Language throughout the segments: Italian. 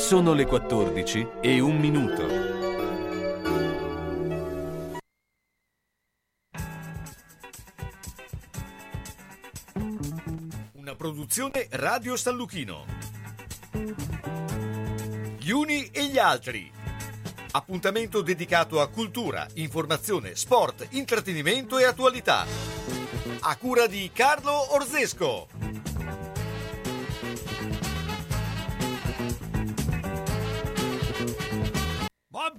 Sono le 14 e un minuto. Una produzione Radio San Lucchino. Gli uni e gli altri. Appuntamento dedicato a cultura, informazione, sport, intrattenimento e attualità. A cura di Carlo Orzesco.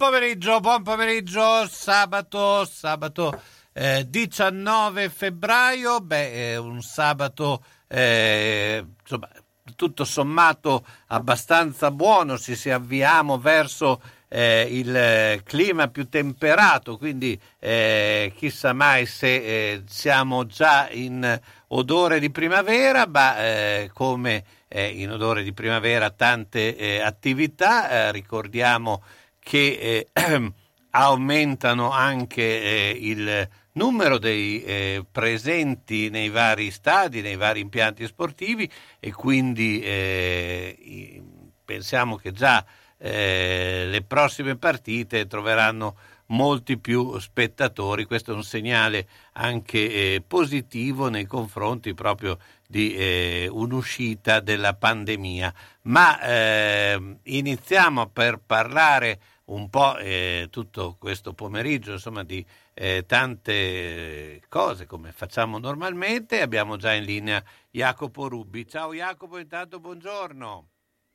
Pomeriggio, buon pomeriggio, sabato, sabato eh, 19 febbraio, beh, è un sabato eh, insomma, tutto sommato abbastanza buono, ci si avviamo verso eh, il clima più temperato, quindi eh, chissà mai se eh, siamo già in odore di primavera, ma eh, come eh, in odore di primavera tante eh, attività, ricordiamo che aumentano anche il numero dei eh, presenti nei vari stadi, nei vari impianti sportivi e quindi eh, pensiamo che già eh, le prossime partite troveranno molti più spettatori. Questo è un segnale anche eh, positivo nei confronti proprio di eh, un'uscita della pandemia. Ma eh, iniziamo per parlare un po' eh, tutto questo pomeriggio insomma, di eh, tante cose come facciamo normalmente. Abbiamo già in linea Jacopo Rubbi. Ciao Jacopo, intanto buongiorno.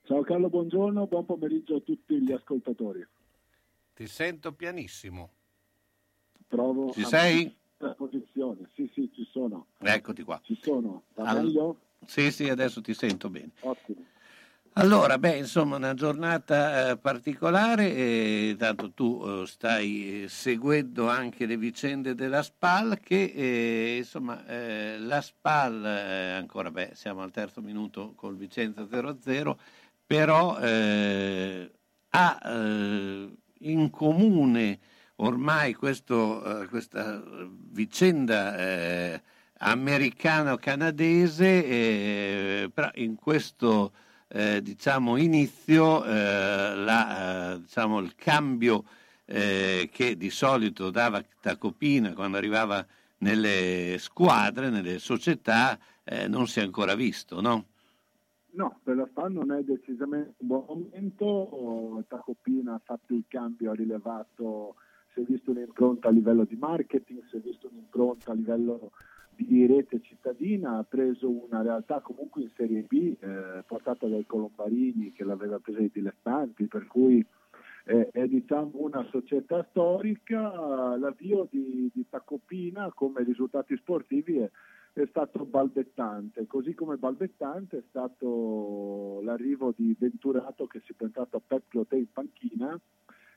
Ciao Carlo, buongiorno, buon pomeriggio a tutti gli ascoltatori. Ti sento pianissimo. Provo ci sei? posizione. Sì, sì, ci sono. Eccoti qua. Ci sono. Va allora, meglio? Sì, sì, adesso ti sento bene. Ottimo. Allora, beh, insomma, una giornata eh, particolare, e tanto tu eh, stai eh, seguendo anche le vicende della SPAL, che eh, insomma, eh, la SPAL, eh, ancora, beh, siamo al terzo minuto col Vicenza 0-0, però ha in comune ormai questo, questa vicenda americano-canadese, però in questo eh, diciamo, inizio eh, la, eh, diciamo, il cambio eh, che di solito dava Tacopina quando arrivava nelle squadre, nelle società, eh, non si è ancora visto, no? No, per la FAN non è decisamente un buon momento. Tacopina ha fatto il cambio, ha rilevato, si è visto un'impronta a livello di marketing, si è visto un'impronta a livello di rete cittadina, ha preso una realtà comunque in Serie B, eh, portata dai Colombarini che l'aveva presa ai dilettanti, per cui eh, è diciamo, una società storica, l'avvio di, di Tacopina come risultati sportivi è, è stato balbettante, così come balbettante è stato l'arrivo di Venturato che si è presentato a Pep Cloté in panchina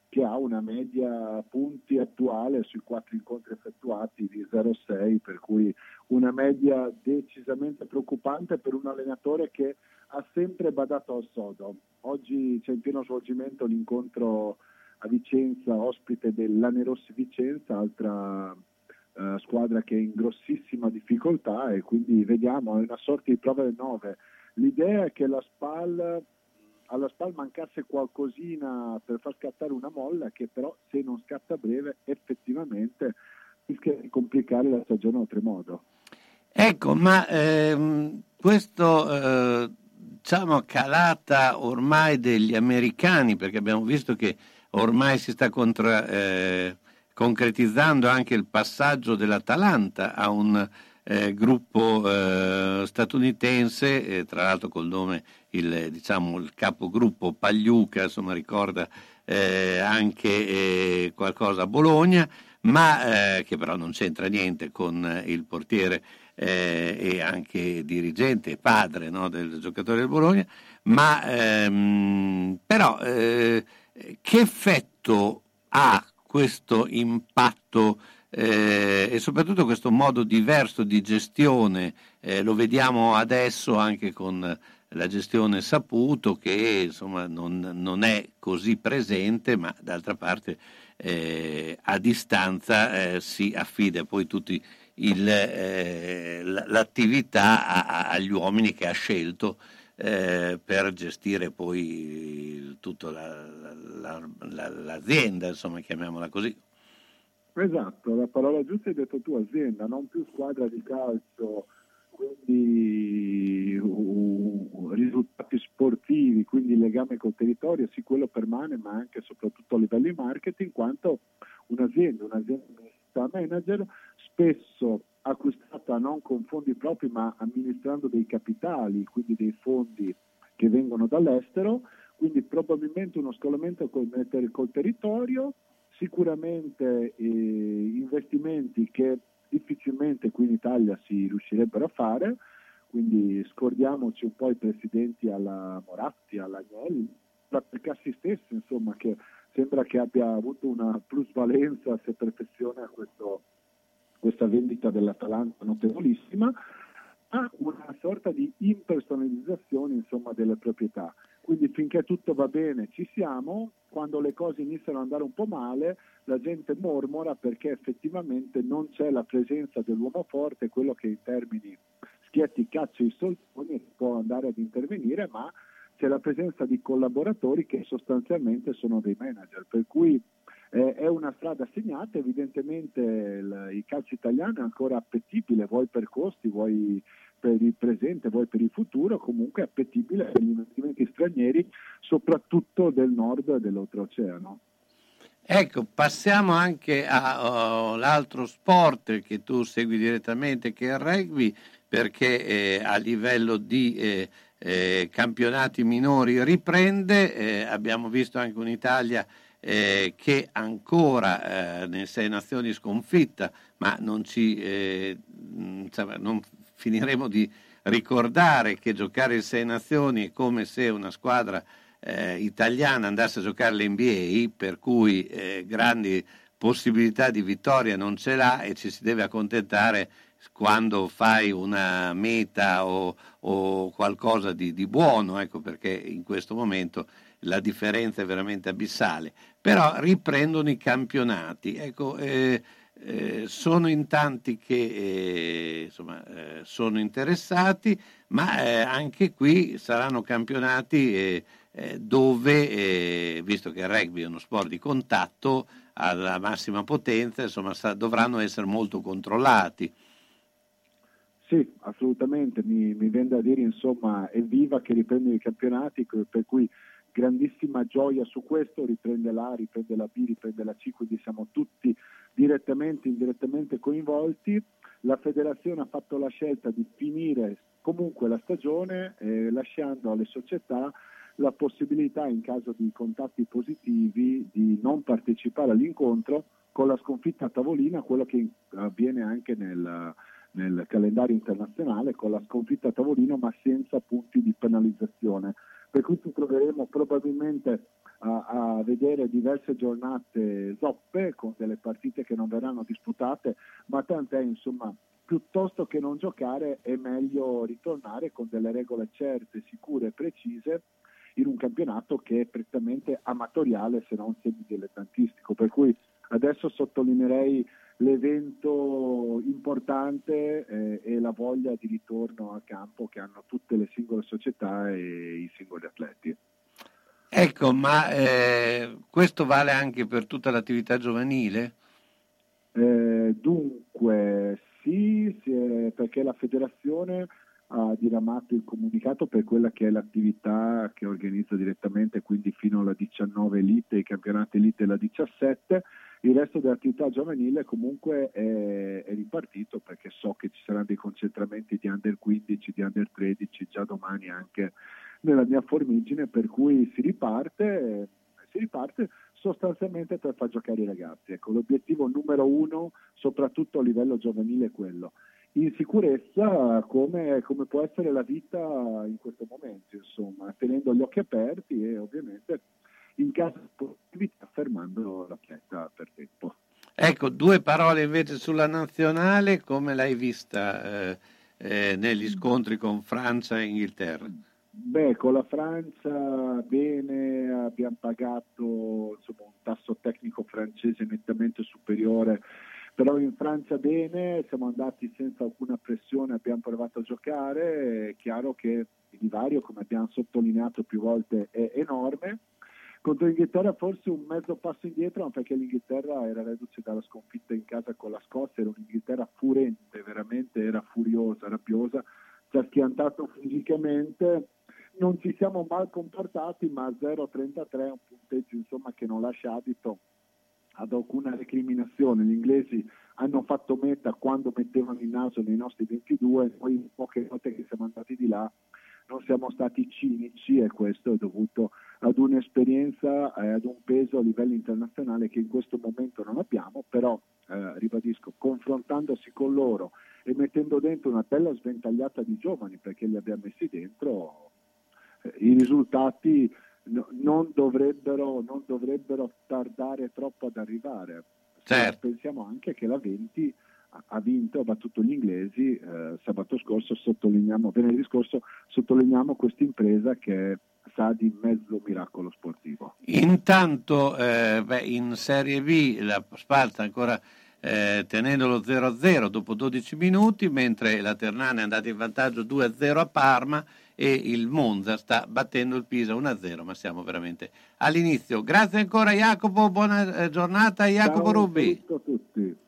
che ha una media punti attuale sui quattro incontri effettuati di 0,6, per cui una media decisamente preoccupante per un allenatore che ha sempre badato al sodo. Oggi c'è in pieno svolgimento l'incontro a Vicenza, ospite dell'Anerossi Vicenza, altra uh, squadra che è in grossissima difficoltà e quindi vediamo, è una sorta di prova del 9. L'idea è che la SPAL alla SPAL mancasse qualcosina per far scattare una molla che però se non scatta breve effettivamente rischia di complicare la stagione oltremodo. Ecco, ma ehm, questo eh, diciamo calata ormai degli americani, perché abbiamo visto che ormai si sta contra, eh, concretizzando anche il passaggio dell'Atalanta a un eh, gruppo eh, statunitense, eh, tra l'altro col nome il, diciamo, il capogruppo Pagliuca, insomma ricorda eh, anche eh, qualcosa a Bologna, ma che però non c'entra niente con il portiere e anche dirigente e padre no, del giocatore del Bologna, ma ehm, però che effetto ha questo impatto eh, e soprattutto questo modo diverso di gestione, eh, lo vediamo adesso anche con la gestione Saputo che insomma non, non è così presente ma d'altra parte eh, a distanza eh, si affida poi tutti il, eh, l'attività a, agli uomini che ha scelto eh, per gestire poi tutta la, la, la, l'azienda, insomma, chiamiamola così. Esatto, la parola giusta hai detto tu, azienda, non più squadra di calcio, quindi uh, risultati sportivi, quindi legame col territorio, sì quello permane, ma anche e soprattutto a livello di marketing, quanto un'azienda, un'azienda manager spesso acquistata non con fondi propri ma amministrando dei capitali, quindi dei fondi che vengono dall'estero, quindi probabilmente uno scolamento col, col territorio, sicuramente eh, investimenti che difficilmente qui in Italia si riuscirebbero a fare, quindi scordiamoci un po' i presidenti alla Moratti, alla Agnelli, la Percassi stessa, insomma, che sembra che abbia avuto una plusvalenza se perfeziona questo, questa vendita dell'Atalanta notevolissima, ha una sorta di impersonalizzazione insomma, delle proprietà. Quindi finché tutto va bene ci siamo, quando le cose iniziano ad andare un po' male la gente mormora perché effettivamente non c'è la presenza dell'uomo forte, quello che in termini schietti caccia i soldoni può andare ad intervenire, ma c'è la presenza di collaboratori che sostanzialmente sono dei manager, per cui eh, è una strada segnata, evidentemente il, il calcio italiano è ancora appetibile, vuoi per costi, vuoi per il presente, vuoi per il futuro, comunque appetibile per gli investimenti stranieri, soprattutto del nord e dell'oltreoceano. Ecco, passiamo anche all'altro uh, sport che tu segui direttamente, che è il rugby, perché eh, a livello di eh, eh, campionati minori riprende, eh, abbiamo visto anche un'Italia eh, che ancora eh, nelle sei nazioni sconfitta, ma non, ci, non finiremo di ricordare che giocare in sei nazioni è come se una squadra eh, italiana andasse a giocare l'NBA, per cui grandi possibilità di vittoria non ce l'ha e ci si deve accontentare quando fai una meta o, o qualcosa di, di buono, ecco perché in questo momento la differenza è veramente abissale. Però riprendono i campionati, ecco, eh, eh, sono in tanti che eh, insomma, eh, sono interessati, ma eh, anche qui saranno campionati eh, dove, visto che il rugby è uno sport di contatto alla massima potenza, insomma, sa, dovranno essere molto controllati. Sì, assolutamente, mi, mi viene da dire, insomma, evviva che riprendono i campionati, per cui grandissima gioia su questo, riprende l'A, riprende la B, riprende la C, quindi siamo tutti direttamente e indirettamente coinvolti. La federazione ha fatto la scelta di finire comunque la stagione eh, lasciando alle società la possibilità in caso di contatti positivi di non partecipare all'incontro con la sconfitta a tavolina, quello che avviene anche nel, nel calendario internazionale con la sconfitta a tavolino ma senza punti di penalizzazione. Per cui ci troveremo probabilmente a, a, vedere diverse giornate zoppe con delle partite che non verranno disputate, ma tant'è insomma piuttosto che non giocare è meglio ritornare con delle regole certe, sicure e precise in un campionato che è prettamente amatoriale se non semi-dilettantistico. Per cui adesso sottolineerei l'evento importante eh, è la voglia di ritorno a campo che hanno tutte le singole società e i singoli atleti. Ecco, ma eh, questo vale anche per tutta l'attività giovanile? Eh, dunque, sì, sì, perché la federazione ha diramato il comunicato per quella che è l'attività che organizza direttamente, quindi fino alla 19 elite, i campionati elite e la 17 il resto dell'attività giovanile comunque è, è, ripartito perché so che ci saranno dei concentramenti di under 15, di under 13 già domani anche nella mia formigine, per cui si riparte, si riparte sostanzialmente per far giocare i ragazzi. Ecco, l'obiettivo numero uno, soprattutto a livello giovanile, è quello. In sicurezza come, come può essere la vita in questo momento, insomma, tenendo gli occhi aperti e ovviamente in caso di positività fermando l'atleta per tempo. Ecco, due parole invece sulla nazionale, come l'hai vista eh, eh, negli scontri con Francia e Inghilterra? Beh, con la Francia bene, abbiamo pagato insomma, un tasso tecnico francese nettamente superiore, però in Francia bene, siamo andati senza alcuna pressione, abbiamo provato a giocare, è chiaro che il divario, come abbiamo sottolineato più volte, è enorme contro l'Inghilterra forse un mezzo passo indietro, ma perché l'Inghilterra era reduce dalla sconfitta in casa con la Scozia, era un'Inghilterra furente, veramente era furiosa, rabbiosa, ci ha schiantato fisicamente. Non ci siamo mal comportati, ma 0-33 è un punteggio insomma, che non lascia adito ad alcuna recriminazione. Gli inglesi hanno fatto meta quando mettevano il naso nei nostri 22, noi poche volte che siamo andati di là non siamo stati cinici e questo è dovuto ad un'esperienza e ad un peso a livello internazionale che in questo momento non abbiamo, però eh, ribadisco, confrontandosi con loro e mettendo dentro una bella sventagliata di giovani perché li abbiamo messi dentro, eh, i risultati no, non, dovrebbero, non, dovrebbero, tardare troppo ad arrivare. Certo. Pensiamo anche che la 20 ha vinto, ha battuto gli inglesi eh, sabato scorso, sottolineiamo, venerdì scorso, sottolineiamo questa impresa che sa di mezzo miracolo sportivo. Intanto eh, beh, in Serie B la Sparta ancora eh, tenendo lo 0-0 dopo 12 minuti, mentre la Ternana è andata in vantaggio 2-0 a Parma e il Monza sta battendo il Pisa 1-0, ma siamo veramente all'inizio. Grazie ancora Jacopo, buona eh, giornata Jacopo Ciao, Rubi. a tutti.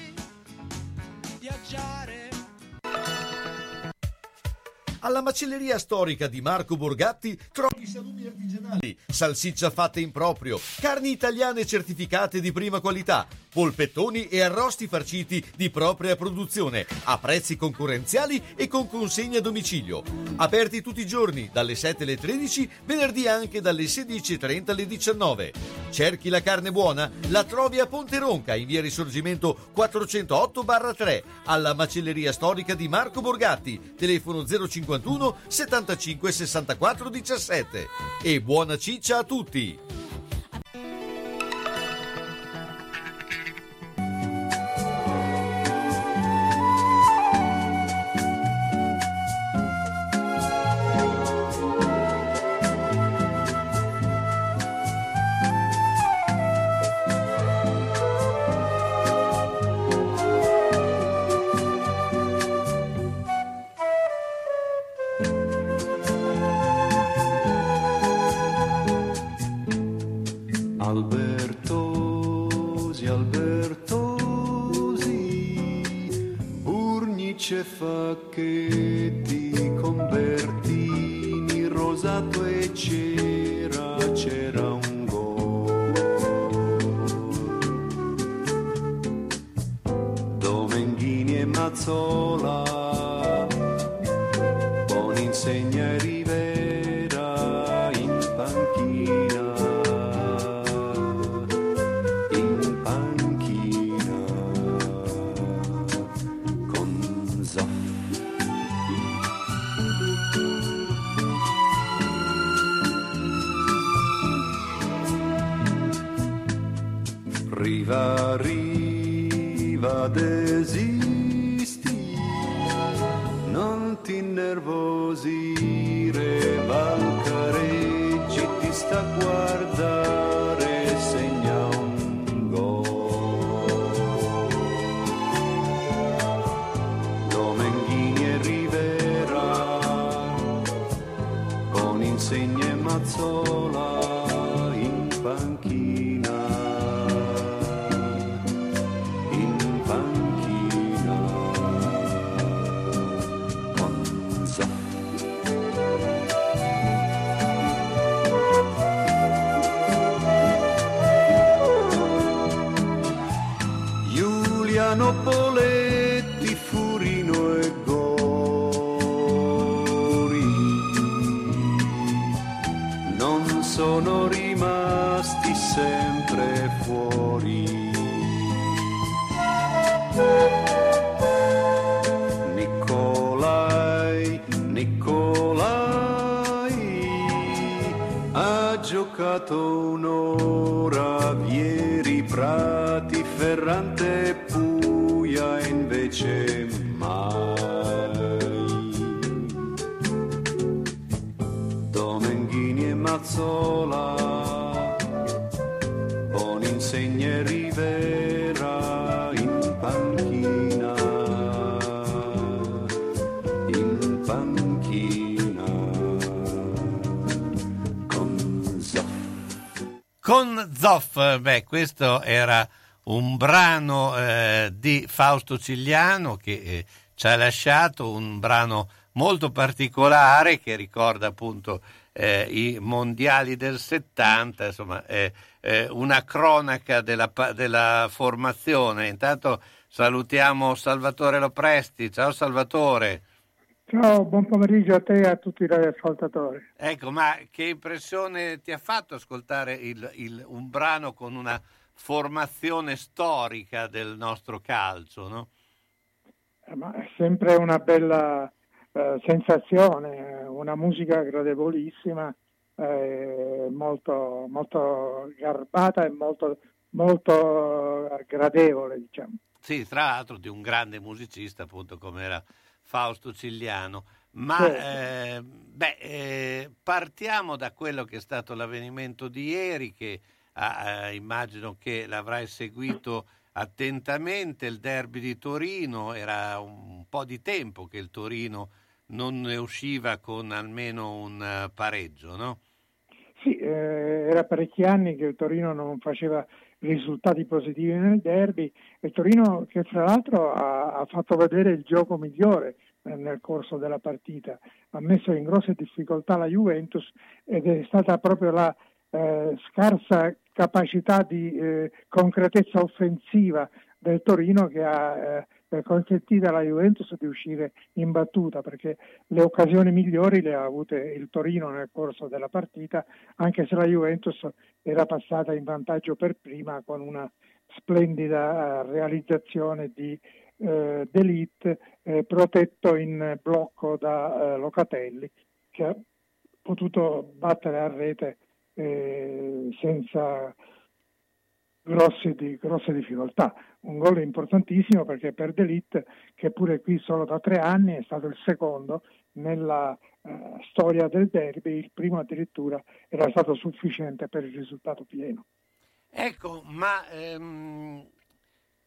your joy. Alla macelleria storica di Marco Borgatti trovi salumi artigianali, salsiccia fatta in proprio, carni italiane certificate di prima qualità, polpettoni e arrosti farciti di propria produzione, a prezzi concorrenziali e con consegna a domicilio. Aperti tutti i giorni, dalle 7 alle 13, venerdì anche dalle 16.30 alle 19. Cerchi la carne buona? La trovi a Ponte Ronca, in via Risorgimento 408-3, alla macelleria storica di Marco Borgatti, telefono 051 75 64 17. E buona ciccia a tutti! Questo era un brano eh, di Fausto Cigliano che eh, ci ha lasciato, un brano molto particolare che ricorda appunto eh, i mondiali del 70, insomma, una cronaca della, della formazione. Intanto salutiamo Salvatore Lopresti. Ciao Salvatore. Ciao, buon pomeriggio a te e a tutti i radioascoltatori. Ecco, ma che impressione ti ha fatto ascoltare il, il, un brano con una formazione storica del nostro calcio, no? Eh, ma è sempre una bella eh, sensazione, una musica gradevolissima, eh, molto, molto garbata e molto, molto gradevole, diciamo. Sì, tra l'altro di un grande musicista, appunto, come era Fausto Cigliano. Ma Certo. eh, beh, eh, partiamo da quello che è stato l'avvenimento di ieri, che ah, eh, immagino che l'avrai seguito attentamente. Il derby di Torino era un po' di tempo che il Torino non ne usciva con almeno un eh, pareggio, no? Sì, eh, era parecchi anni che il Torino non faceva risultati positivi nel derby. E Torino che fra l'altro ha, ha fatto vedere il gioco migliore eh, nel corso della partita, ha messo in grosse difficoltà la Juventus ed è stata proprio la eh, scarsa capacità di eh, concretezza offensiva del Torino che ha eh, consentito alla Juventus di uscire in battuta perché le occasioni migliori le ha avute il Torino nel corso della partita anche se la Juventus era passata in vantaggio per prima con una splendida eh, realizzazione di eh, D'Elite eh, protetto in blocco da eh, Locatelli che ha potuto battere a rete eh, senza grosse, di- grosse difficoltà. Un gol importantissimo perché per D'Elite, che pure qui solo da tre anni è stato il secondo nella eh, storia del derby, il primo addirittura era stato sufficiente per il risultato pieno. Ecco, ma ehm,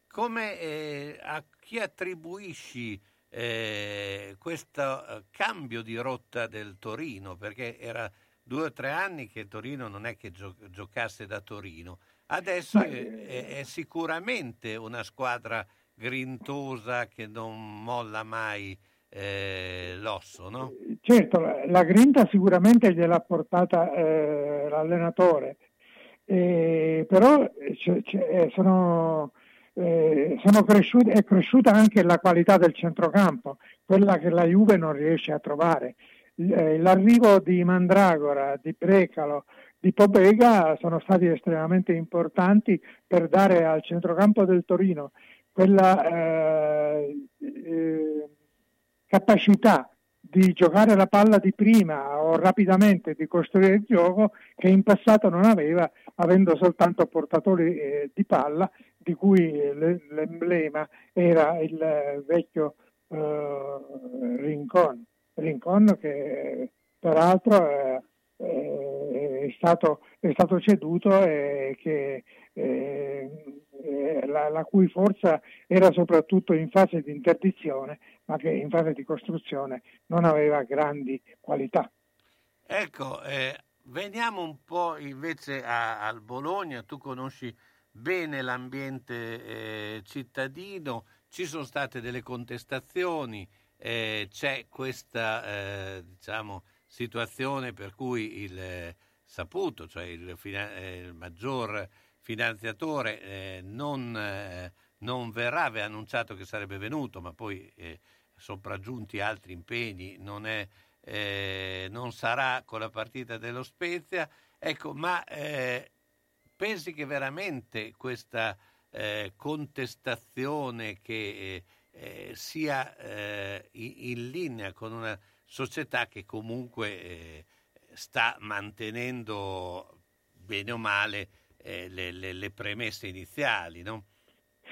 come eh, a chi attribuisci eh, questo eh, cambio di rotta del Torino? Perché era due o tre anni che Torino non è che gio- giocasse da Torino. Adesso è, è- è sicuramente una squadra grintosa che non molla mai eh, l'osso, no? Certo, la, la grinta sicuramente gliel'ha portata eh, l'allenatore, eh, però c'è- eh, sono, eh, sono cresciute- è cresciuta anche la qualità del centrocampo, quella che la Juve non riesce a trovare. L- eh, L'arrivo di Mandragora, di Brecalo, di Pobega sono stati estremamente importanti per dare al centrocampo del Torino quella eh, eh, capacità di giocare la palla di prima o rapidamente di costruire il gioco che in passato non aveva, avendo soltanto portatori eh, di palla, di cui le- l'emblema era il vecchio eh, Rincon. Rincon che peraltro eh, eh, è, stato, è stato ceduto e che eh, eh, la, la cui forza era soprattutto in fase di interdizione, ma che in fase di costruzione non aveva grandi qualità. Ecco, eh, veniamo un po' invece a- al Bologna, tu conosci bene l'ambiente eh, cittadino, ci sono state delle contestazioni, eh, c'è questa eh, diciamo, situazione per cui il eh, saputo, cioè il, eh, il maggior finanziatore eh, non, eh, non verrà, aveva annunciato che sarebbe venuto, ma poi eh, sopraggiunti altri impegni, non, è, eh, non sarà con la partita dello Spezia. Ecco, ma pensi che veramente questa contestazione che sia in linea con una società che comunque eh, sta mantenendo bene o male eh, le, le, le, premesse iniziali, no?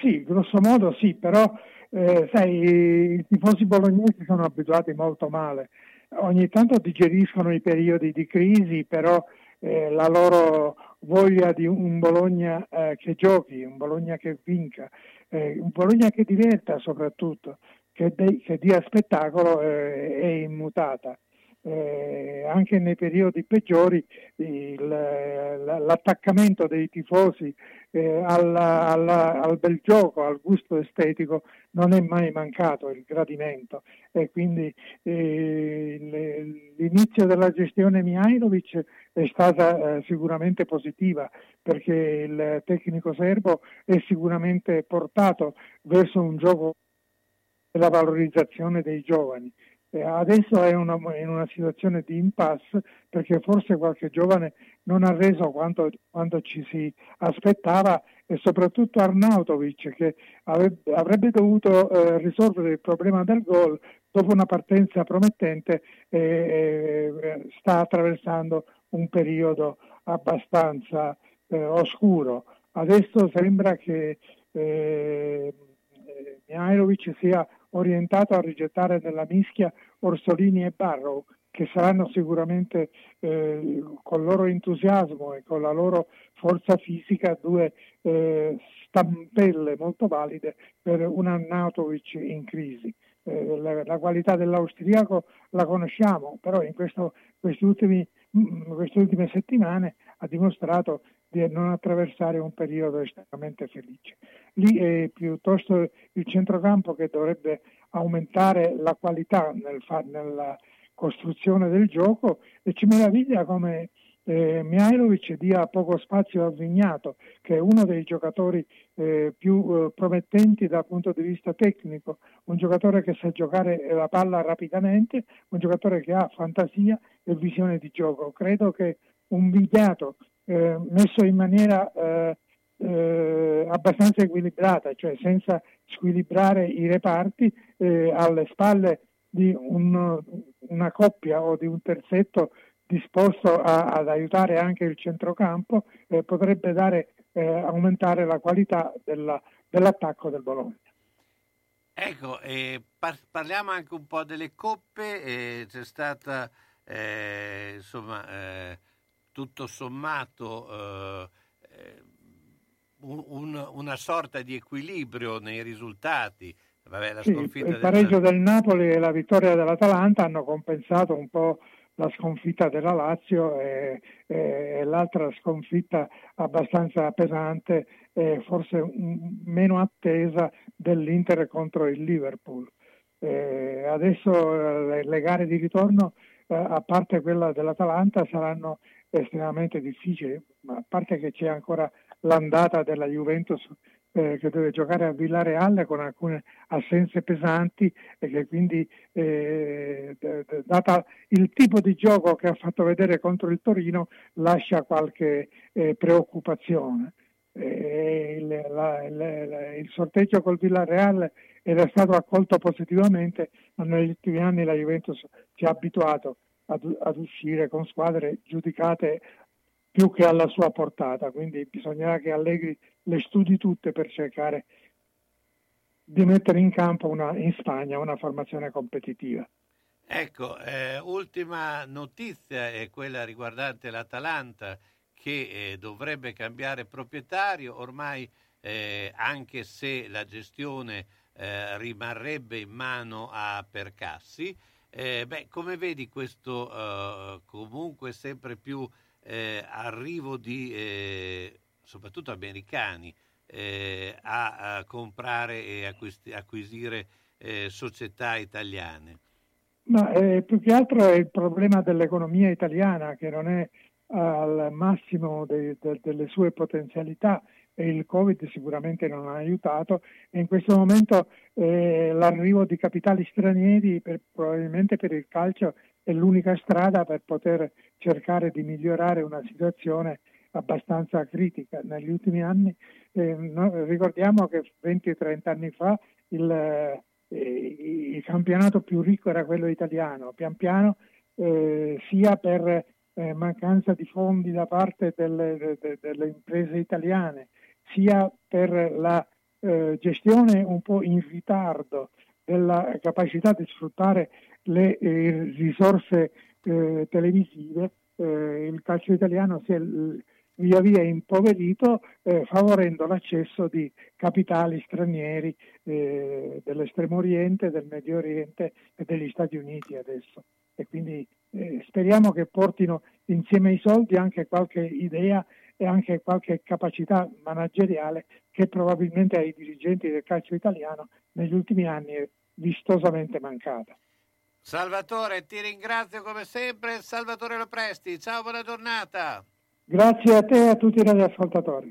Sì, grosso modo sì, però eh, sai, i tifosi bolognesi sono abituati molto male. Ogni tanto digeriscono i periodi di crisi, però eh, la loro voglia di un Bologna eh, che giochi, un Bologna che vinca, eh, un Bologna che diverta soprattutto, che, de- che dia spettacolo eh, è immutata. Eh, anche nei periodi peggiori il, l'attaccamento dei tifosi eh, alla, alla, al bel gioco, al gusto estetico non è mai mancato il gradimento. E quindi eh, l'inizio della gestione Mihailovic è stata eh, sicuramente positiva perché il tecnico serbo è sicuramente portato verso un gioco della valorizzazione dei giovani adesso è una, in una situazione di impasse perché forse qualche giovane non ha reso quanto, quanto ci si aspettava e soprattutto Arnautovic che avrebbe, avrebbe dovuto eh, risolvere il problema del gol dopo una partenza promettente eh, eh, sta attraversando un periodo abbastanza eh, oscuro. Adesso sembra che eh, Mihailovic sia orientato a rigettare nella mischia Orsolini e Barrow, che saranno sicuramente eh, con il loro entusiasmo e con la loro forza fisica due eh, stampelle molto valide per un Arnautovic in crisi. Eh, la, la, qualità dell'austriaco la conosciamo, però in questo, ultimi, mm, queste ultime settimane ha dimostrato di non attraversare un periodo estremamente felice. Lì è piuttosto il centrocampo che dovrebbe aumentare la qualità nel fa- nella costruzione del gioco e ci meraviglia come eh, Mihailovic dia poco spazio a Vignato, che è uno dei giocatori eh, più eh, promettenti dal punto di vista tecnico, un giocatore che sa giocare la palla rapidamente, un giocatore che ha fantasia e visione di gioco. Credo che un Vignato eh, messo in maniera eh, eh, abbastanza equilibrata, cioè senza squilibrare i reparti eh, alle spalle di un, una coppia o di un terzetto disposto a, ad aiutare anche il centrocampo, eh, potrebbe dare, aumentare la qualità della, dell'attacco del Bologna. Ecco, par- parliamo anche un po' delle coppe, c'è stata insomma tutto sommato eh, eh un, una sorta di equilibrio nei risultati. Vabbè, sì, il pareggio del... del Napoli e la vittoria dell'Atalanta hanno compensato un po' la sconfitta della Lazio e, e l'altra sconfitta abbastanza pesante e forse meno attesa dell'Inter contro il Liverpool. Eh, adesso le, le, gare di ritorno, eh, a parte quella dell'Atalanta, saranno estremamente difficile, a parte che c'è ancora l'andata della Juventus eh, che deve giocare a Villareal con alcune assenze pesanti e che quindi, eh, data il tipo di gioco che ha fatto vedere contro il Torino, lascia qualche eh, preoccupazione. Il, la, la, il, sorteggio col Villareal era stato accolto positivamente, ma negli ultimi anni la Juventus ci ha abituato ad, ad uscire con squadre giudicate più che alla sua portata, quindi bisognerà che Allegri le studi tutte per cercare di mettere in campo una, in Spagna una formazione competitiva. Ecco, eh, ultima notizia è quella riguardante l'Atalanta che eh, dovrebbe cambiare proprietario, ormai eh, anche se la gestione eh, rimarrebbe in mano a Percassi, eh, beh, come vedi questo uh, comunque sempre più eh, arrivo di eh, soprattutto americani eh, a, a, comprare e acquist- acquisire eh, società italiane? Ma eh, più che altro è il problema dell'economia italiana che non è al massimo de- de- delle sue potenzialità il Covid sicuramente non ha aiutato e in questo momento eh, l'arrivo di capitali stranieri per, probabilmente per il calcio è l'unica strada per poter cercare di migliorare una situazione abbastanza critica. Negli ultimi anni eh, no, ricordiamo che 20-30 anni fa il, eh, il, campionato più ricco era quello italiano, pian piano eh, sia per eh, mancanza di fondi da parte delle, de, de, delle imprese italiane, sia per la eh, gestione un po' in ritardo della capacità di sfruttare le eh, risorse eh, televisive, eh, il calcio italiano si è via via impoverito, eh, favorendo l'accesso di capitali stranieri dell'estremo oriente, del Medio Oriente e degli Stati Uniti adesso. E quindi eh, speriamo che portino insieme ai soldi anche qualche idea e anche qualche capacità manageriale che probabilmente ai dirigenti del calcio italiano negli ultimi anni è vistosamente mancata. Salvatore, ti ringrazio come sempre. Salvatore Lopresti, ciao, buona giornata. Grazie a te e a tutti i radioascoltatori.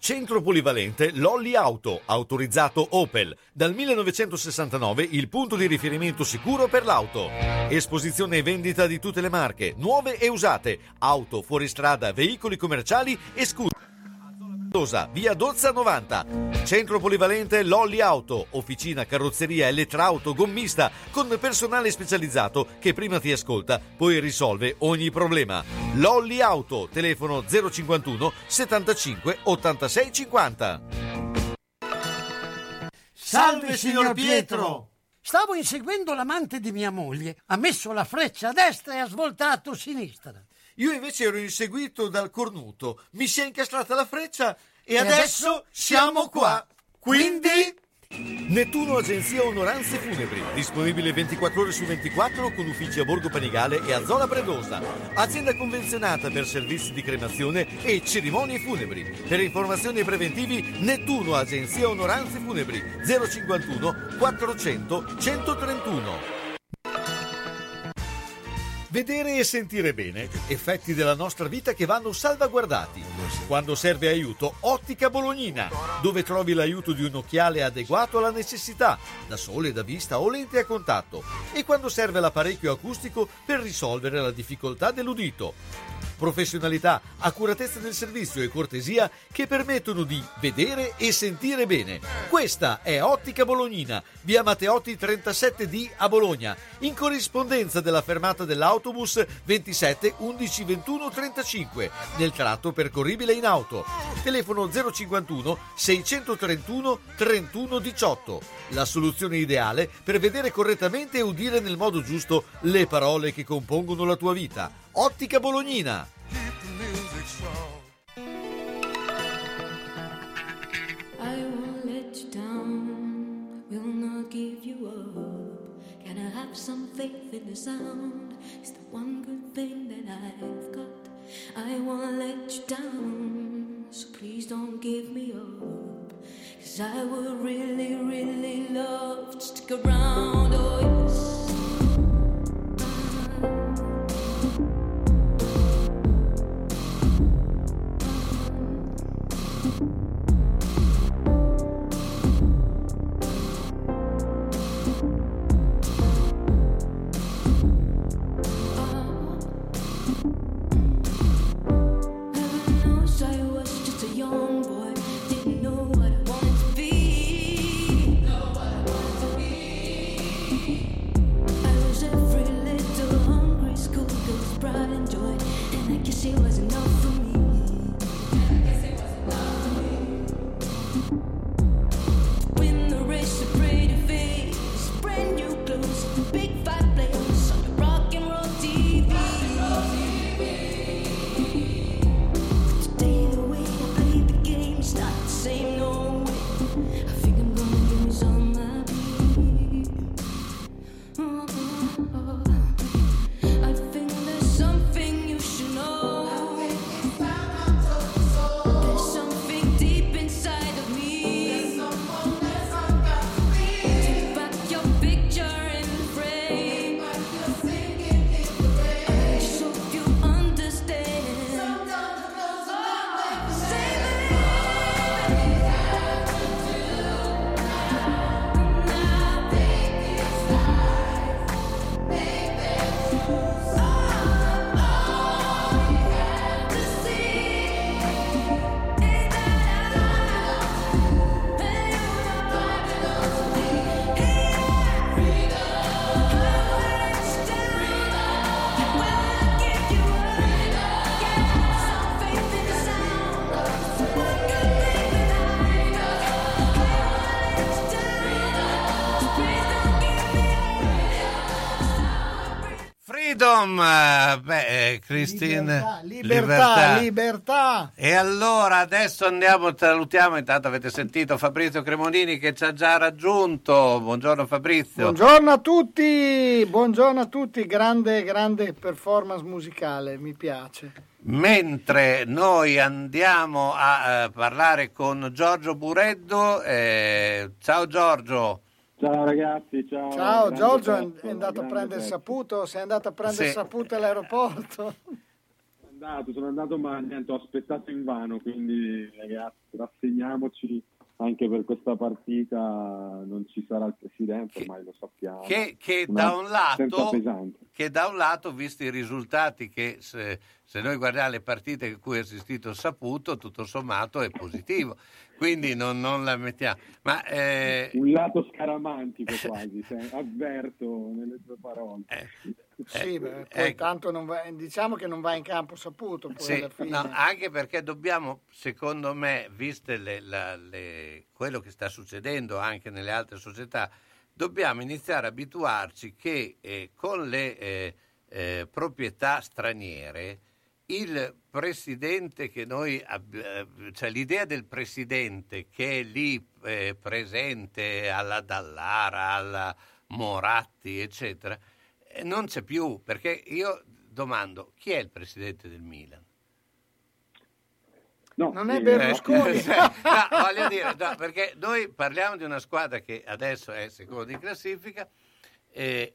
Centro polivalente Lolli Auto, autorizzato Opel. Dal 1969 il punto di riferimento sicuro per l'auto. Esposizione e vendita di tutte le marche, nuove e usate, auto, fuoristrada, veicoli commerciali e scooter. Via Dozza 90. Centro polivalente Lolli Auto, officina, carrozzeria, elettrauto, gommista, con personale specializzato che prima ti ascolta, poi risolve ogni problema. Lolli Auto, telefono 051 75 86 50. Salve signor Pietro! Stavo inseguendo l'amante di mia moglie. Ha messo la freccia a destra e ha svoltato a sinistra. Io invece ero inseguito dal cornuto, mi si è incastrata la freccia e, E adesso, adesso siamo qua. Quindi... Nettuno Agenzia Onoranze Funebri, disponibile 24 ore su 24 con uffici a Borgo Panigale e a Zola Predosa. Azienda convenzionata per servizi di cremazione e cerimonie funebri. Per informazioni preventivi Nettuno Agenzia Onoranze Funebri 051 400 131. Vedere e sentire bene, effetti della nostra vita che vanno salvaguardati. Quando serve aiuto, Ottica Bolognina, dove trovi l'aiuto di un occhiale adeguato alla necessità, da sole, da vista o lente a contatto, e quando serve l'apparecchio acustico per risolvere la difficoltà dell'udito. Professionalità, accuratezza del servizio e cortesia che permettono di vedere e sentire bene. Questa è Ottica Bolognina, via Matteotti 37D a Bologna, in corrispondenza della fermata dell'autobus 27 11 21 35, nel tratto percorribile in auto. Telefono 051 631 31 18. La soluzione ideale per vedere correttamente e udire nel modo giusto le parole che compongono la tua vita. Ottica Bolognina. I give you up. Some faith in the sound? It's the one good thing that I've got. I won't let you down, so please don't give me up. Cause I would really, really love to stick around. Oh, yes. she wasn't no fool. Beh, eh, Christine, Libertà, libertà. E allora adesso andiamo, salutiamo, intanto avete sentito Fabrizio Cremonini che ci ha già raggiunto. Buongiorno Fabrizio. Buongiorno a tutti, buongiorno a tutti, grande, grande performance musicale, mi piace. Mentre noi andiamo a eh, parlare con Giorgio Bureddo, eh, ciao Giorgio. Ciao ragazzi, ciao. Ciao Giorgio, è pezzo, è andato a prendere pezzo. saputo, sei andato a prendere Sì. saputo all'aeroporto? Sono andato, sono andato, ma niente, ho aspettato in vano, quindi ragazzi, rassegniamoci anche per questa partita, non ci sarà il presidente, ormai lo sappiamo. Che, che da un lato, pesante. che da un lato, visti i risultati che se, se noi guardiamo le partite a cui ha assistito Saputo, tutto sommato è positivo. Quindi non, non la mettiamo. Ma eh, Un lato scaramantico quasi, se- avverto nelle tue parole. Sì, beh, poi ecco. tanto non va- diciamo che non va in campo saputo, poi Sì, alla fine. no, anche perché dobbiamo, secondo me, viste le- la- le- quello che sta succedendo anche nelle altre società, dobbiamo iniziare a abituarci che eh, con le eh, eh, proprietà straniere il presidente che noi ab- eh, cioè l'idea del presidente che è lì eh, presente alla Dallara, alla Moratti, eccetera, eh, non c'è più, perché io domando chi è il presidente del Milan? No, Non è eh, Berlusconi. Eh, no, voglio dire, no, perché noi parliamo di una squadra che adesso è seconda in classifica. e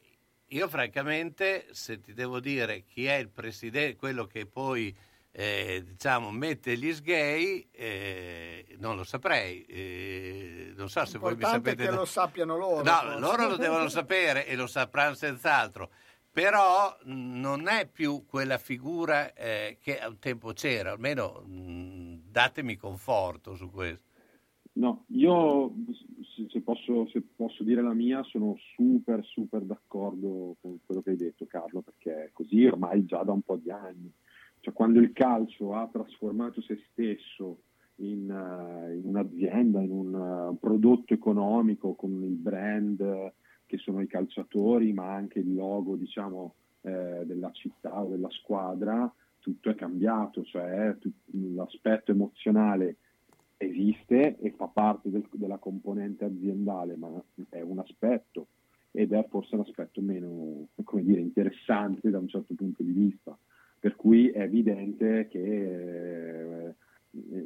io, francamente, se ti devo dire chi è il presidente, quello che poi eh, diciamo mette gli sgay, eh, non lo saprei. Eh, non so se voi mi sapete. che lo sappiano loro. No, forse. loro lo devono sapere e lo sapranno senz'altro. Però non è più quella figura eh, che a un tempo c'era, almeno mh, datemi conforto su questo. No, io se- posso, se posso dire la mia, sono super super d'accordo con quello che hai detto Carlo, perché così ormai già da un po' di anni. Cioè, quando il calcio ha trasformato se stesso in, eh, in un'azienda, in un eh, prodotto economico con il brand eh, che sono i calciatori, ma anche il logo, diciamo, eh, della città o della squadra, tutto è cambiato, cioè tut- l'aspetto emozionale esiste e fa parte del- della componente aziendale, ma è un aspetto ed è forse l'aspetto meno dire, interessante da un certo punto di vista. Per cui è evidente che eh,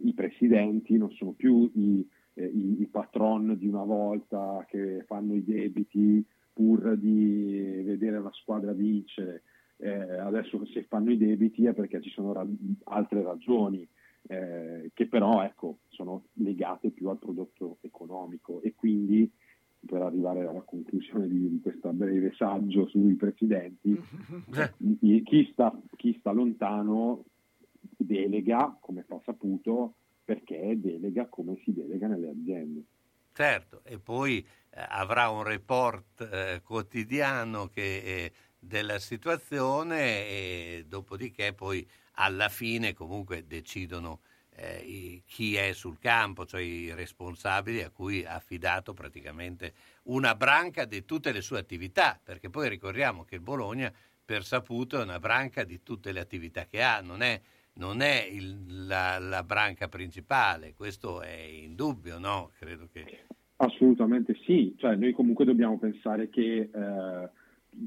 i presidenti non sono più i, eh, i- i patron di una volta che fanno i debiti pur di vedere la squadra vincere. Eh, adesso se fanno i debiti è perché ci sono ra- altre ragioni eh, che però ecco, sono legate più al prodotto economico e quindi per arrivare alla conclusione di, di questo breve saggio sui presidenti, i- chi, sta, chi sta lontano delega, come fa saputo, perché delega come si delega nelle aziende. Certo, e poi eh, avrà un report eh, quotidiano che, eh, della situazione e dopodiché poi alla fine comunque decidono eh, chi è sul campo, cioè i responsabili a cui ha affidato praticamente una branca di tutte le sue attività, perché poi ricordiamo che Bologna per saputo è una branca di tutte le attività che ha, non è, non è il- la, la branca principale, questo è indubbio, no? Credo che... Assolutamente sì, cioè noi comunque dobbiamo pensare che eh,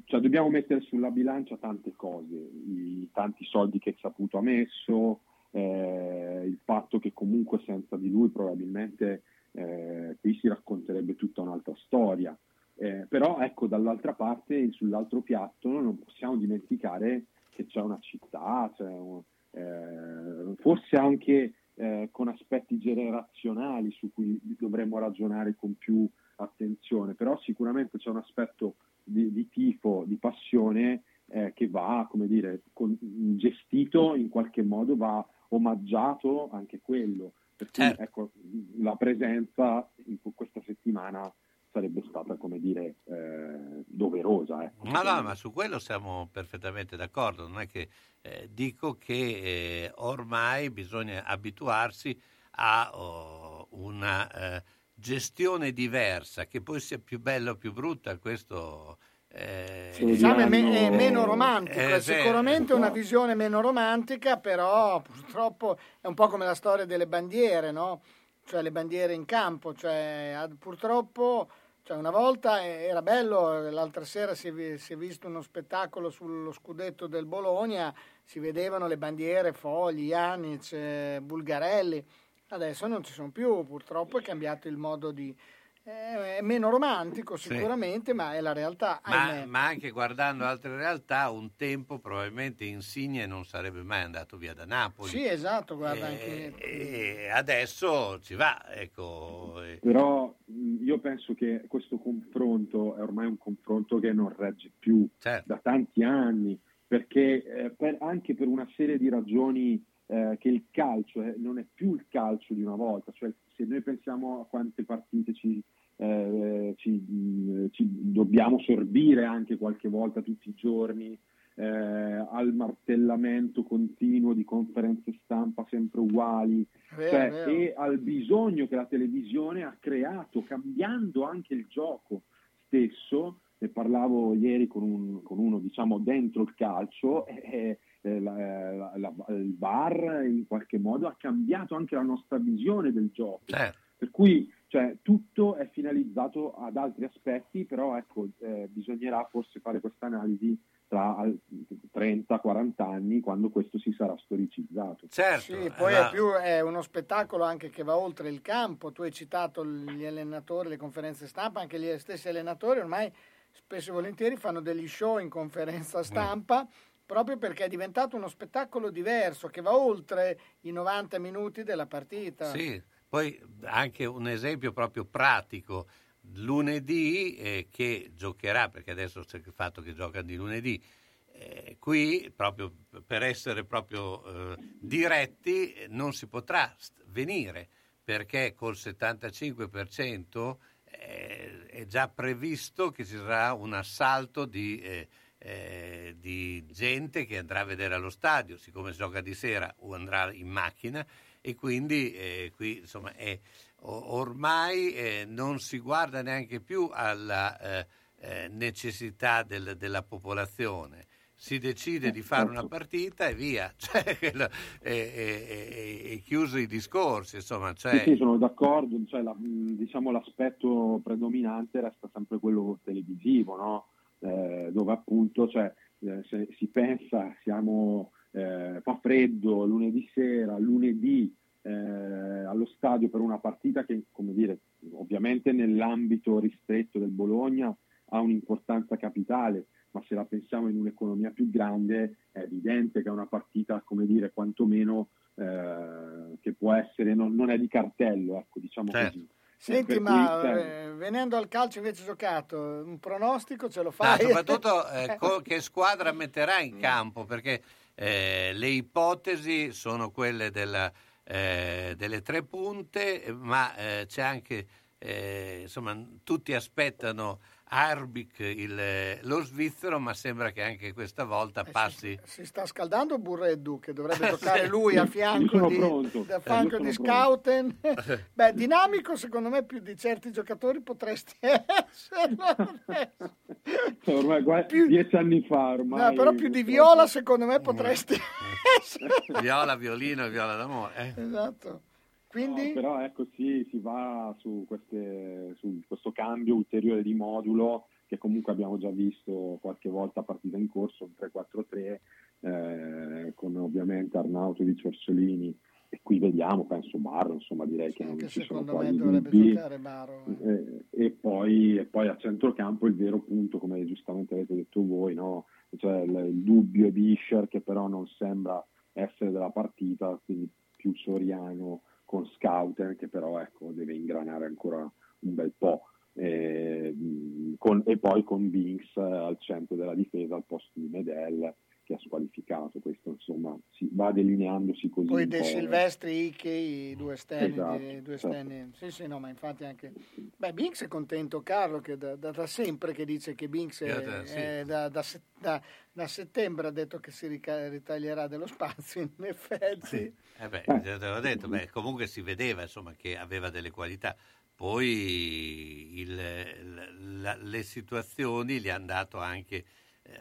cioè dobbiamo mettere sulla bilancia tante cose, i tanti soldi che Saputo ha messo, eh, il fatto che comunque senza di lui probabilmente eh, qui si racconterebbe tutta un'altra storia. Eh, però ecco dall'altra parte, sull'altro piatto, non possiamo dimenticare che c'è una città, c'è eh, forse anche eh, con aspetti generazionali su cui dovremmo ragionare con più attenzione, però sicuramente c'è un aspetto di, di tifo, di passione eh, che va, come dire, con- gestito in qualche modo, va omaggiato anche quello. Per cui ecco, la presenza in questa settimana sarebbe stata, come dire, eh, doverosa. Ecco. No, no, ma su quello siamo perfettamente d'accordo. Non è che eh, dico che eh, ormai bisogna abituarsi a oh, una eh, gestione diversa, che poi sia più bella o più brutta, questo. eh, Diciamo è, me- è meno romantico, Eh, è sì. sicuramente una visione meno romantica, però purtroppo è un po' come la storia delle bandiere, no? Cioè le bandiere in campo, cioè, ad- purtroppo cioè, una volta era bello, l'altra sera si è, si è visto uno spettacolo sullo scudetto del Bologna, si vedevano le bandiere, Fogli, Janic, eh, Bulgarelli, adesso non ci sono più, purtroppo è cambiato il modo di... eh, È meno romantico Sì. sicuramente, ma è la realtà. Ma, ma anche guardando altre realtà, un tempo probabilmente Insigne non sarebbe mai andato via da Napoli. Sì, esatto, guarda, Eh, anche... E adesso ci va, ecco. e- Però io penso che questo confronto è ormai un confronto che non regge più Certo. da tanti anni, perché eh, per- anche per una serie di ragioni eh, che il calcio eh, non è più il calcio di una volta, cioè se noi pensiamo a quante partite ci, eh, ci, mh, ci dobbiamo sorbire anche qualche volta tutti i giorni, eh, al martellamento continuo di conferenze stampa sempre uguali, Vero, cioè, vero. e al bisogno che la televisione ha creato, cambiando anche il gioco stesso. Ne parlavo ieri con, un- con uno, diciamo, dentro il calcio, e, e la- la- la- il VAR in qualche modo ha cambiato anche la nostra visione del gioco. Certo. Per cui cioè, tutto è finalizzato ad altri aspetti, però ecco, eh, bisognerà forse fare questa analisi tra al- 30-40 anni, quando questo si sarà storicizzato. Certo, Sì, poi è, più, è uno spettacolo anche che va oltre il campo. Tu hai citato gli allenatori, le conferenze stampa, anche gli stessi allenatori ormai spesso e volentieri fanno degli show in conferenza stampa proprio perché è diventato uno spettacolo diverso che va oltre i 90 minuti della partita. Sì, poi anche un esempio proprio pratico. Lunedì eh, che giocherà, perché adesso c'è il fatto che gioca di lunedì, eh, qui proprio per essere proprio eh, diretti eh, non si potrà venire perché col 75% eh, è già previsto che ci sarà un assalto di, eh, di gente che andrà a vedere allo stadio, siccome gioca di sera o andrà in macchina e quindi eh, qui insomma è, ormai eh, non si guarda neanche più alla eh, eh, necessità del- della popolazione. Si decide di fare una partita e via, cioè, quello- e, chiuso i discorsi, insomma, cioè, Sì, sì, sono d'accordo, cioè, la- diciamo, l'aspetto predominante resta sempre quello televisivo, no? Eh, dove appunto cioè, eh, se si pensa, siamo, eh, fa freddo lunedì sera, lunedì allo stadio per una partita che, come dire, ovviamente nell'ambito ristretto del Bologna ha un'importanza capitale, ma se la pensiamo in un'economia più grande è evidente che è una partita, come dire, quantomeno eh, che può essere, non, non è di cartello, ecco, diciamo Certo. così. Senti, ma cui, eh, venendo al calcio invece giocato, un pronostico ce lo Ah, fai? soprattutto eh, co- che squadra metterà in campo, perché eh, le ipotesi sono quelle della, eh, delle tre punte, ma eh, c'è anche, eh, insomma, tutti aspettano Arbik, il- lo svizzero, ma sembra che anche questa volta passi... Si sta scaldando Burreddu che dovrebbe giocare lui a fianco di, da Eh, di Scouten. Beh, dinamico secondo me più di certi giocatori potresti essere. ormai guarda, dieci anni fa ormai. No, però più di Viola secondo me potresti essere. Viola, violino e viola d'amore. eh. Esatto. Quindi No, però ecco sì, si va su, queste- su questo cambio ulteriore di modulo che comunque abbiamo già visto qualche volta a partita in corso, un 3-4-3, eh, con ovviamente Arnautovic, Orsolini e qui vediamo, penso Barro, insomma direi che non anche ci sono secondo me quasi dovrebbe dubbi. giocare Baro. eh. Eh, e, poi, e poi a centrocampo il vero punto, come giustamente avete detto voi, no? cioè il, il dubbio è Bischer che però non sembra essere della partita, quindi più Soriano con Scouten che però ecco, deve ingranare ancora un bel po'. E, mh, con- e poi con Binks eh, al centro della difesa al posto di Medel ha squalificato. Questo insomma si va delineandosi così. Poi De po'. Silvestri, Icche, i due esterni. Esatto, certo. Sì, sì, no, ma infatti anche... Beh, Binks è contento, Carlo, che da, da- da sempre che dice che Binks è, Eh, sì. è da, da se- da- da settembre ha detto che si rica- ritaglierà dello spazio, in effetti. Eh beh, te l'avevo detto, beh, comunque si vedeva insomma, che aveva delle qualità. Poi il- la- le situazioni gli hanno dato anche eh,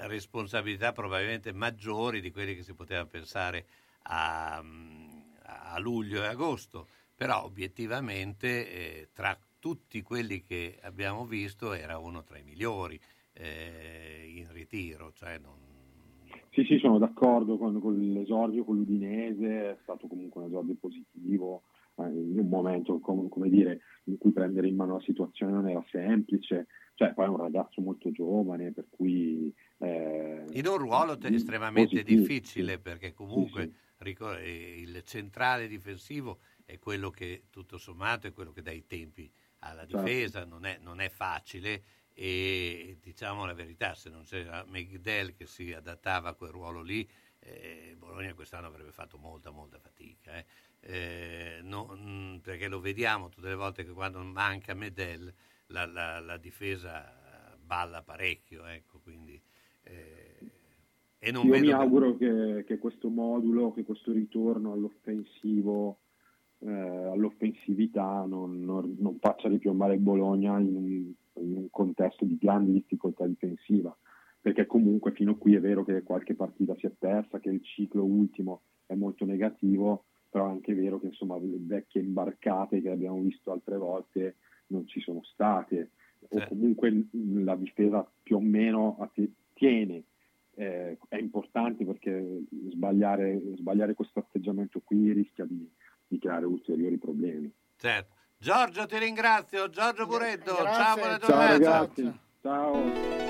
responsabilità probabilmente maggiori di quelle che si poteva pensare a, a luglio e agosto. Però obiettivamente eh, tra tutti quelli che abbiamo visto era uno tra i migliori eh, in ritiro. Cioè non, Sì, sì, sono d'accordo con, con l'esordio con l'Udinese, è stato comunque un esordio positivo, in un momento com- come dire, in cui prendere in mano la situazione non era semplice, cioè poi è un ragazzo molto giovane, per cui... eh, In un ruolo te- estremamente positivo, difficile perché comunque Sì, sì. ricor- eh, il centrale difensivo è quello che tutto sommato è quello che dà i tempi alla Certo. difesa, non è, non è facile e diciamo la verità, se non c'era Migdel che si adattava a quel ruolo lì, eh, Bologna quest'anno avrebbe fatto molta molta fatica. eh. Eh, no- mm, perché lo vediamo tutte le volte che quando manca Medel la, la- la difesa balla parecchio, ecco, quindi, eh, e non Io vedo mi auguro che, che questo modulo, che questo ritorno all'offensivo, eh, all'offensività non, non- non faccia ripiombare il Bologna in un, in un contesto di grande difficoltà difensiva, perché comunque fino a qui è vero che qualche partita si è persa, che il ciclo ultimo è molto negativo, però è anche vero che insomma le vecchie imbarcate che abbiamo visto altre volte non ci sono state, o comunque la difesa più o meno tiene eh, è importante perché sbagliare, sbagliare questo atteggiamento qui rischia di, di creare ulteriori problemi. Certo. Giorgio ti ringrazio, Giorgio Buretto, ciao, buona Ciao, giornata. ragazzi, ciao.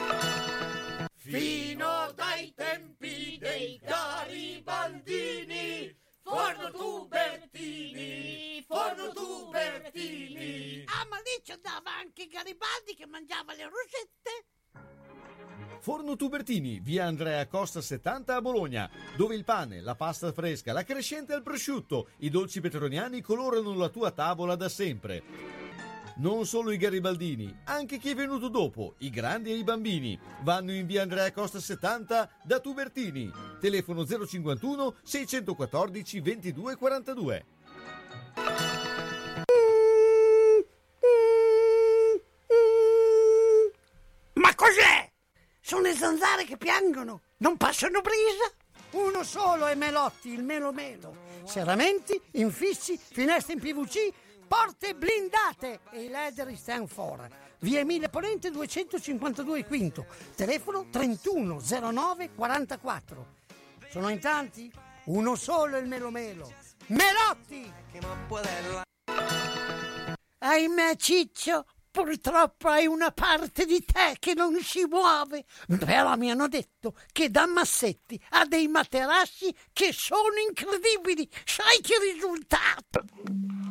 Fino dai tempi dei garibaldini, forno tubertini, forno tubertini. Ah, ma lì ci andava anche Garibaldi che mangiava le rosette. Forno Tubertini, via Andrea Costa 70 a Bologna, dove il pane, la pasta fresca, la crescente al prosciutto, i dolci petroniani colorano la tua tavola da sempre. Non solo i garibaldini, anche chi è venuto dopo, i grandi e i bambini, vanno in via Andrea Costa 70 da Tubertini. Telefono 051 614 22 42. Ma cos'è? Sono le zanzare che piangono. Non passano brisa. uno solo è Melotti, il Melo Melo. Serramenti, infissi, finestre in PVC, porte blindate e i leder stand for. Via Emile Ponente 252 Quinto, telefono 3109 44. Sono in tanti? Uno solo il Melo Melo. Melotti! Ahimè Ciccio, purtroppo hai una parte di te che non si muove. Però mi hanno detto che da Massetti ha dei materassi che sono incredibili. Sai che risultato?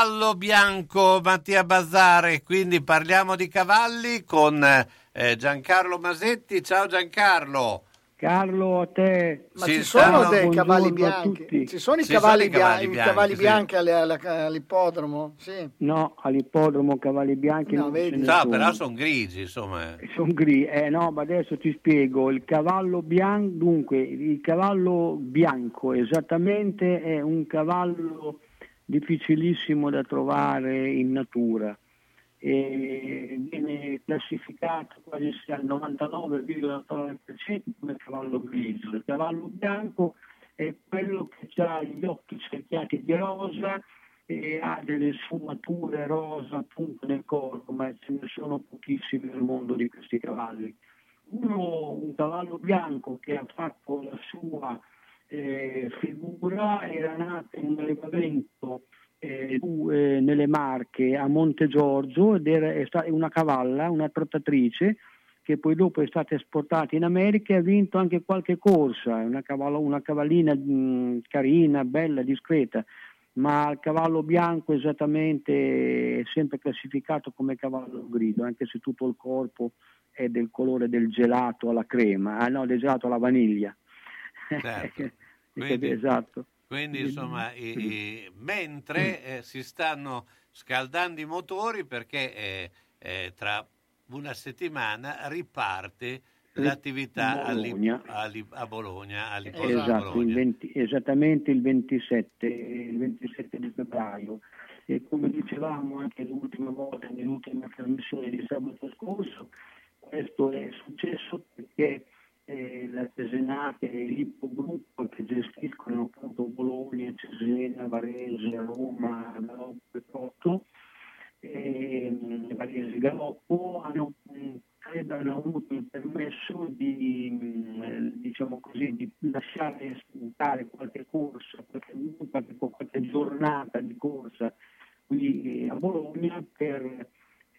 Cavallo bianco Mattia Bazzare, quindi parliamo di cavalli con eh, Giancarlo Masetti. Ciao Giancarlo. Carlo, a te. Ma Ci ci sono dei cavalli bianchi? Ci sono i Ci cavalli, sono i cavalli bia- i bianchi, cavalli sì. bianchi all'ippodromo? Sì. No, all'ippodromo cavalli bianchi No, non vedi. ce ne Ciao, sono. però sono grigi, insomma. Sono gri, eh no, ma adesso ti spiego. Il cavallo bianco, dunque, il cavallo bianco esattamente è un cavallo difficilissimo da trovare in natura. E viene classificato quasi al 99,9% come cavallo grigio. Il cavallo bianco è quello che ha gli occhi cerchiati di rosa e ha delle sfumature rosa appunto nel corpo, ma ce ne sono pochissimi nel mondo di questi cavalli. Uno, un cavallo bianco che ha fatto la sua eh, figura era nato in un allevamento eh, nelle Marche a Monte Giorgio ed era è sta- una cavalla, una trottatrice che poi dopo è stata esportata in America e ha vinto anche qualche corsa, una, cavallo- una cavallina mh, carina, bella, discreta, ma il cavallo bianco esattamente è sempre classificato come cavallo grido, anche se tutto il corpo è del colore del gelato alla crema, ah no, del gelato alla vaniglia. Certo. Quindi- esatto. Quindi, insomma, i- i- mentre eh, si stanno scaldando i motori perché eh, eh, tra una settimana riparte l'attività Bologna. a Li- a Bologna, Esatto, il Bologna. 20 esattamente il 27, il 27 di febbraio. E come dicevamo anche l'ultima volta, nell'ultima trasmissione di sabato scorso, questo è successo perché eh, la Cesenate e l'Ippogruppo che gestiscono appunto Bologna, Cesena, Varese, Roma, Galoppo e Cotto, ehm, Varese e Galoppo hanno, mh, credo hanno avuto il permesso di, mh, diciamo così, di lasciare spuntare qualche corsa, qualche, qualche, qualche giornata di corsa qui a Bologna per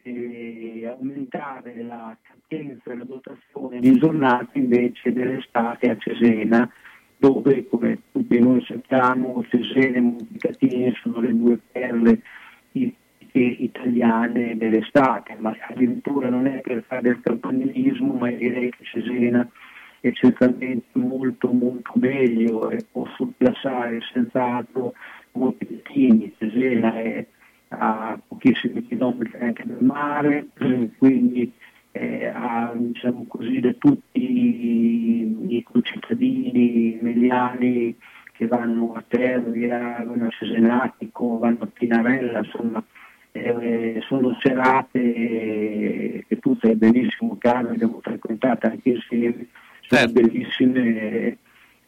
eh, aumentare la capienza e la dotazione di giornate invece dell'estate a Cesena, dove come tutti noi sappiamo Cesena e Montecatini sono le due perle italiane dell'estate, ma addirittura non è per fare del campanilismo, ma direi che Cesena è certamente molto molto meglio e può surclassare senz'altro Montecatini, Cesena è a pochissimi chilometri anche dal mare, quindi eh, ha diciamo così, da tutti i, i concittadini emiliani che vanno a Tervia, vanno a Cesenatico, vanno a Pinarella, insomma eh, sono serate eh, che tu sai benissimo caro, le abbiamo frequentate anche insieme, sono bellissime.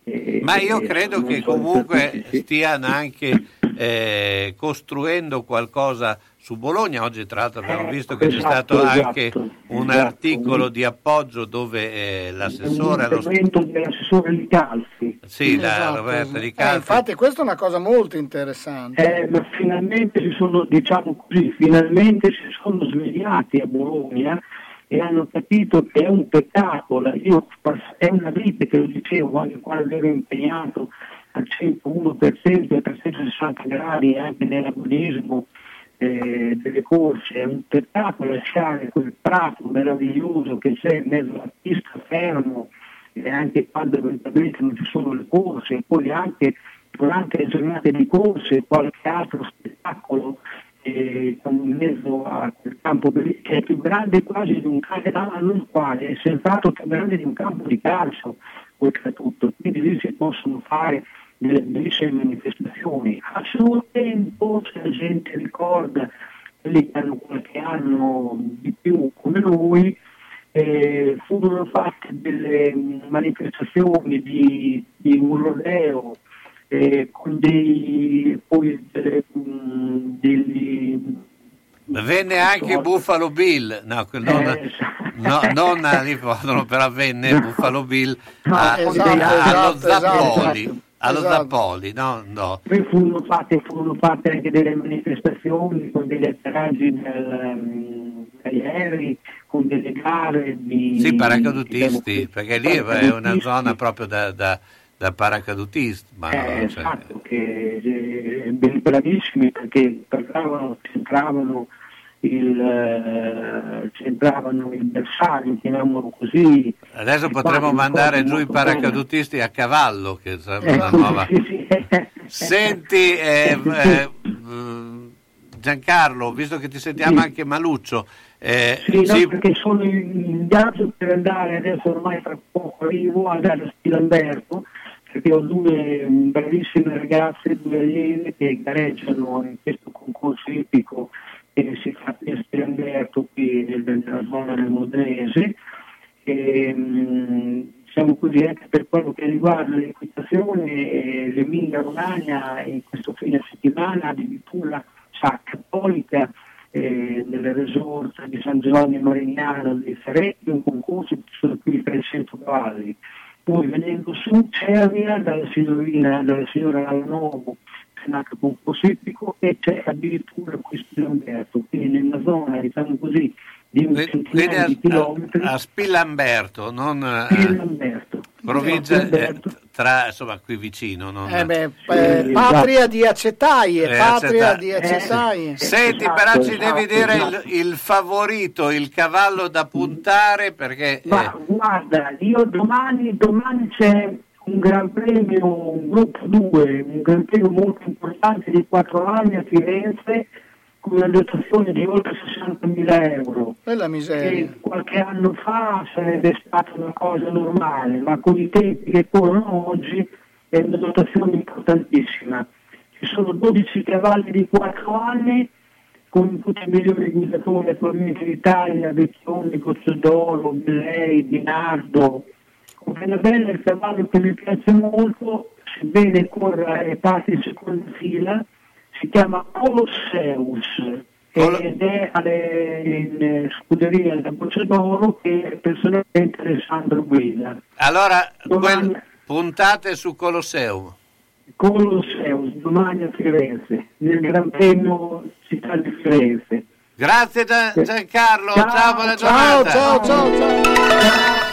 eh, Ma io eh, credo sono che comunque tutti, sì. stiano anche eh, costruendo qualcosa su Bologna. Oggi tra l'altro abbiamo visto che c'è esatto, stato esatto, anche un esatto. articolo di appoggio dove eh, l'assessore allo L'intervento dell'assessore Licalfi. Sì, la Esatto. Roberta Eh, Ricalfi. infatti questa è una cosa molto interessante. Eh, ma finalmente si sono, diciamo così, finalmente si sono svegliati a Bologna e hanno capito che è un peccato, la- io, è una vite che lo dicevo anche quando ero impegnato al 101% e 360 gradi anche nell'agonismo eh, delle corse, è un peccato lasciare quel prato meraviglioso che c'è in mezzo alla pista fermo e anche quando eventualmente non ci sono le corse, e poi anche durante le giornate di corse qualche altro spettacolo eh, in mezzo a quel campo che è più grande quasi di un campo, non quasi, è senz'altro più grande di un campo di calcio, oltretutto, quindi lì si possono fare delle bellissime manifestazioni. A suo tempo, se la gente ricorda, quelli che hanno qualche anno di più come noi, eh, furono fatte delle manifestazioni di, di un rodeo eh, con dei, poi delle, degli Venne anche Buffalo Bill, no, non, Eh, no, non all'ipodromo, però venne Buffalo Bill No, a- esatto, a- allo esatto, Zappoli. esatto. Allo Esatto. Zappoli, no, no. Poi furono fatte, furono fatte anche delle manifestazioni con degli atterraggi um, aerei, con delle gare di... Sì, paracadutisti, diciamo, perché lì è una zona proprio da, da, da paracadutisti. Ma no, Eh, cioè, esatto, che eh, bravissimi perché parlavano, centravano il, eh, centravano il bersaglio, chiamiamolo così. adesso potremmo mandare giù i molto bene. paracadutisti a cavallo, che sarebbe una Ecco, nuova... sì, sì. Senti, eh, eh, mm, Giancarlo, visto che ti sentiamo Sì. anche Maluccio, eh, Sì, no, sì, perché sono in viaggio per andare, adesso ormai tra poco arrivo, ad andare a Stilamberto, perché ho due mm, bravissime ragazze, due allieve che gareggiano in questo concorso ippico che si fa qui a Stilamberto, qui nel- nella zona del Modenese. E, mm, diciamo così, anche per quello che riguarda l'equitazione, eh, l'Emilia Romagna in questo fine settimana addirittura sa cattolica eh, nelle resort di San Giovanni Marignano di Ferretti, un concorso che sono più di 300 cavalli. Poi venendo su Cervia dalla signorina, dalla signora Lanovo, Senato concorso ippico e c'è addirittura questo Lamberto, quindi nella zona, diciamo così, di un quindi centinaio a, di chilometri. a Spillamberto, non eh, Spillamberto. provincia eh, tra, insomma, qui vicino. Non... Eh beh, Sì, eh, esatto. patria di acetaie, Eh, patria di Eh, acetaie. Senti, Esatto, però ci esatto, devi dire esatto. il, il favorito, il cavallo da puntare, perché... Ma eh, guarda, io domani, domani c'è un gran premio, un gruppo 2, un gran premio molto importante di quattro anni a Firenze con una dotazione di oltre 60.000 euro. E la miseria. Che qualche anno fa sarebbe stata una cosa normale, ma con i tempi che corrono oggi è una dotazione importantissima. Ci sono 12 cavalli di 4 anni con tutti i migliori guidatori attualmente in Italia, Vecchioni, Cozzodoro, Bellei, Dinardo. Con Penabella il cavallo che mi piace molto, sebbene corra e parte in seconda fila, si chiama Colosseus ed è alle- in eh, scuderia da Cozzodoro che personalmente Alessandro guida. Allora, quel- puntate su Colosseum. Colosseus domani a Firenze, nel Gran Premio città di Firenze. Grazie Gian- Giancarlo, ciao, Ciao, buona ciao, giornata. ciao, ciao, ciao.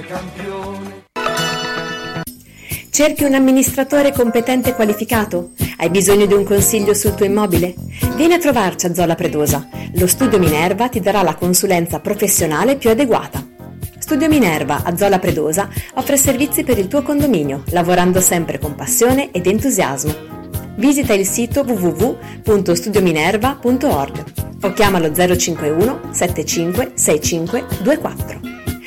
Bologna campione. Cerchi un amministratore competente e qualificato? Hai bisogno di un consiglio sul tuo immobile? Vieni a trovarci a Zola Predosa. Lo studio Minerva ti darà la consulenza professionale più adeguata. Studio Minerva a Zola Predosa offre servizi per il tuo condominio, lavorando sempre con passione ed entusiasmo. Visita il sito www.studiominerva.org o chiamalo 051 75 65 24.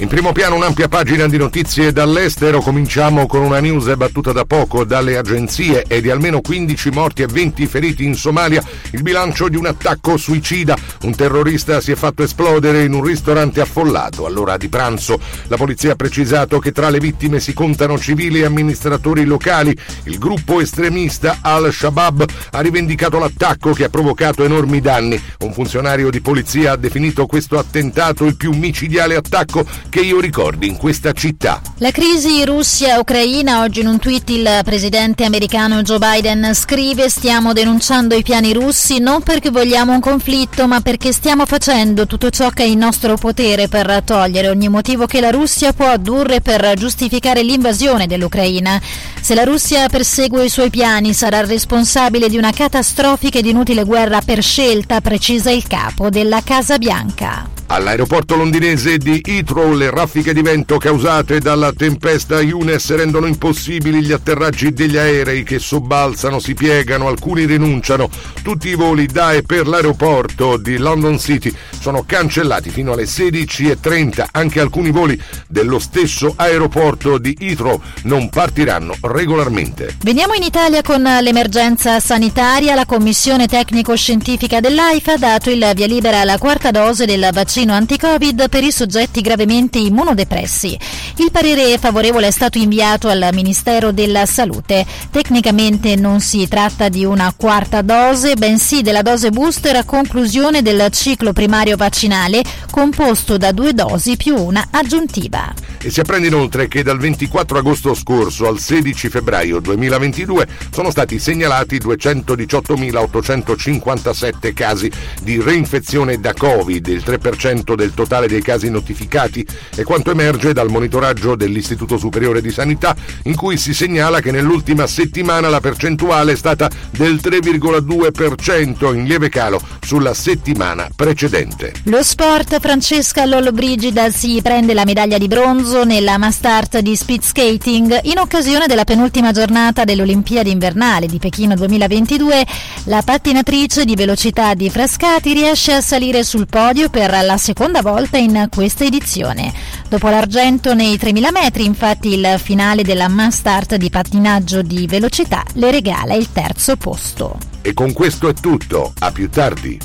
In primo piano un'ampia pagina di notizie dall'estero, cominciamo con una news battuta da poco dalle agenzie e di almeno 15 morti e 20 feriti in Somalia, il bilancio di un attacco suicida. Un terrorista si è fatto esplodere in un ristorante affollato all'ora di pranzo. La polizia ha precisato che tra le vittime si contano civili e amministratori locali. Il gruppo estremista Al-Shabaab ha rivendicato l'attacco che ha provocato enormi danni. Un funzionario di polizia ha definito questo attentato il più micidiale attacco che io ricordi in questa città. La crisi Russia-Ucraina, oggi in un tweet il presidente americano Joe Biden scrive stiamo denunciando i piani russi non perché vogliamo un conflitto ma perché stiamo facendo tutto ciò che è in nostro potere per togliere ogni motivo che la Russia può addurre per giustificare l'invasione dell'Ucraina. Se la Russia persegue i suoi piani sarà responsabile di una catastrofica ed inutile guerra per scelta, precisa il capo della Casa Bianca. All'aeroporto londinese di Heathrow le raffiche di vento causate dalla tempesta Younes rendono impossibili gli atterraggi degli aerei che sobbalzano, si piegano, alcuni rinunciano. Tutti i voli da e per l'aeroporto di London City sono cancellati fino alle 16.30. Anche alcuni voli dello stesso aeroporto di Heathrow non partiranno regolarmente. Veniamo in Italia con l'emergenza sanitaria. La commissione tecnico-scientifica dell'AIFA ha dato il via libera alla quarta dose del vaccino anti-Covid per i soggetti gravemente immunodepressi. Il parere favorevole è stato inviato al Ministero della Salute. Tecnicamente non si tratta di una quarta dose, bensì della dose booster a conclusione del ciclo primario vaccinale composto da due dosi più una aggiuntiva. E si apprende inoltre che dal 24 agosto scorso al 16 febbraio 2022 sono stati segnalati 218.857 casi di reinfezione da Covid, il 3% del totale dei casi notificati, è quanto emerge dal monitoraggio dell'Istituto Superiore di Sanità, in cui si segnala che nell'ultima settimana la percentuale è stata del 3,2% in lieve calo sulla settimana precedente. Lo sport, Francesca Lollobrigida si prende la medaglia di bronzo nella Mastart di speed skating in occasione della penultima giornata delle Olimpiadi invernali di Pechino 2022. La pattinatrice di velocità di Frascati riesce a salire sul podio per la seconda volta in questa edizione. Dopo l'argento nei 3000 metri, infatti, il finale della Mastart di pattinaggio di velocità le regala il terzo posto. E con questo è tutto, a più tardi.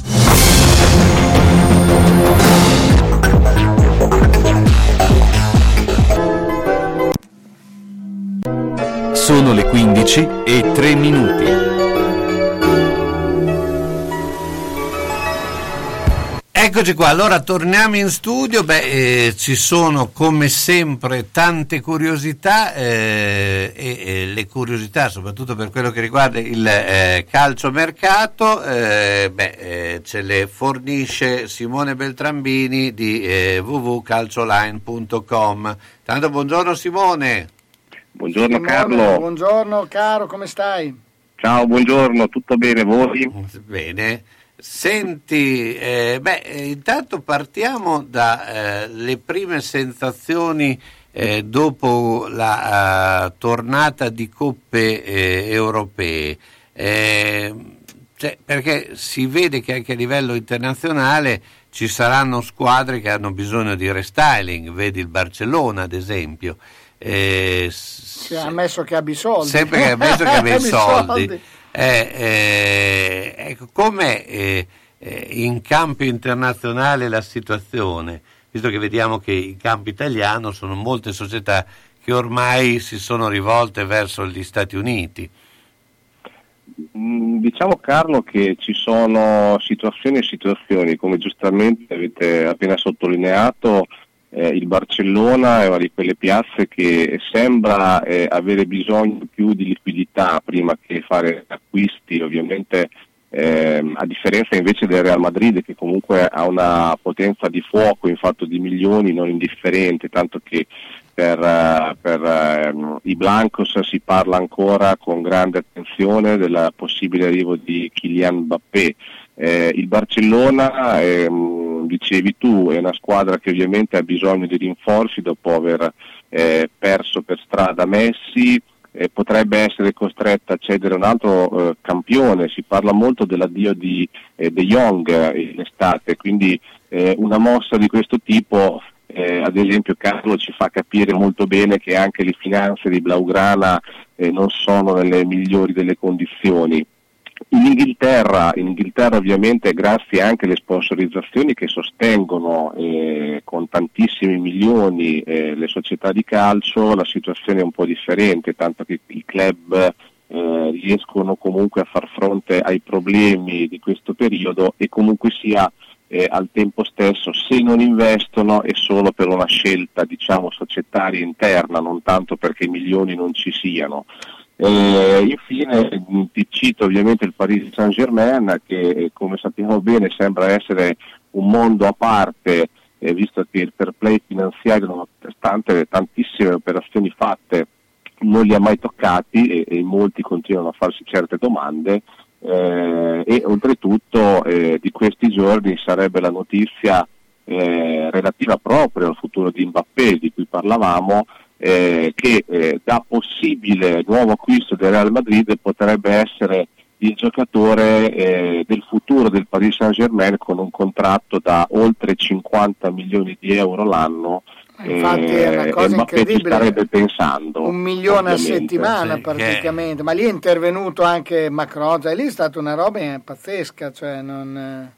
Sono le 15 e 3 minuti. Eccoci qua, allora torniamo in studio, beh eh, ci sono come sempre tante curiosità eh, e, e le curiosità soprattutto per quello che riguarda il eh, calciomercato eh, beh, eh, ce le fornisce Simone Beltrambini di eh, www.calcioline.com. Tanto buongiorno Simone. Buongiorno Simone, Carlo. Buongiorno caro, come stai? Ciao, buongiorno, tutto bene voi? Bene. Senti, eh, beh, eh, intanto partiamo dalle prime sensazioni eh, dopo la eh, tornata di coppe eh, europee. Eh, cioè, perché si vede che anche a livello internazionale ci saranno squadre che hanno bisogno di restyling, vedi il Barcellona ad esempio. Eh, Sì, ha ammesso che abbia i soldi. sempre che ha messo che Abbia i soldi. Eh, eh, ecco, com'è eh, eh, in campo internazionale la situazione? Visto che vediamo che in campo italiano sono molte società che ormai si sono rivolte verso gli Stati Uniti. Mm, Diciamo Carlo che ci sono situazioni e situazioni, come giustamente avete appena sottolineato, eh, il Barcellona è una di quelle piazze che sembra eh, avere bisogno più di liquidità prima che fare acquisti, ovviamente ehm, a differenza invece del Real Madrid che comunque ha una potenza di fuoco in fatto di milioni non indifferente, tanto che per, eh, per, ehm, i Blancos si parla ancora con grande attenzione del possibile arrivo di Kylian Mbappé. Eh, il Barcellona, ehm, dicevi tu, è una squadra che ovviamente ha bisogno di rinforzi dopo aver eh, perso per strada Messi, eh, potrebbe essere costretta a cedere un altro eh, campione, si parla molto dell'addio di eh, De Jong in estate, quindi eh, una mossa di questo tipo eh, ad esempio Carlo ci fa capire molto bene che anche le finanze di Blaugrana eh, non sono nelle migliori delle condizioni. In Inghilterra, in Inghilterra ovviamente grazie anche alle sponsorizzazioni che sostengono eh, con tantissimi milioni eh, le società di calcio, la situazione è un po' differente, tanto che i club eh, riescono comunque a far fronte ai problemi di questo periodo e comunque sia eh, al tempo stesso se non investono è solo per una scelta diciamo societaria interna, non tanto perché i milioni non ci siano. Eh, infine ti cito ovviamente il Paris Saint Germain che come sappiamo bene sembra essere un mondo a parte eh, visto che il fair play finanziario nonostante tantissime operazioni fatte non li ha mai toccati e, e molti continuano a farsi certe domande. Eh, e oltretutto eh, di questi giorni sarebbe la notizia eh, relativa proprio al futuro di Mbappé di cui parlavamo, eh, che eh, da possibile nuovo acquisto del Real Madrid potrebbe essere il giocatore eh, del futuro del Paris Saint Germain con un contratto da oltre 50 milioni di euro l'anno. Infatti è una eh, cosa incredibile. starebbe pensando. un milione a settimana Sì. praticamente, ma lì è intervenuto anche Macron, cioè, lì è stata una roba eh, pazzesca, cioè non... eh,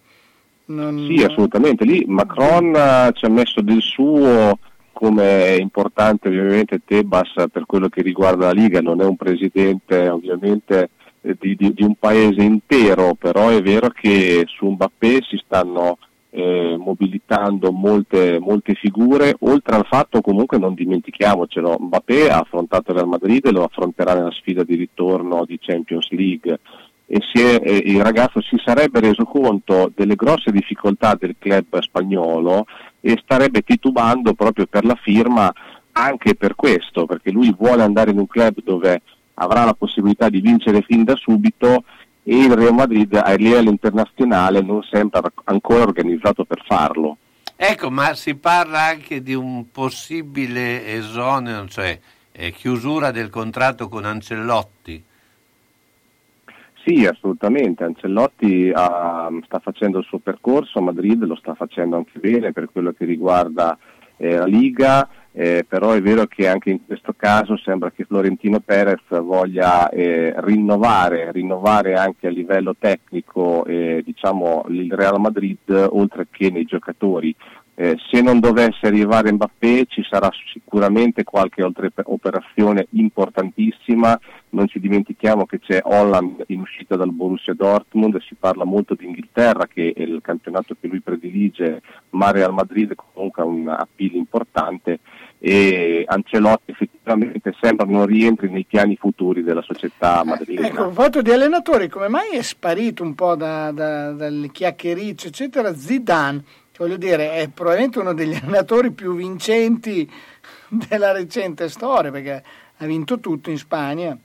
non- Sì, assolutamente. Lì Macron eh, ci ha messo del suo, come è importante ovviamente Tebas per quello che riguarda la Liga, non è un presidente ovviamente eh, di, di- di un paese intero, però è vero che su Mbappé si stanno eh, mobilitando molte, molte figure, oltre al fatto comunque non dimentichiamocelo, Mbappé ha affrontato il Real Madrid e lo affronterà nella sfida di ritorno di Champions League e è- eh, il ragazzo si sarebbe reso conto delle grosse difficoltà del club spagnolo e starebbe titubando proprio per la firma anche per questo, perché lui vuole andare in un club dove avrà la possibilità di vincere fin da subito e il Real Madrid a livello internazionale non sembra ancora organizzato per farlo. Ecco, ma si parla anche di un possibile esonero, cioè eh, chiusura del contratto con Ancellotti. Sì, assolutamente. Ancellotti ah, sta facendo il suo percorso a Madrid, lo sta facendo anche bene per quello che riguarda eh, la Liga, eh, però è vero che anche in questo caso sembra che Florentino Perez voglia eh, rinnovare, rinnovare anche a livello tecnico eh, diciamo, il Real Madrid oltre che nei giocatori. Eh, se non dovesse arrivare Mbappé ci sarà sicuramente qualche altra operazione importantissima, non ci dimentichiamo che c'è Holland in uscita dal Borussia Dortmund, si parla molto di Inghilterra che è il campionato che lui predilige, ma Real Madrid comunque ha un appeal importante e Ancelotti effettivamente sembra non rientri nei piani futuri della società madrilena. Ecco, a proposito di allenatori, come mai è sparito un po' da, da, dalle chiacchiericce, eccetera, Zidane? Voglio dire, è probabilmente uno degli allenatori più vincenti della recente storia, perché ha vinto tutto in Spagna.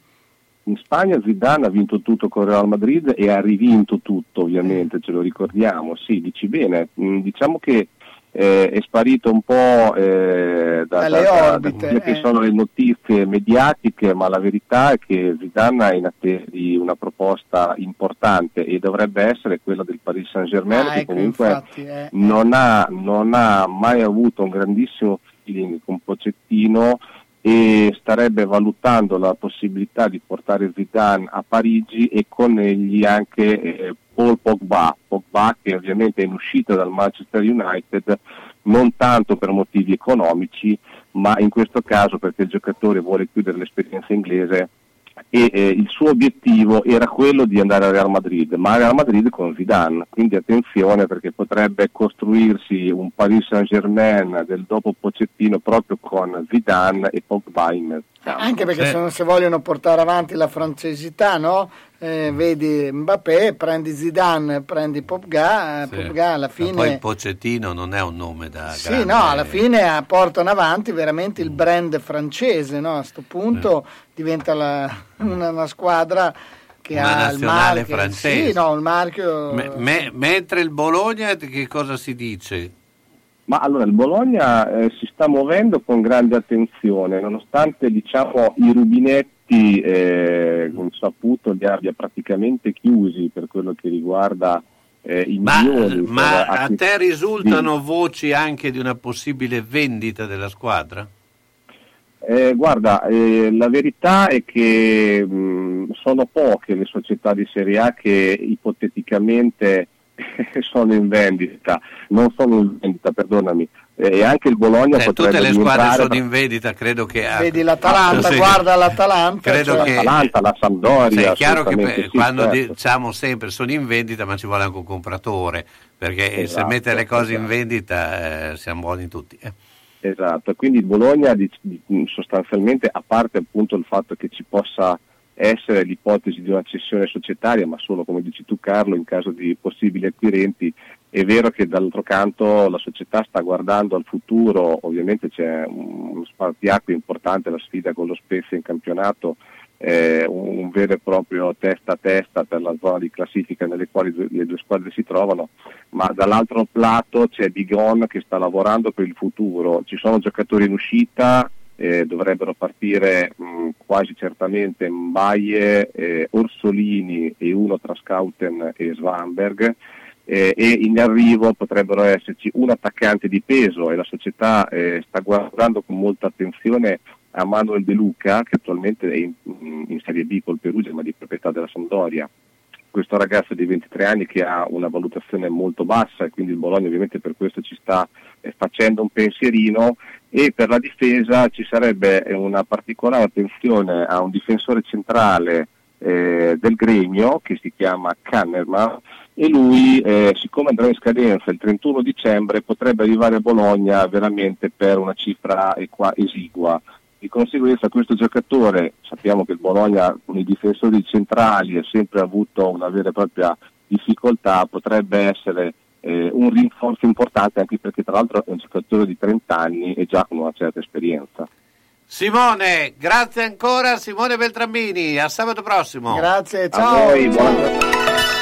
In Spagna Zidane ha vinto tutto con Real Madrid e ha rivinto tutto ovviamente, ce lo ricordiamo, sì, dici bene, Mm, diciamo che eh, è sparito un po' eh, da, Dalle da- da- da orbite, quelle che eh. sono le notizie mediatiche, ma la verità è che Zidane è in attesa di una proposta importante e dovrebbe essere quella del Paris Saint Germain Ah, che ecco, comunque infatti, eh. non ha, non ha mai avuto un grandissimo feeling con Pocettino e starebbe valutando la possibilità di portare Zidane a Parigi e con egli anche eh, Paul Pogba, Pogba che ovviamente è in uscita dal Manchester United non tanto per motivi economici ma in questo caso perché il giocatore vuole chiudere l'esperienza inglese e eh, il suo obiettivo era quello di andare al Real Madrid, ma al Real Madrid con Zidane, quindi attenzione perché potrebbe costruirsi un Paris Saint-Germain del dopo Pocettino proprio con Zidane e Pogba in mezzo. Anche perché Sì. se, se vogliono portare avanti la francesità, no? Eh, vedi Mbappé, prendi Zidane, prendi Pogba, eh, Sì. Pogba alla Ma poi fine... Pocettino non è un nome da Sì, grande- no, alla fine eh, portano avanti veramente il brand francese, no? A questo punto diventa la- una, una squadra che Una ha il nazionale marchio. francese. Sì, no, il marchio... Me- me- mentre il Bologna che cosa si dice? Ma allora il Bologna eh, si sta muovendo con grande attenzione, nonostante diciamo, i rubinetti eh, con saputo li abbia praticamente chiusi per quello che riguarda eh, i Ma, milioni. ma per a acquist- te risultano Sì. voci anche di una possibile vendita della squadra? Eh, guarda, eh, la verità è che mh, sono poche le società di Serie A che ipoteticamente sono in vendita, non sono in vendita, perdonami, e anche il Bologna Eh, potrebbe tutte le squadre sono in vendita, credo che... Vedi l'Atalanta, Sì. guarda l'Atalanta. Credo cioè- che- l'Atalanta, la Sampdoria. Sì, è chiaro che per- sì, quando certo. diciamo sempre sono in vendita, ma ci vuole anche un compratore, perché se Esatto, mette le cose in esatto. vendita eh, siamo buoni tutti. eh. Esatto, quindi il Bologna sostanzialmente, a parte appunto il fatto che ci possa essere l'ipotesi di una cessione societaria, ma solo come dici tu Carlo, in caso di possibili acquirenti, è vero che dall'altro canto la società sta guardando al futuro, ovviamente c'è uno spartiacque importante, la sfida con lo Spezia in campionato eh, un, un vero e proprio testa a testa per la zona di classifica nelle quali le due squadre si trovano, ma dall'altro lato c'è Digon che sta lavorando per il futuro, ci sono giocatori in uscita, eh, dovrebbero partire mh, quasi certamente Mbaye, eh, Orsolini e uno tra Scouten e Svanberg eh, e in arrivo potrebbero esserci un attaccante di peso e la società eh, sta guardando con molta attenzione a Manuel De Luca che attualmente è in, in Serie B col Perugia ma di proprietà della Sampdoria questo ragazzo di 23 anni che ha una valutazione molto bassa e quindi il Bologna ovviamente per questo ci sta eh, facendo un pensierino e per la difesa ci sarebbe una particolare attenzione a un difensore centrale eh, del gremio che si chiama Kannerman e lui eh, siccome andrà in scadenza il 31 dicembre potrebbe arrivare a Bologna veramente per una cifra equa- esigua di conseguenza questo giocatore, sappiamo che il Bologna con i difensori centrali ha sempre avuto una vera e propria difficoltà, potrebbe essere eh, un rinforzo importante anche perché tra l'altro è un giocatore di 30 anni e già con una certa esperienza. Simone, grazie ancora Simone Beltrambini, a sabato prossimo. Grazie, ciao. voi, buona-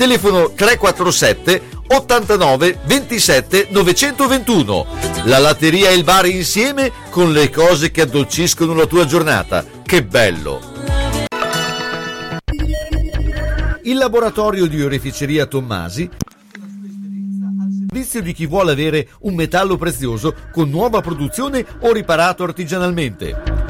Telefono 347 89 27 921. La latteria e il bar insieme con le cose che addolciscono la tua giornata. Che bello! Il laboratorio di oreficeria Tommasi servizio di chi vuole avere un metallo prezioso con nuova produzione o riparato artigianalmente.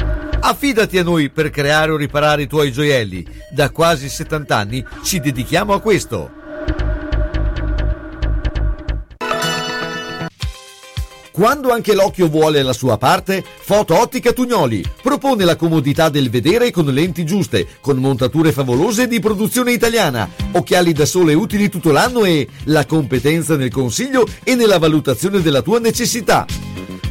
Affidati a noi per creare o riparare i tuoi gioielli. Da quasi 70 anni ci dedichiamo a questo. Quando anche l'occhio vuole la sua parte, Foto Ottica Tugnoli propone la comodità del vedere con lenti giuste, con montature favolose di produzione italiana, occhiali da sole utili tutto l'anno e la competenza nel consiglio e nella valutazione della tua necessità.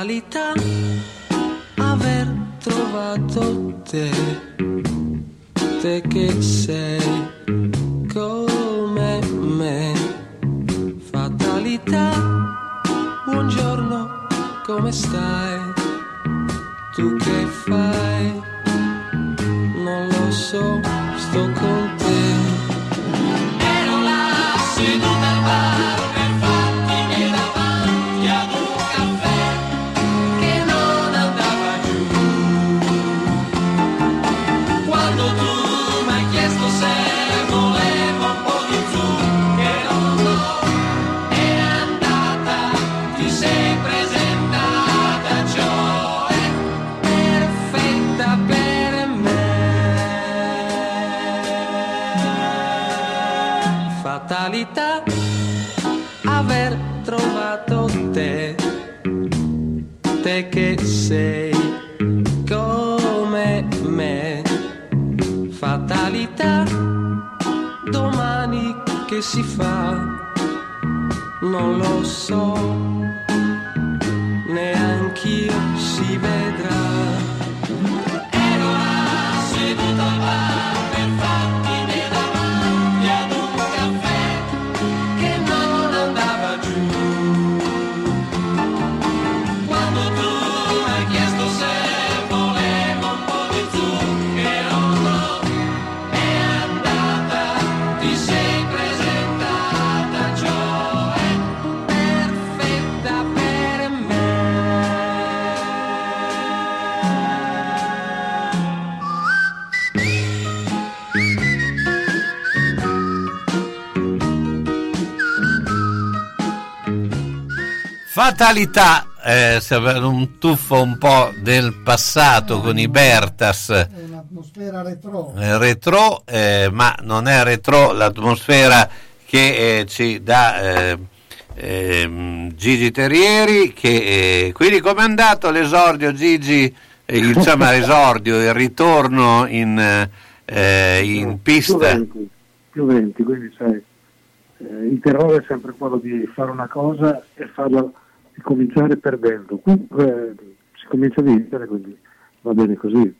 Fatalità aver trovato te, te che sei come me. Fatalità, buongiorno, come stai? Tu che fai? Non lo so, che si fa, non lo so, neanch'io Fatalità, eh, un tuffo un po' del passato con i Bertas È un'atmosfera retro. eh, retro, eh, ma non è retro l'atmosfera che eh, ci dà eh, ehm, Gigi Terrieri. Che, eh, quindi com'è andato l'esordio Gigi? Eh, il- insomma l'esordio, il ritorno in, eh, in pista? Più 20, più 20, quindi sai, eh, il terrore è sempre quello di fare una cosa e farla di cominciare perdendo. Comunque eh, si comincia a vincere, quindi va bene così.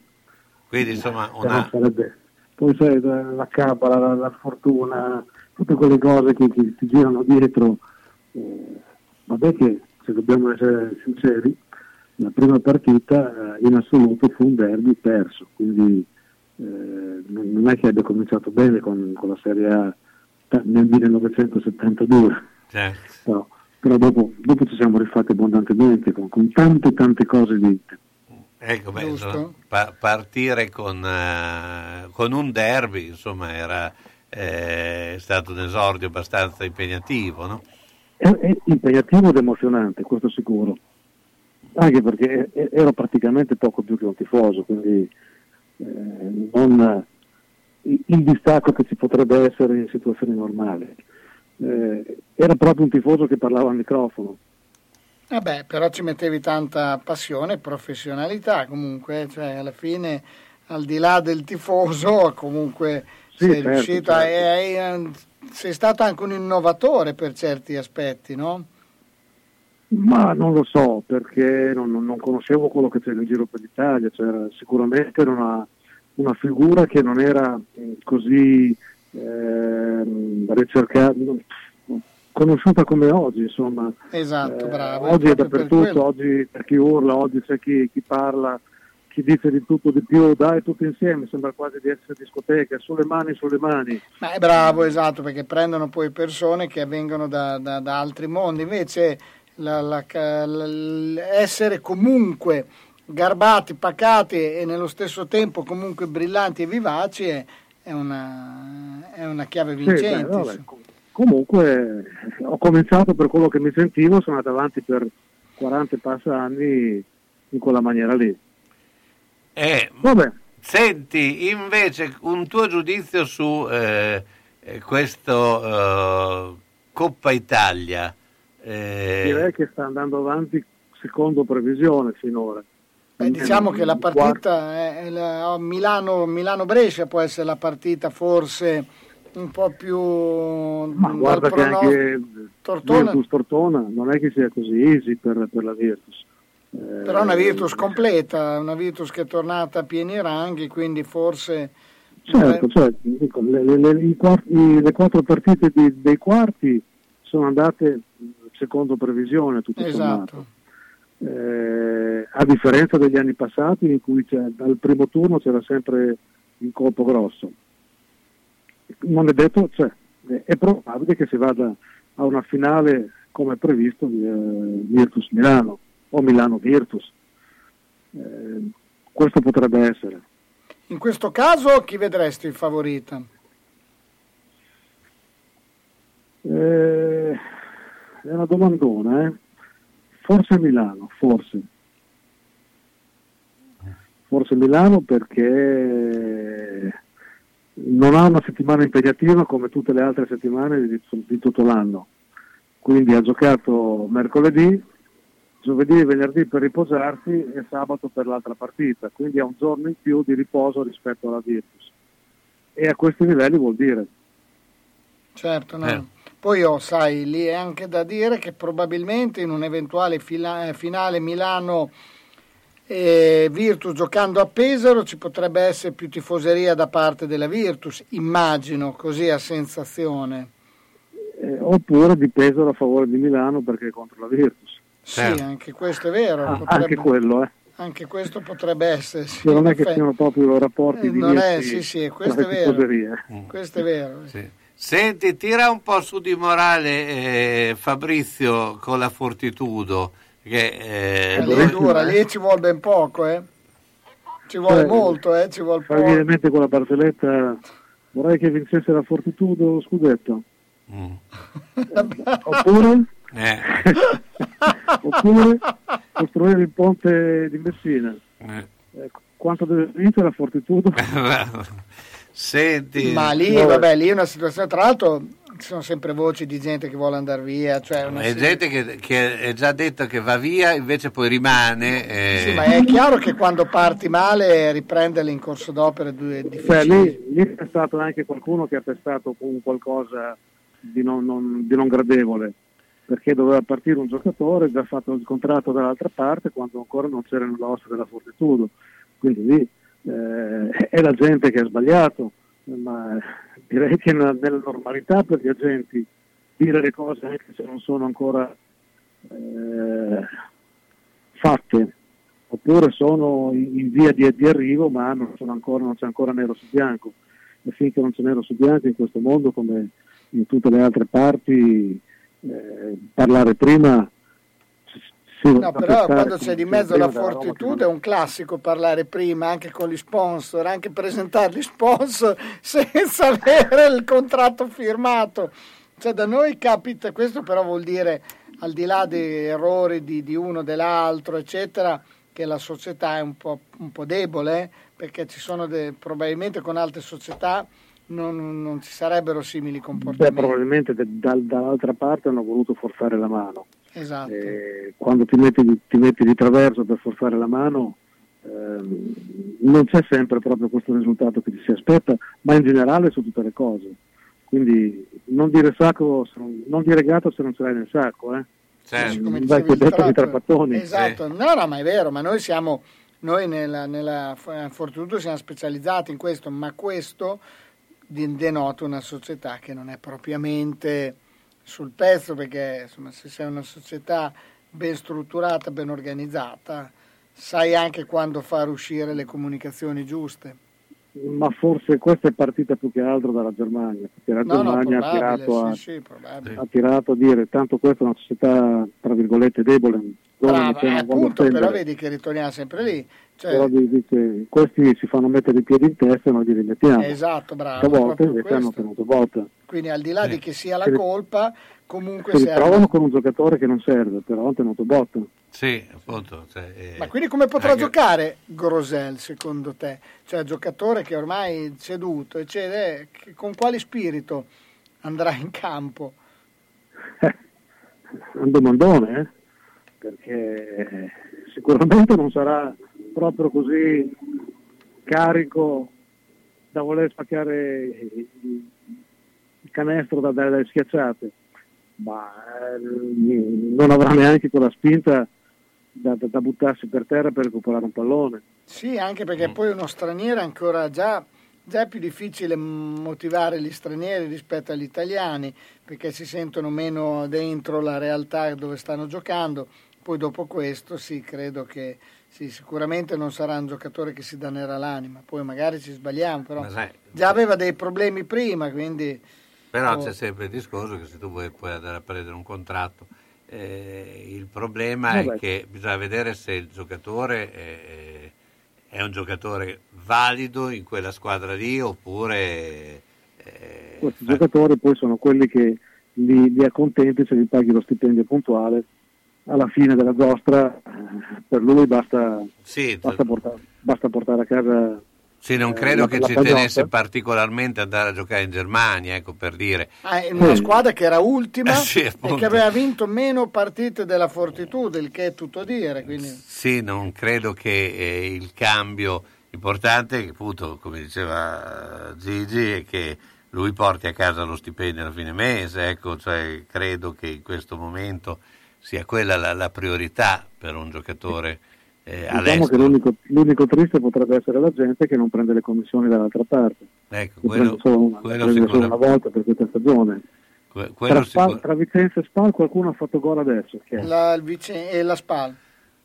Quindi insomma una, sarebbe- Poi sai, la, la cabala, la, la fortuna, tutte quelle cose che, che ti girano dietro. eh, vabbè che, se dobbiamo essere sinceri, la prima partita eh, in assoluto fu un derby perso, quindi eh, non è che abbia cominciato bene con, con la Serie A nel 1972, certo. però, però dopo, dopo ci siamo rifatti abbondantemente con, con tante tante cose dinte. Ecco, beh, insomma, pa- partire con, eh, con un derby, insomma, era eh, stato un esordio abbastanza impegnativo, no? È, è impegnativo ed emozionante, questo sicuro. Anche perché e- ero praticamente poco più che un tifoso, quindi eh, non il distacco che ci potrebbe essere in situazioni normali. Eh, era proprio un tifoso che parlava al microfono. Vabbè, però ci mettevi tanta passione e professionalità comunque, cioè alla fine al di là del tifoso comunque Sì, sei certo, riuscito a- certo. e hai- sei stato anche un innovatore per certi aspetti, no? Ma non lo so, perché non, non- non conoscevo quello che c'era in giro per l'Italia, c'era, sicuramente era una, una figura che non era eh, così ehm, ricercata, conosciuta come oggi, insomma. Esatto, Eh, bravo. oggi è dappertutto, oggi c'è chi urla, oggi c'è chi, chi parla, chi dice di tutto di più, dai tutti insieme, sembra quasi di essere discoteca, sulle mani, sulle mani. Ma è bravo, esatto, perché prendono poi persone che vengono da, da- da altri mondi. Invece la- la- la- essere comunque garbati, pacati e nello stesso tempo comunque brillanti e vivaci è, è una, è una chiave Sì, vincente. beh, vabbè, com- comunque ho cominciato per quello che mi sentivo, sono andato avanti per 40 e passa anni in quella maniera lì. Eh, Vabbè. Senti, invece, un tuo giudizio su eh, questo eh, Coppa Italia? Eh, Direi che sta andando avanti secondo previsione finora. Beh, diciamo che la partita è, la- Milano, Milano-Brescia può essere la partita forse un po' più Ma guarda che prono- anche Tortona. Virtus Tortona non è che sia così easy per, per la Virtus. Eh, Però è una Virtus completa, una Virtus che è tornata a pieni ranghi, quindi forse... Certo, cioè, dico, le, le- le- quarti- le quattro partite di- dei quarti sono andate secondo previsione, tutto Esatto. sommato. Eh, a differenza degli anni passati in cui dal primo turno c'era sempre il colpo grosso. Non è detto, cioè, è- probabile che si vada a una finale come previsto di eh, Virtus Milano o Milano Virtus. Eh, questo potrebbe essere. In questo caso chi vedresti il favorita? Eh, è una domandona, eh. Forse Milano, forse. Forse Milano perché non ha una settimana impegnativa come tutte le altre settimane di, di tutto l'anno. Quindi ha giocato mercoledì, giovedì e venerdì per riposarsi e sabato per l'altra partita, quindi ha un giorno in più di riposo rispetto alla Virtus. E a questi livelli vuol dire. Certo, no. Eh. Poi oh, sai, lì è anche da dire che probabilmente in un eventuale fila- finale Milano e Virtus giocando a Pesaro ci potrebbe essere più tifoseria da parte della Virtus, immagino, così a sensazione. Eh, oppure di Pesaro a favore di Milano perché è contro la Virtus. Sì, anche questo è vero. Ah, potrebbe- anche quello, eh. anche questo potrebbe essere. sì, non è che siano proprio rapporti Eh, di non è, sì, sì, questo è vero. Questo è vero. Senti, tira un po' su di morale eh, Fabrizio con la Fortitudo. Che, eh, Eh, lì è dura, lì ci vuole ben poco, eh. Ci vuole Eh, molto, eh, ci vuole poco. mente quella barzelletta, vorrei che vincesse la Fortitudo scudetto. Oppure, eh, oppure costruire il ponte di Messina. eh. Eh, quanto deve vincere la Fortitudo? Senti, Ma lì, vabbè, lì è una situazione, tra l'altro ci sono sempre voci di gente che vuole andare via, cioè una È gente che, che è già detto che va via, invece poi rimane. eh, Sì, ma è chiaro che quando parti male riprenderle in corso d'opera è due- difficile. lì, lì c'è stato anche qualcuno che ha pestato con qualcosa di non, non- di non gradevole, perché doveva partire un giocatore, già fatto il contratto dall'altra parte, quando ancora non c'era nell'ossa della Fortitudo. Quindi lì eh, è la gente che ha sbagliato, ma direi che nella, nella normalità per gli agenti dire le cose anche se non sono ancora eh, fatte. Oppure sono in, via di, di arrivo ma non, ancora, non c'è ancora nero su bianco. E finché non c'è nero su bianco in questo mondo come in tutte le altre parti eh, parlare prima sì, No, però quando c'è di mezzo la fortitudo è un classico parlare prima anche con gli sponsor, anche presentare gli sponsor senza avere il contratto firmato. Cioè da noi capita, questo però vuol dire al di là dei errori di, di uno dell'altro, eccetera, che la società è un po', un po' debole, eh, perché ci sono de- probabilmente con altre società non, non ci sarebbero simili Beh, comportamenti. probabilmente de- dal- dall'altra parte hanno voluto forzare la mano. Esatto. Eh, quando ti metti, di- ti metti di traverso per forzare la mano ehm, non c'è sempre proprio questo risultato che ti si aspetta, ma in generale su tutte le cose. Quindi non dire, sacco, se non, non dire gatto se non ce l'hai nel sacco. Eh. Certo. come il detto di Trapattoni. Esatto, no, no, ma è vero, ma noi siamo, noi nella, nella Fortitudo siamo specializzati in questo, ma questo denota una società che non è propriamente sul pezzo, perché insomma, se sei una società ben strutturata, ben organizzata, sai anche quando far uscire le comunicazioni giuste. Ma forse questa è partita più che altro dalla Germania, perché la No, no, Germania ha, tirato a, sì, sì, ha tirato a dire tanto questa è una società tra virgolette debole, Brava, eh, appunto, però vedi che ritorniamo sempre lì. Cioè, Però di- dice, questi si fanno mettere i piedi in testa e noi li rimettiamo. Esatto, bravo, invece questo. hanno tenuto botta. Quindi al di là di che sia la colpa, comunque Si serve. ritrovano con un giocatore che non serve, però hanno tenuto botta. Sì, appunto. cioè, eh, Ma quindi come potrà anche- giocare Grosel secondo te? Cioè giocatore che ormai è ceduto, eccetera, che- con quale spirito andrà in campo? È un domandone, eh? perché sicuramente non sarà proprio così carico da voler spaccare il canestro da- dalle schiacciate, ma eh, non avrà neanche quella spinta da, da- da buttarsi per terra per recuperare un pallone. Sì, anche perché poi uno straniero è ancora già, già è più difficile motivare gli stranieri rispetto agli italiani, perché si sentono meno dentro la realtà dove stanno giocando. Poi dopo questo sì, credo che sì, sicuramente non sarà un giocatore che si dannerà l'anima, poi magari ci sbagliamo, però Ma sai, già aveva dei problemi prima, quindi Però Oh. c'è sempre il discorso che se tu vuoi, puoi andare a prendere un contratto, eh, il problema Vabbè. è che bisogna vedere se il giocatore è, è un giocatore valido in quella squadra lì oppure... eh, Questi giocatori poi sono quelli che li, li accontenti se gli paghi lo stipendio puntuale. Alla fine della giostra, eh, per lui basta, Sì, basta, portare, basta portare a casa Sì, non eh, credo che ci tenesse particolarmente andare a giocare in Germania, ecco per dire. Ah, in una squadra che era ultima Eh, sì, e che aveva vinto meno partite della Fortitude, il che è tutto dire. Quindi... Sì, non credo che eh, il cambio importante, appunto, come diceva Gigi, è che lui porti a casa lo stipendio alla fine mese, ecco, cioè, credo che in questo momento sia quella la, la priorità per un giocatore eh, Diciamo che l'unico, l'unico triste potrebbe essere la gente che non prende le commissioni dall'altra parte. Ecco, Che quello, prende solo una, quello prende solo una volta per questa stagione. que- Tra, Spal- tra Vicenza e Spal qualcuno ha fatto gol adesso. Che è- La, il Vice- e la SPAL.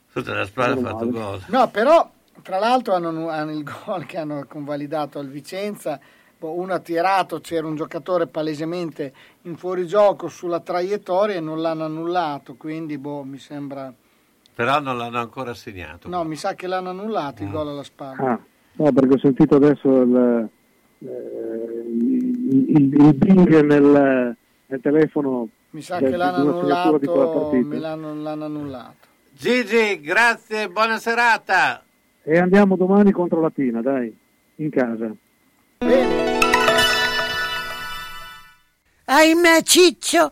Sotto la spalla ha fatto gol. No, però tra l'altro hanno, hanno il gol che hanno convalidato al Vicenza. boh, Uno ha tirato, c'era un giocatore palesemente in fuorigioco sulla traiettoria e non l'hanno annullato, quindi boh, mi sembra... Però non l'hanno ancora segnato. No, mi sa che l'hanno annullato il gol alla spalla. Ah, no, perché ho sentito adesso il, eh, il, il- il bing nel, nel telefono. Mi sa del- che l'hanno annullato, partita. me l'hanno, l'hanno annullato. Gigi, grazie, buona serata. E andiamo domani contro Latina, dai, in casa. Ahimè, Ciccio,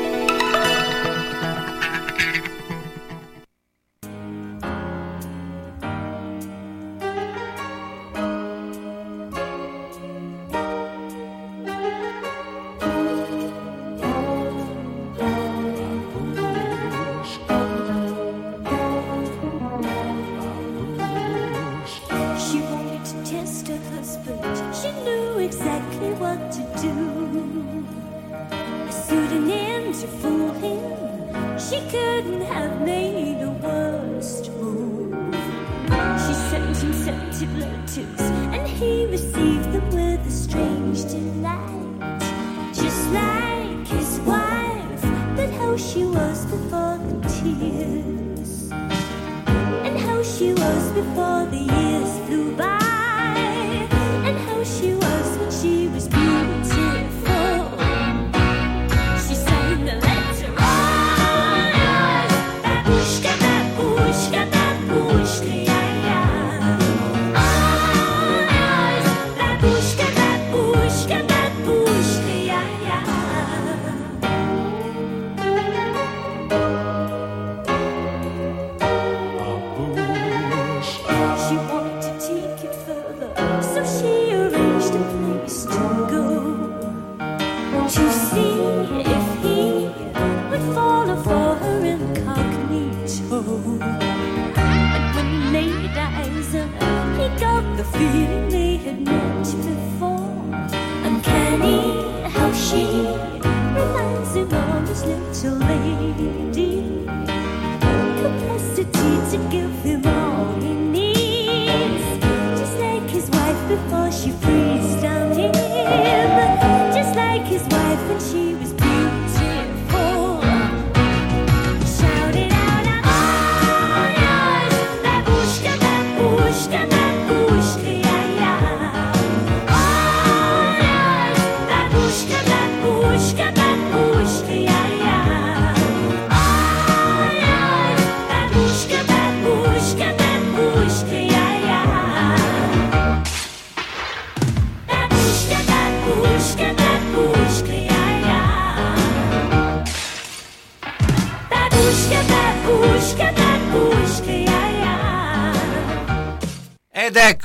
To fool him. She couldn't have made a worse move. She sent him scented letters, and he received them with a strange delight. Just like his wife, but how she was before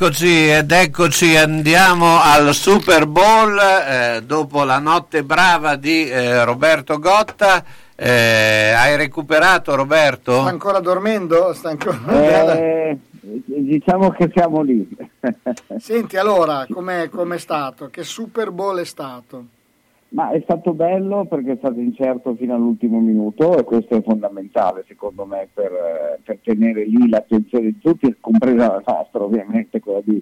eccoci, ed eccoci, andiamo al Super Bowl eh, dopo la notte brava di eh, Roberto Gotta. Eh, hai recuperato Roberto? Sta ancora dormendo? Sta ancora... Eh, diciamo che siamo lì. Senti, allora, com'è, com'è stato? Che Super Bowl è stato? Ma è stato bello perché è stato incerto fino all'ultimo minuto e questo è fondamentale secondo me per, eh, per tenere lì l'attenzione di tutti, compresa la nostra ovviamente, quella di,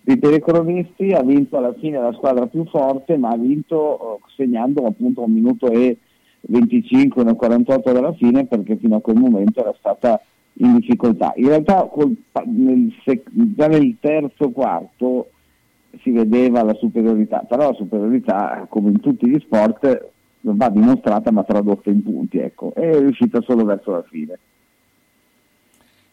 di telecronisti. Ha vinto alla fine la squadra più forte, ma ha vinto eh, segnando appunto un minuto e 25, una 48 dalla fine perché fino a quel momento era stata in difficoltà. In realtà col- nel già nel terzo quarto si vedeva la superiorità, però la superiorità, come in tutti gli sport, non va dimostrata ma tradotta in punti, ecco, è riuscita solo verso la fine.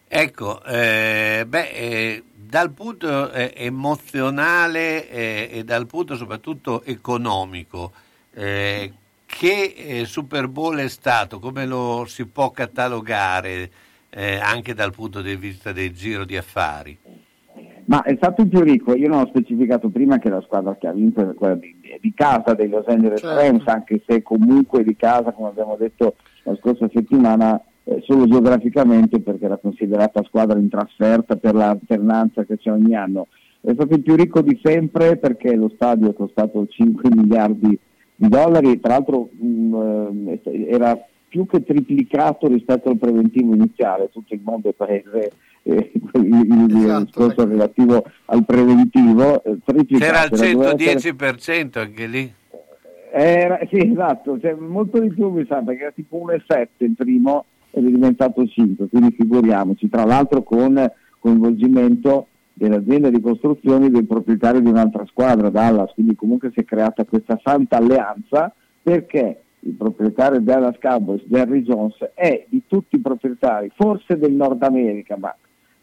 Ecco, eh, beh, eh, dal punto eh, emozionale eh, e dal punto soprattutto economico, eh, che eh, Super Bowl è stato? Come lo si può catalogare anche dal punto di vista del giro di affari? Ma è stato il più ricco, io non ho specificato prima che la squadra che ha vinto è quella di, di casa dei Los Angeles Certo. Rams, anche se comunque di casa, come abbiamo detto la scorsa settimana, eh, solo geograficamente perché era considerata squadra in trasferta per l'alternanza che c'è ogni anno. È stato il più ricco di sempre perché lo stadio è costato 5 miliardi di dollari, tra l'altro mh, eh, era più che triplicato rispetto al preventivo iniziale, tutto il mondo è paese eh, il, Esatto, discorso relativo al preventivo, eh, C'era il triplicato, era- doveva essere- 110% anche lì. era, sì, esatto, cioè, molto di più mi sa perché era tipo 1,7 il primo ed è diventato 5, quindi figuriamoci, tra l'altro con coinvolgimento dell'azienda di costruzioni del proprietario di un'altra squadra, Dallas, quindi comunque si è creata questa santa alleanza perché il proprietario di Dallas Cowboys, Jerry Jones, è di tutti i proprietari, forse del Nord America, ma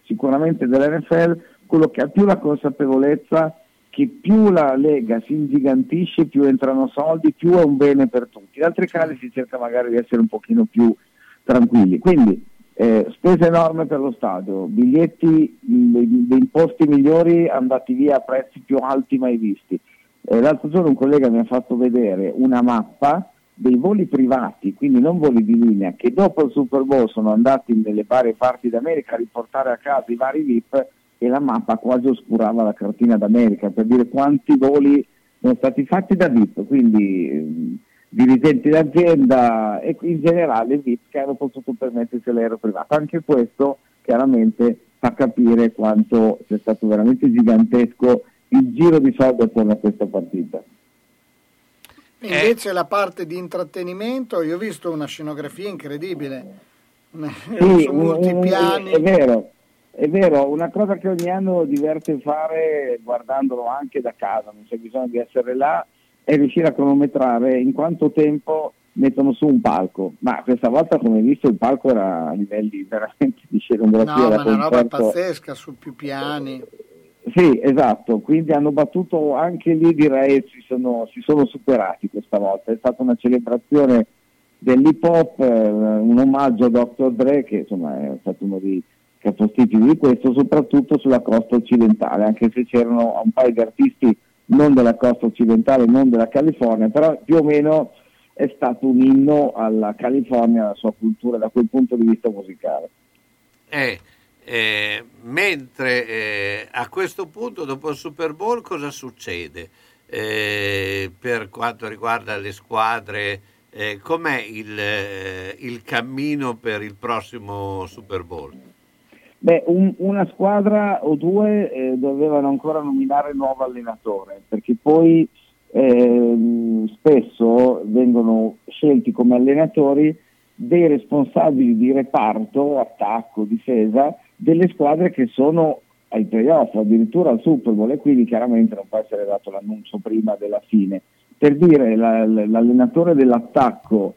sicuramente dell'NFL, quello che ha più la consapevolezza che più la Lega si ingigantisce, più entrano soldi, più è un bene per tutti. In altri casi si cerca magari di essere un pochino più tranquilli. Quindi eh, spese enorme per lo stadio, biglietti dei, dei posti migliori andati via a prezzi più alti mai visti. Eh, l'altro giorno un collega mi ha fatto vedere una mappa dei voli privati, quindi non voli di linea, che dopo il Super Bowl sono andati nelle varie parti d'America a riportare a casa i vari VIP e la mappa quasi oscurava la cartina d'America per dire quanti voli sono stati fatti da VIP, quindi ehm, dirigenti d'azienda e in generale VIP che hanno potuto permettersi l'aereo privato. Anche questo chiaramente fa capire quanto sia stato veramente gigantesco il giro di soldi attorno a questa partita. Invece la parte di intrattenimento, io ho visto una scenografia incredibile, Sì, su molti piani. è vero, è vero, una cosa che ogni anno diverte fare guardandolo anche da casa, non c'è bisogno di essere là, è riuscire a cronometrare in quanto tempo mettono su un palco, ma questa volta come hai visto il palco era a livelli veramente di scenografia No, ma una roba pazzesca su più piani. Sì, esatto, quindi hanno battuto anche lì direi si sono, si sono superati questa volta, è stata una celebrazione dell'hip hop, eh, un omaggio a Dr. Dre che insomma è stato uno dei capostipiti di questo, soprattutto sulla costa occidentale, anche se c'erano un paio di artisti non della costa occidentale, non della California, però più o meno è stato un inno alla California, alla sua cultura da quel punto di vista musicale. Eh, eh, mentre eh, a questo punto, dopo il Super Bowl, cosa succede eh, per quanto riguarda le squadre? Eh, com'è il, eh, il cammino per il prossimo Super Bowl? Beh, un- una squadra o due eh, dovevano ancora nominare nuovo allenatore, perché poi ehm, spesso vengono scelti come allenatori dei responsabili di reparto, attacco, difesa, delle squadre che sono ai playoff, addirittura al Super Bowl, e quindi chiaramente non può essere dato l'annuncio prima della fine. Per dire, la- l'allenatore dell'attacco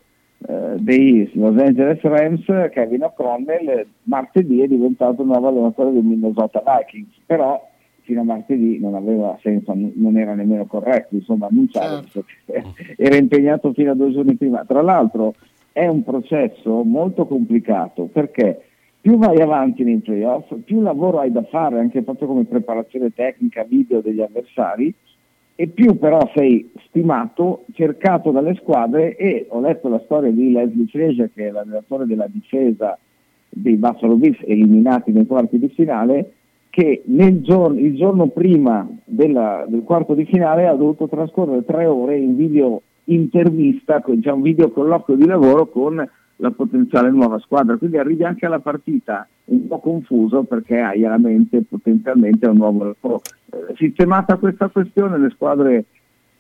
eh, dei Los Angeles Rams, Kevin O'Connell, martedì è diventato nuovo allenatore dei Minnesota Vikings, però fino a martedì non aveva senso, non era nemmeno corretto, insomma, annunciare, che era impegnato fino a due giorni prima. Tra l'altro è un processo molto complicato perché più vai avanti nei playoff, più lavoro hai da fare anche proprio come preparazione tecnica, video degli avversari e più però sei stimato, cercato dalle squadre e ho letto la storia di Leslie Frazier che è l'allenatore della difesa dei Buffalo Bills eliminati nei quarti di finale che giorno, il giorno prima della- del quarto di finale ha dovuto trascorrere tre ore in video intervista, diciamo, un video colloquio di lavoro con la potenziale nuova squadra, quindi arrivi anche alla partita un po' confuso perché hai alla mente potenzialmente un nuovo lavoro. Eh, sistemata questa questione le squadre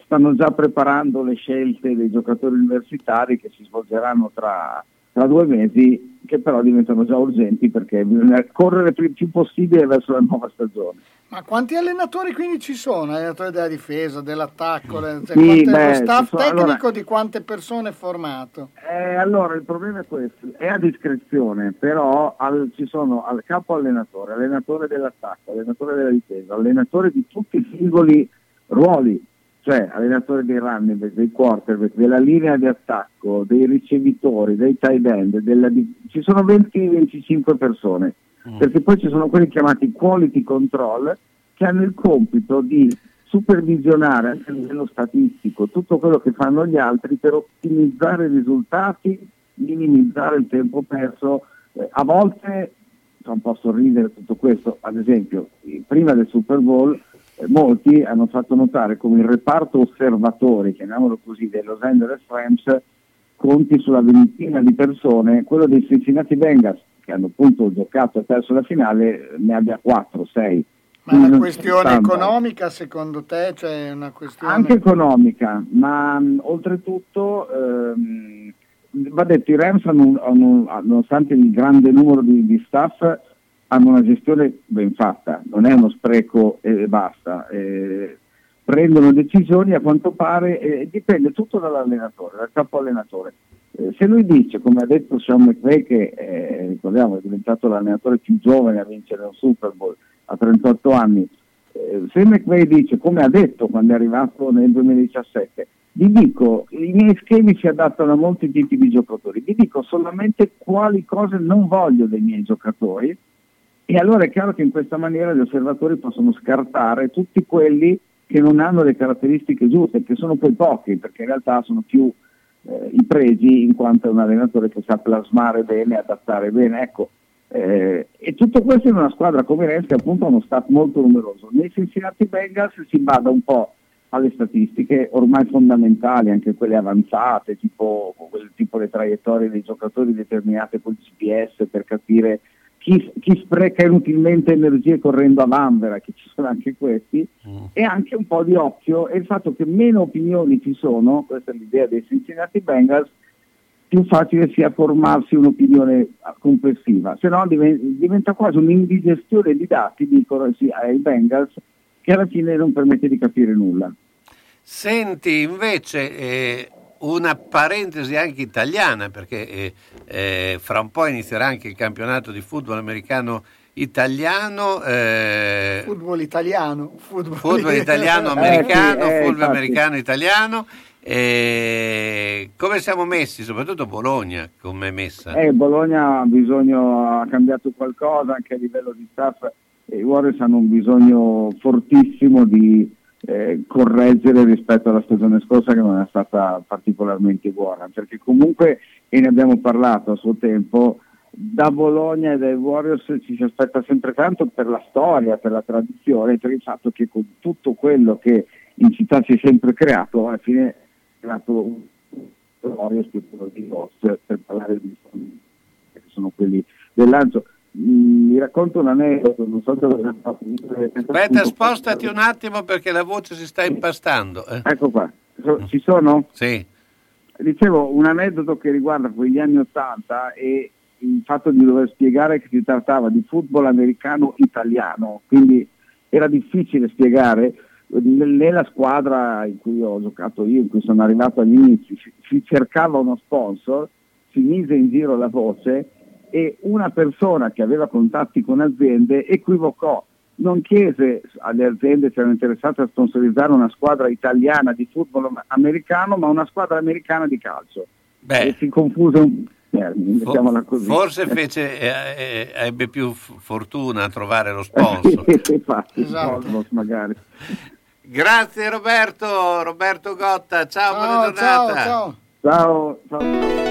stanno già preparando le scelte dei giocatori universitari che si svolgeranno tra, tra due mesi, che però diventano già urgenti perché bisogna correre il più possibile verso la nuova stagione. Ma quanti allenatori quindi ci sono? Allenatori della difesa, dell'attacco, cioè, Sì, beh, lo staff sono- tecnico allora- di quante persone è formato? Eh, allora il problema è questo, è a discrezione, però al- ci sono al capo allenatore, allenatore dell'attacco, allenatore della difesa, allenatore di tutti i singoli ruoli, cioè allenatore dei running back, dei quarterback, della linea di attacco, dei ricevitori, dei tight end, della di- ci sono 20-25 persone, perché poi ci sono quelli chiamati quality control che hanno il compito di supervisionare anche a livello statistico tutto quello che fanno gli altri per ottimizzare i risultati, minimizzare il tempo perso. Eh, a volte fa un po' sorridere tutto questo, ad esempio prima del Super Bowl molti hanno fatto notare come il reparto osservatori, chiamiamolo così, dei Los Angeles Rams conti sulla ventina di persone, quello dei Cincinnati Bengals che hanno appunto giocato e perso la finale ne abbia 4-6. Ma è una questione economica secondo te? Cioè questione... Anche economica, ma mh, oltretutto ehm, va detto i Rams hanno, hanno- nonostante il grande numero di, di staff hanno una gestione ben fatta, non è uno spreco e basta. eh, prendono decisioni a quanto pare, eh, dipende tutto dall'allenatore, dal capo allenatore. Eh, se lui dice, come ha detto Sean McVay, che eh, ricordiamo è diventato l'allenatore più giovane a vincere un Super Bowl a 38 anni, eh, se McVay dice, come ha detto quando è arrivato nel 2017, vi dico, i miei schemi si adattano a molti tipi di giocatori, vi dico solamente quali cose non voglio dei miei giocatori e allora è chiaro che in questa maniera gli osservatori possono scartare tutti quelli che non hanno le caratteristiche giuste, che sono poi pochi, perché in realtà sono più eh, i pregi in quanto è un allenatore che sa plasmare bene, adattare bene. Ecco, eh, e tutto questo in una squadra come Rens che appunto ha uno staff molto numeroso. Nei Cincinnati Bengals si bada un po' alle statistiche ormai fondamentali, anche quelle avanzate, tipo, tipo le traiettorie dei giocatori determinate col GPS per capire chi, chi spreca inutilmente energie correndo a vanvera, che ci sono anche questi, e anche un po' di occhio e il fatto che meno opinioni ci sono, questa è l'idea dei Cincinnati Bengals, più facile sia formarsi un'opinione complessiva, se no diven- diventa quasi un'indigestione di dati, dicono sì, ai Bengals, che alla fine non permette di capire nulla. Senti, invece, eh, una parentesi anche italiana, perché eh, eh, fra un po' inizierà anche il campionato di football americano italiano. eh, Football italiano. Football, football italiano Eh, americano, sì, eh, football infatti. americano italiano. eh, come siamo messi, soprattutto Bologna, come è messa? Eh, Bologna ha bisogno, ha cambiato qualcosa anche a livello di staff e i Warriors hanno un bisogno fortissimo di eh, correggere rispetto alla stagione scorsa che non è stata particolarmente buona, perché comunque, e ne abbiamo parlato a suo tempo, da Bologna e dai Warriors ci si aspetta sempre tanto per la storia, per la tradizione, per il fatto che con tutto quello che in città si è sempre creato, alla fine è creato un Warriors più quello di Ross per parlare di che sono quelli del lancio. Mi racconto un aneddoto, non so se lo Aspetta, spostati un attimo perché la voce si sta impastando. eh. Ecco qua, ci sono? Sì. Dicevo un aneddoto che riguarda quegli anni Ottanta e il fatto di dover spiegare che si trattava di football americano italiano, quindi era difficile spiegare. Nella squadra in cui ho giocato io, in cui sono arrivato agli inizi, si cercava uno sponsor, si mise in giro la voce e una persona che aveva contatti con aziende equivocò, non chiese alle aziende se erano interessate a sponsorizzare una squadra italiana di football americano, ma una squadra americana di calcio. E si confuse un, termini, mettiamola così. Forse fece, eh, eh, ebbe più f- fortuna a trovare lo sponsor. Infatti, Esatto. Cosmos magari. Grazie Roberto, Roberto Gotta, ciao, buona giornata. Ciao, ciao.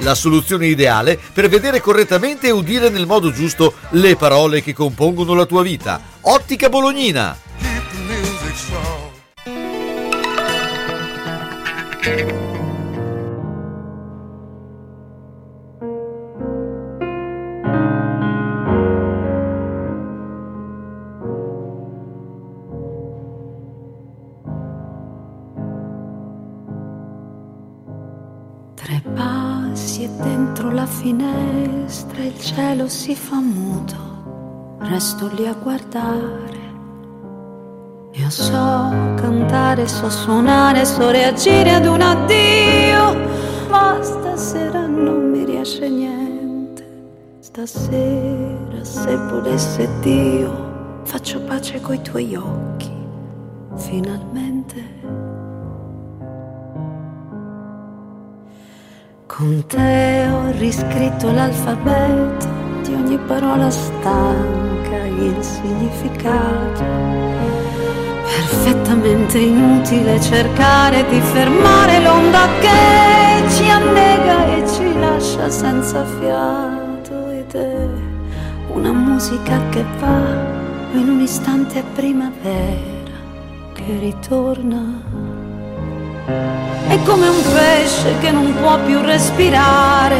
La soluzione ideale per vedere correttamente e udire nel modo giusto le parole che compongono la tua vita. Ottica Bolognina. Tre finestra il cielo si fa muto, resto lì a guardare. Io so cantare, so suonare, so reagire ad un addio, ma stasera non mi riesce niente. Stasera se volesse Dio, faccio pace coi tuoi occhi, finalmente. Con te ho riscritto l'alfabeto di ogni parola stanca, il significato. Perfettamente inutile cercare di fermare l'onda che ci annega e ci lascia senza fiato ed è una musica che va in un istante è primavera che ritorna. È come un pesce che non può più respirare,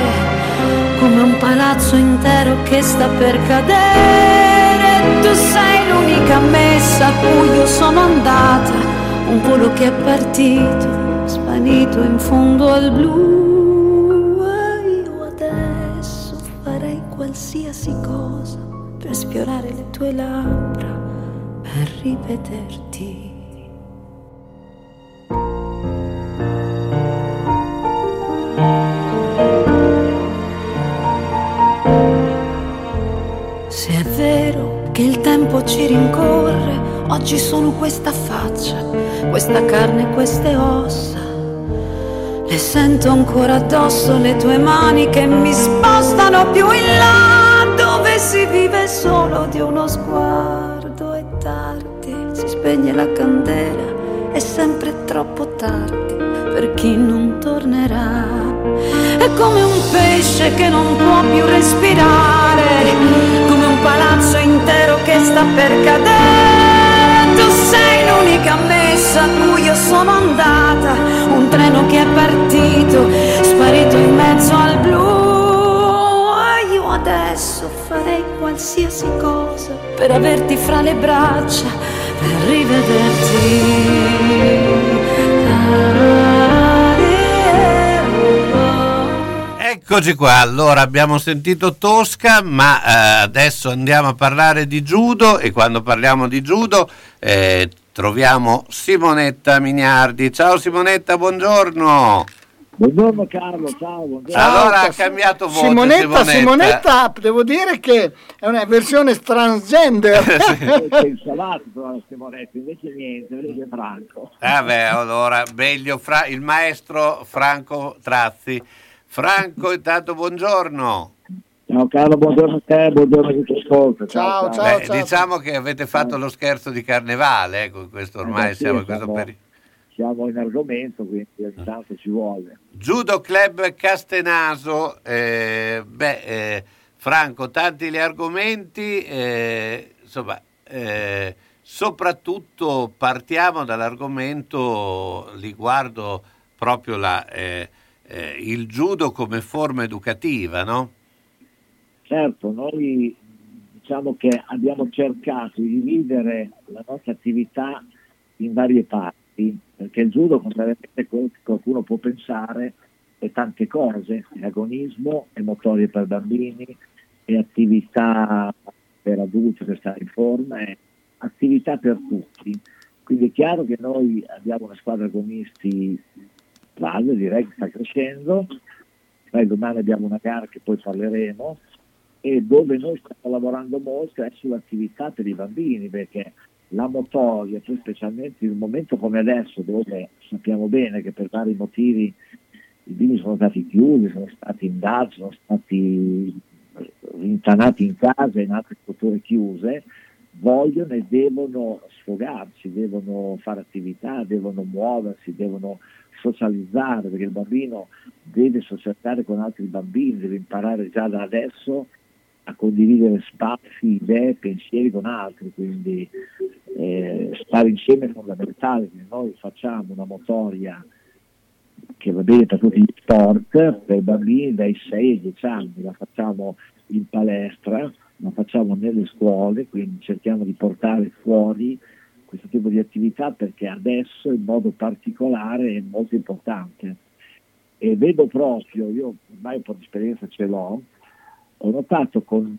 come un palazzo intero che sta per cadere. Tu sei l'unica messa a cui io sono andata, un volo che è partito, svanito in fondo al blu. E io adesso farei qualsiasi cosa per sfiorare le tue labbra, per rivederti. Se è vero che il tempo ci rincorre, oggi sono questa faccia, questa carne, queste ossa. Le sento ancora addosso le tue mani che mi spostano più in là dove si vive solo di uno sguardo e tardi si spegne la candela, è sempre troppo tardi chi non tornerà. È come un pesce che non può più respirare, come un palazzo intero che sta per cadere. Tu sei l'unica messa a cui io sono andata, un treno che è partito, sparito in mezzo al blu. Io adesso farei qualsiasi cosa per averti fra le braccia, per rivederti. Eccoci qua, allora abbiamo sentito Tosca, ma eh, adesso andiamo a parlare di judo e quando parliamo di judo eh, troviamo Simonetta Mignardi. Ciao Simonetta, buongiorno. Buongiorno Carlo, ciao. Buongiorno. Allora ha cambiato voce Simonetta, Simonetta. Simonetta, devo dire che è una versione transgender. Pensavate però la Simonetta, invece niente, invece Franco. Vabbè, allora, meglio fra- il maestro Franco Trazzi. Franco, intanto buongiorno. Ciao Carlo, buongiorno a te, buongiorno a tutti ascolta. Ciao, Beh, diciamo che avete fatto lo scherzo di carnevale, ecco, questo ormai Eh sì, siamo in questo periodo. Siamo in argomento, quindi ogni tanto ci vuole. Judo Club Castenaso, eh, beh, eh, Franco, tanti gli argomenti, eh, insomma, eh, soprattutto partiamo dall'argomento riguardo proprio la, eh, il judo come forma educativa, no? Certo, noi diciamo che abbiamo cercato di dividere la nostra attività in varie parti, perché il judo, contrariamente a quello che qualcuno può pensare, è tante cose, è agonismo, è motorie per bambini, è attività per adulti per stare in forma, è attività per tutti. Quindi è chiaro che noi abbiamo una squadra agonisti valida, direi che sta crescendo, poi domani abbiamo una gara che poi parleremo, e dove noi stiamo lavorando molto è sull'attività per i bambini, perché la motoria, poi specialmente in un momento come adesso, dove sappiamo bene che per vari motivi i bimbi sono stati chiusi, sono stati indagati, sono stati rintanati in casa in altre strutture chiuse, vogliono e devono sfogarsi, devono fare attività, devono muoversi, devono socializzare, perché il bambino deve socializzare con altri bambini, deve imparare già da adesso a condividere spazi, idee, pensieri con altri, quindi eh, stare insieme è fondamentale, quindi noi facciamo una motoria che va bene per tutti gli sport, per i bambini dai 6 ai 10 anni, la facciamo in palestra, la facciamo nelle scuole, quindi cerchiamo di portare fuori questo tipo di attività perché adesso in modo particolare è molto importante. E vedo proprio, io ormai un po' di esperienza ce l'ho, ho notato con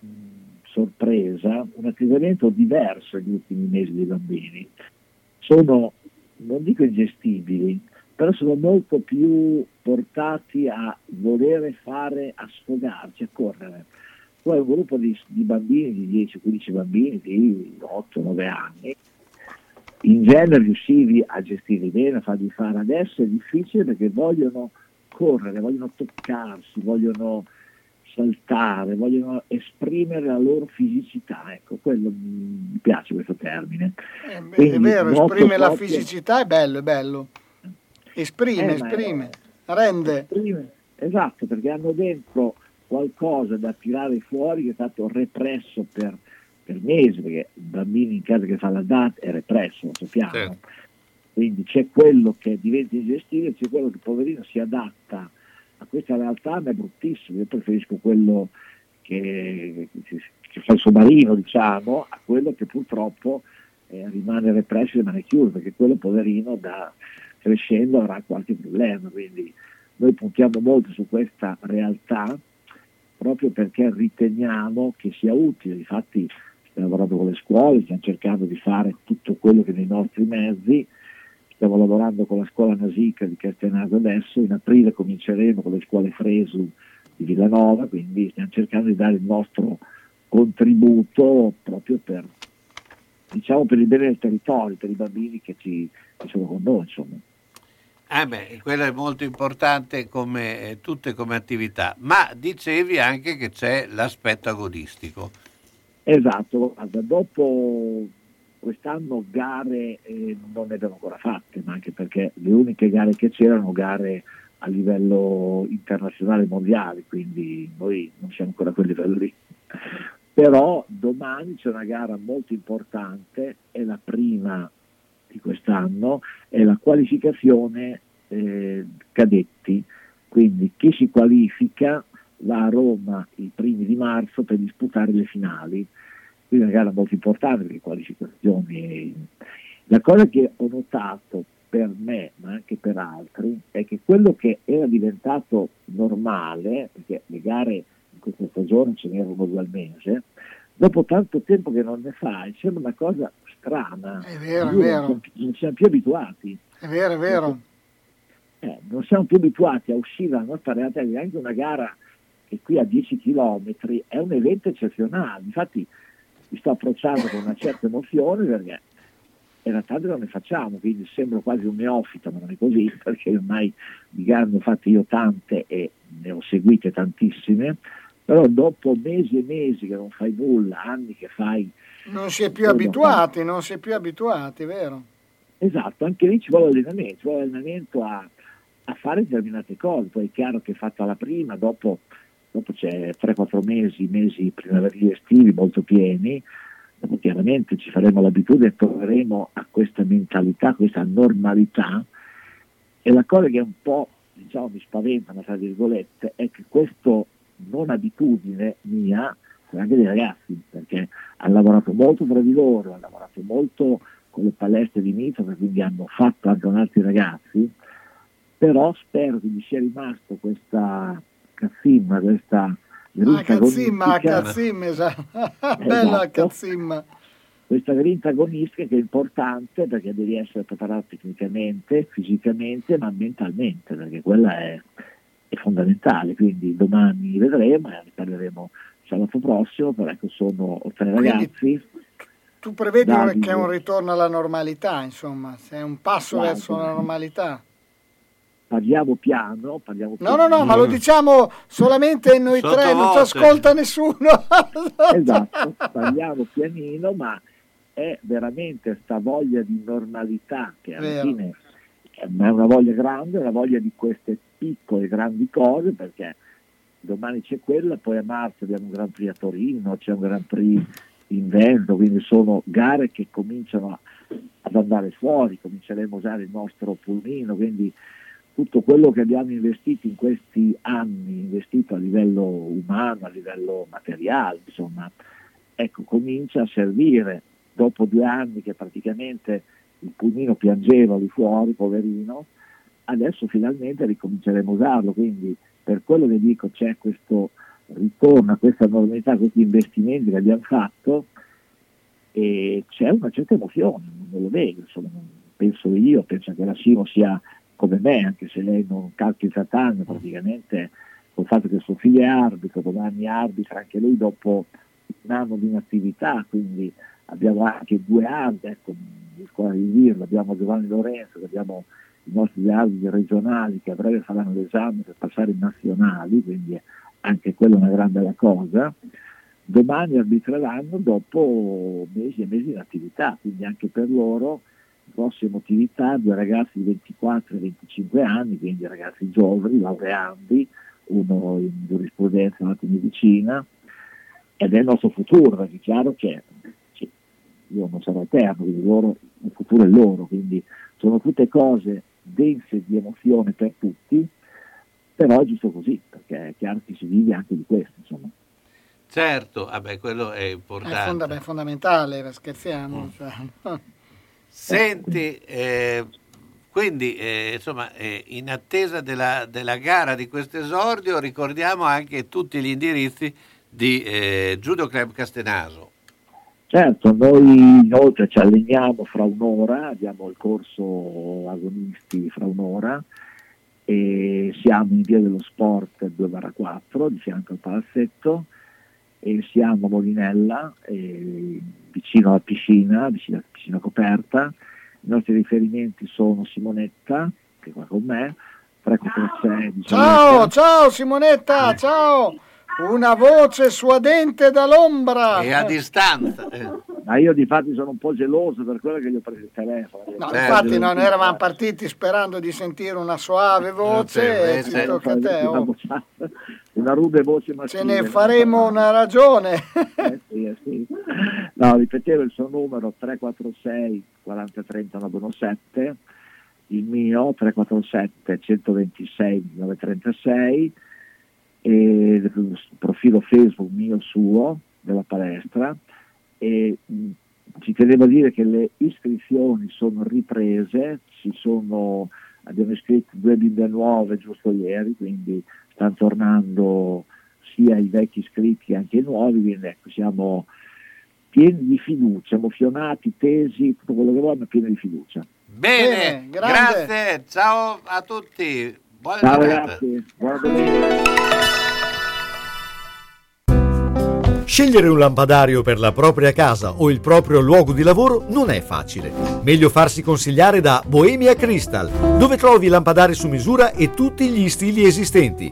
sorpresa un atteggiamento diverso negli ultimi mesi dei bambini. Sono, non dico ingestibili, però sono molto più portati a volere fare, a sfogarci, a correre. Hai un gruppo di, di bambini, di 10-15 bambini di 8-9 anni, in genere riuscivi a gestirli bene, a farli fare adesso è difficile perché vogliono correre, vogliono toccarsi, vogliono saltare, vogliono esprimere la loro fisicità, ecco, quello mi piace questo termine. Eh, beh, Quindi è vero, esprime la proprio- fisicità, è bello, è bello. Esprime, Eh, ma è- esprime, rende. Esprime, esatto, perché hanno dentro qualcosa da tirare fuori che è stato represso per, per mesi, perché i bambini in casa che fa la DAT è represso, lo sappiamo. Quindi c'è quello che diventa ingestibile, c'è quello che poverino si adatta a questa realtà, ma è bruttissimo. Io preferisco quello che, che- che fa il sottomarino, diciamo, a quello che purtroppo eh, rimane represso e rimane chiuso, perché quello poverino da, crescendo avrà qualche problema. Quindi noi puntiamo molto su questa realtà proprio perché riteniamo che sia utile. Infatti lavorando con le scuole, stiamo cercando di fare tutto quello che nei nostri mezzi, stiamo lavorando con la scuola Nasica di Castenaso adesso, in aprile cominceremo con le scuole Fresu di Villanova, quindi stiamo cercando di dare il nostro contributo proprio per, diciamo, per il bene del territorio, per i bambini che ci che sono con noi. Insomma. Eh beh, quello è molto importante come eh, tutte come attività, ma dicevi anche che c'è l'aspetto agonistico. Esatto, guarda, dopo quest'anno gare eh, non ne abbiamo ancora fatte, ma anche perché le uniche gare che c'erano gare a livello internazionale mondiale, quindi noi non siamo ancora a quel livello lì. Però domani c'è una gara molto importante, è la prima di quest'anno, è la qualificazione eh, cadetti, quindi chi si qualifica va a Roma i primi di marzo per disputare le finali, quindi una gara molto importante le qualificazioni. La cosa che ho notato per me, ma anche per altri, è che quello che era diventato normale, perché le gare in questa stagione ce n'erano due al mese, dopo tanto tempo che non ne fai, sembra una cosa strana. È vero, è vero. Non, siamo- non siamo più abituati. È vero, è vero. Eh, non siamo più abituati a uscire dalla nostra realtà, anche una gara che qui a 10 km è un evento eccezionale. Infatti mi sto approcciando con una certa emozione perché tanto che non ne facciamo, quindi sembro quasi un neofita, ma non è così, perché ormai di gare ne ho fatte io tante e ne ho seguite tantissime, però dopo mesi e mesi che non fai nulla, anni che fai Non si è più abituati, non si è più abituati, vero? Esatto, anche lì ci vuole allenamento, ci vuole allenamento a, a fare determinate cose, poi è chiaro che fatta la prima, dopo, dopo c'è 3-4 mesi, mesi primaverili estivi molto pieni, dopo chiaramente ci faremo l'abitudine, torneremo a questa mentalità, a questa normalità. E la cosa che un po' diciamo, mi spaventa, tra virgolette, è che questa non abitudine mia, anche dei ragazzi, perché hanno lavorato molto tra di loro, hanno lavorato molto con le palestre di che quindi hanno fatto anche con altri ragazzi, però spero che gli sia rimasto questa cazzimma, questa Ah, grinta cazzimma, agonistica, cazzimma, esatto. Bella cazzimma. questa grinta agonistica che è importante perché devi essere preparato tecnicamente, fisicamente, ma mentalmente, perché quella è, è fondamentale. Quindi domani vedremo e ne parleremo sabato prossimo, però ecco sono tre ragazzi. Tu prevedi Davide. che è un ritorno alla normalità, insomma, se è un passo Guarda. verso la normalità. Parliamo piano, parliamo No, no, no, ma lo diciamo solamente noi tre, non ci ascolta nessuno. esatto, parliamo pianino, ma è veramente sta voglia di normalità che alla Vero. fine è una voglia grande, una voglia di queste piccole grandi cose perché domani c'è quella, poi a marzo abbiamo un Gran Prix a Torino, c'è un Gran Prix in Veneto, quindi sono gare che cominciano ad andare fuori, cominceremo a usare il nostro pulmino, quindi tutto quello che abbiamo investito in questi anni, investito a livello umano, a livello materiale, insomma, ecco, comincia a servire. Dopo due anni che praticamente il pulmino piangeva lì fuori, poverino, adesso finalmente ricominceremo a usarlo, quindi per quello che dico c'è questo ritorno a questa normalità, questi investimenti che abbiamo fatto e c'è una certa emozione, non lo vedo, insomma, penso io, penso che la Simo sia come me, anche se lei non calca tanto, praticamente col fatto che suo figlio è arbitro, domani arbitra anche lui dopo un anno di inattività, quindi abbiamo anche due arbitri, ecco, cuore di dirlo, abbiamo Giovanni Lorenzo, abbiamo i nostri arbitri regionali che a breve faranno l'esame per passare in nazionali, quindi anche quella è una gran bella cosa. Domani arbitreranno dopo mesi e mesi di attività, quindi anche per loro prossima attività, due ragazzi di 24 e 25 anni, quindi ragazzi giovani, laureandi, uno in giurisprudenza e l'altro in medicina, ed è il nostro futuro, perché è chiaro che sì, io non sarò eterno, quindi loro, il futuro è loro, quindi sono tutte cose dense di emozione per tutti, però è giusto così, perché è chiaro che si vive anche di questo, insomma. Certo, vabbè, quello è È, importante. fonda- beh, è fondamentale, scherziamo. cioè. Senti, eh, quindi eh, insomma, eh, in attesa della, della gara di questo esordio, ricordiamo anche tutti gli indirizzi di eh, Judo Club Castenaso. Certo, noi inoltre ci alleniamo fra un'ora, abbiamo il corso agonisti fra un'ora e siamo in via dello sport 2-4 di fianco al palazzetto e siamo a Molinella, eh, vicino alla piscina, vicino alla piscina coperta. I nostri riferimenti sono Simonetta, che è qua con me, 346 Ciao, ciao Simonetta, ciao! Una voce suadente dall'ombra. E a distanza. Ma io di fatti sono un po' geloso per quello che gli ho preso il telefono. No, Certo. infatti non eravamo partiti sperando di sentire una suave voce e ci tocca a te. Una, oh. voce- una rude voce Ce maschile. ne faremo una ragione. Eh sì, eh sì. No, ripetevo il suo numero 346 40 30 917, il mio 347 126 936 e il profilo Facebook mio suo della palestra e ci tenevo a dire che le iscrizioni sono riprese, ci sono, abbiamo iscritto due bimbe nuove giusto ieri, quindi stanno tornando sia i vecchi iscritti che anche i nuovi, quindi ecco, siamo pieni di fiducia, emozionati, tesi, tutto quello che vuoi, ma pieni di fiducia. Bene, Bene, grazie, ciao a tutti. Buona Ciao giornata. ragazzi, buona domenica. Scegliere un lampadario per la propria casa o il proprio luogo di lavoro non è facile. Meglio farsi consigliare da Bohemia Crystal, dove trovi lampadari su misura e tutti gli stili esistenti.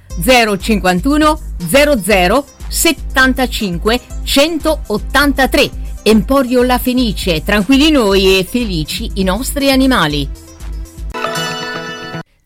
051 00 75 183. Emporio La Fenice, tranquilli noi e felici i nostri animali.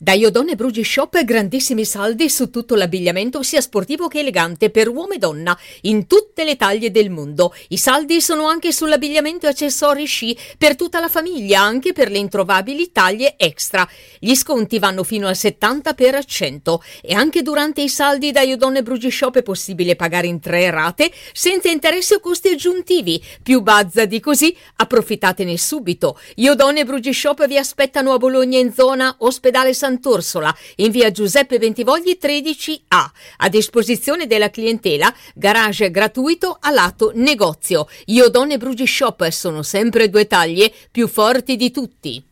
Da Iodone Brugi Shop grandissimi saldi su tutto l'abbigliamento sia sportivo che elegante per uomo e donna in tutte le taglie del mondo. I saldi sono anche sull'abbigliamento e accessori sci per tutta la famiglia, anche per le introvabili taglie extra. Gli sconti vanno fino al 70% e anche durante i saldi da Iodone Brugi Shop è possibile pagare in tre rate senza interessi o costi aggiuntivi. Più bazza di così, approfittatene subito. Iodone Brugi Shop vi aspettano a Bologna in zona Ospedale Sant'Orsola, in via Giuseppe Bentivogli 13A. A disposizione della clientela, garage gratuito a lato negozio. Iodone Brugi Shop sono sempre due taglie più forti di tutti.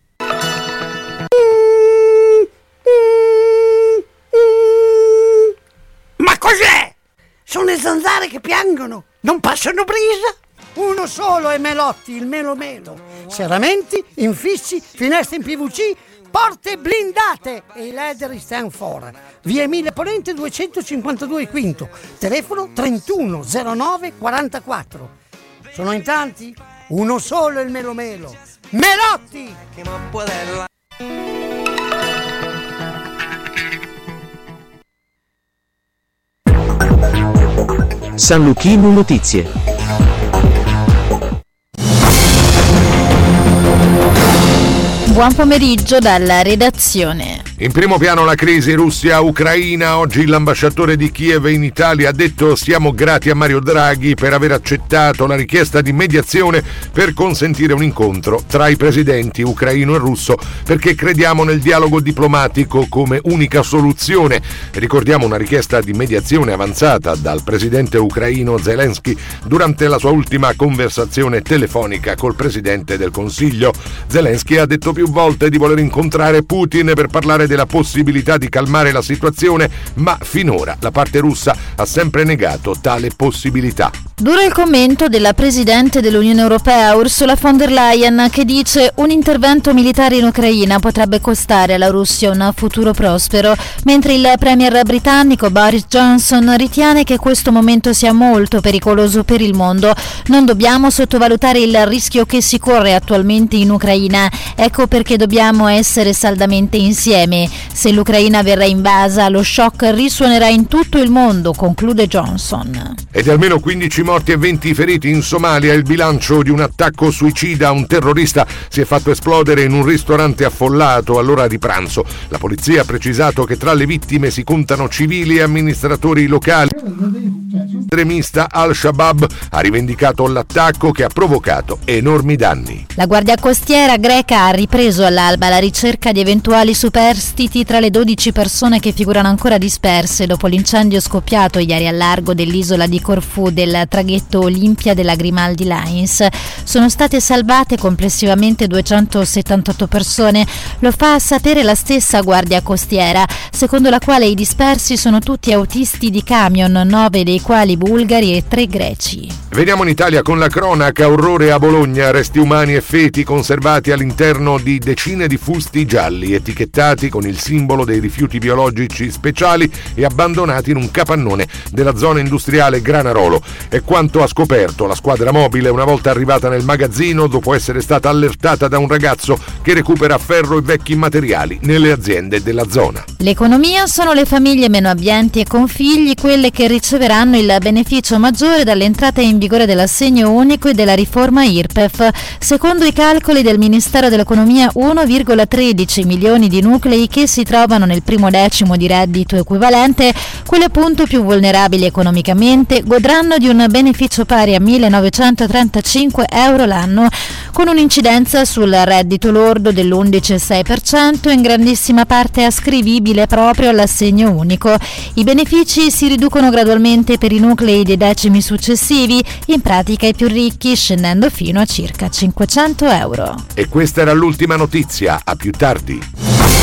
Ma cos'è? Sono le zanzare che piangono, non passano brisa. Uno solo è Melotti, il Melo Melo. Serramenti, infissi, finestre in PVC, porte blindate e i leder stand for. Via Emile Ponente 252 Quinto, telefono 3109 44. Sono in tanti? Uno solo il Melo Melo. Melotti! San Luchino Notizie. Buon pomeriggio dalla redazione. In primo piano la crisi Russia-Ucraina. Oggi l'ambasciatore di Kiev in Italia ha detto siamo grati a Mario Draghi per aver accettato la richiesta di mediazione per consentire un incontro tra i presidenti ucraino e russo perché crediamo nel dialogo diplomatico come unica soluzione. Ricordiamo una richiesta di mediazione avanzata dal presidente ucraino Zelensky durante la sua ultima conversazione telefonica col presidente del Consiglio. Zelensky ha detto più volte di voler incontrare Putin per parlare della possibilità di calmare la situazione, ma finora la parte russa ha sempre negato tale possibilità. Duro il commento della Presidente dell'Unione Europea Ursula von der Leyen che dice un intervento militare in Ucraina potrebbe costare alla Russia un futuro prospero, mentre il Premier britannico Boris Johnson ritiene che questo momento sia molto pericoloso per il mondo. Non dobbiamo sottovalutare il rischio che si corre attualmente in Ucraina. Ecco perché dobbiamo essere saldamente insieme. Se l'Ucraina verrà invasa, lo shock risuonerà in tutto il mondo, conclude Johnson. E di almeno 15 morti e 20 feriti in Somalia il bilancio di un attacco suicida. Un terrorista si è fatto esplodere in un ristorante affollato all'ora di pranzo. La polizia ha precisato che tra le vittime si contano civili e amministratori locali. Estremista Al-Shabaab ha rivendicato l'attacco che ha provocato enormi danni. La Guardia Costiera greca ha ripreso all'alba la ricerca di eventuali superstiti tra le 12 persone che figurano ancora disperse dopo l'incendio scoppiato ieri al largo dell'isola di Corfù del traghetto Olimpia della Grimaldi Lines. Sono state salvate complessivamente 278 persone, lo fa sapere la stessa Guardia Costiera, secondo la quale i dispersi sono tutti autisti di camion, nove dei quali bulgari e tre greci. Veniamo in Italia con la cronaca, orrore a Bologna, resti umani e feti conservati all'interno di decine di fusti gialli, etichettati con il simbolo dei rifiuti biologici speciali e abbandonati in un capannone della zona industriale Granarolo. È quanto ha scoperto la squadra mobile una volta arrivata nel magazzino dopo essere stata allertata da un ragazzo che recupera ferro e vecchi materiali nelle aziende della zona. L'economia sono le famiglie meno abbienti e con figli quelle che riceveranno il beneficio maggiore dall'entrata in vigore dell'assegno unico e della riforma IRPEF. Secondo i calcoli del Ministero dell'Economia 1,13 milioni di nuclei che si trovano nel primo decimo di reddito equivalente, quelle appunto più vulnerabili economicamente, godranno di un beneficio pari a 1.935 euro l'anno, con un'incidenza sul reddito lordo dell'11,6% in grandissima parte ascrivibile proprio all'assegno unico. I benefici si riducono gradualmente per i nuclei dei decimi successivi, in pratica i più ricchi, scendendo fino a circa 500 euro. E questa era l'ultima notizia, a più tardi.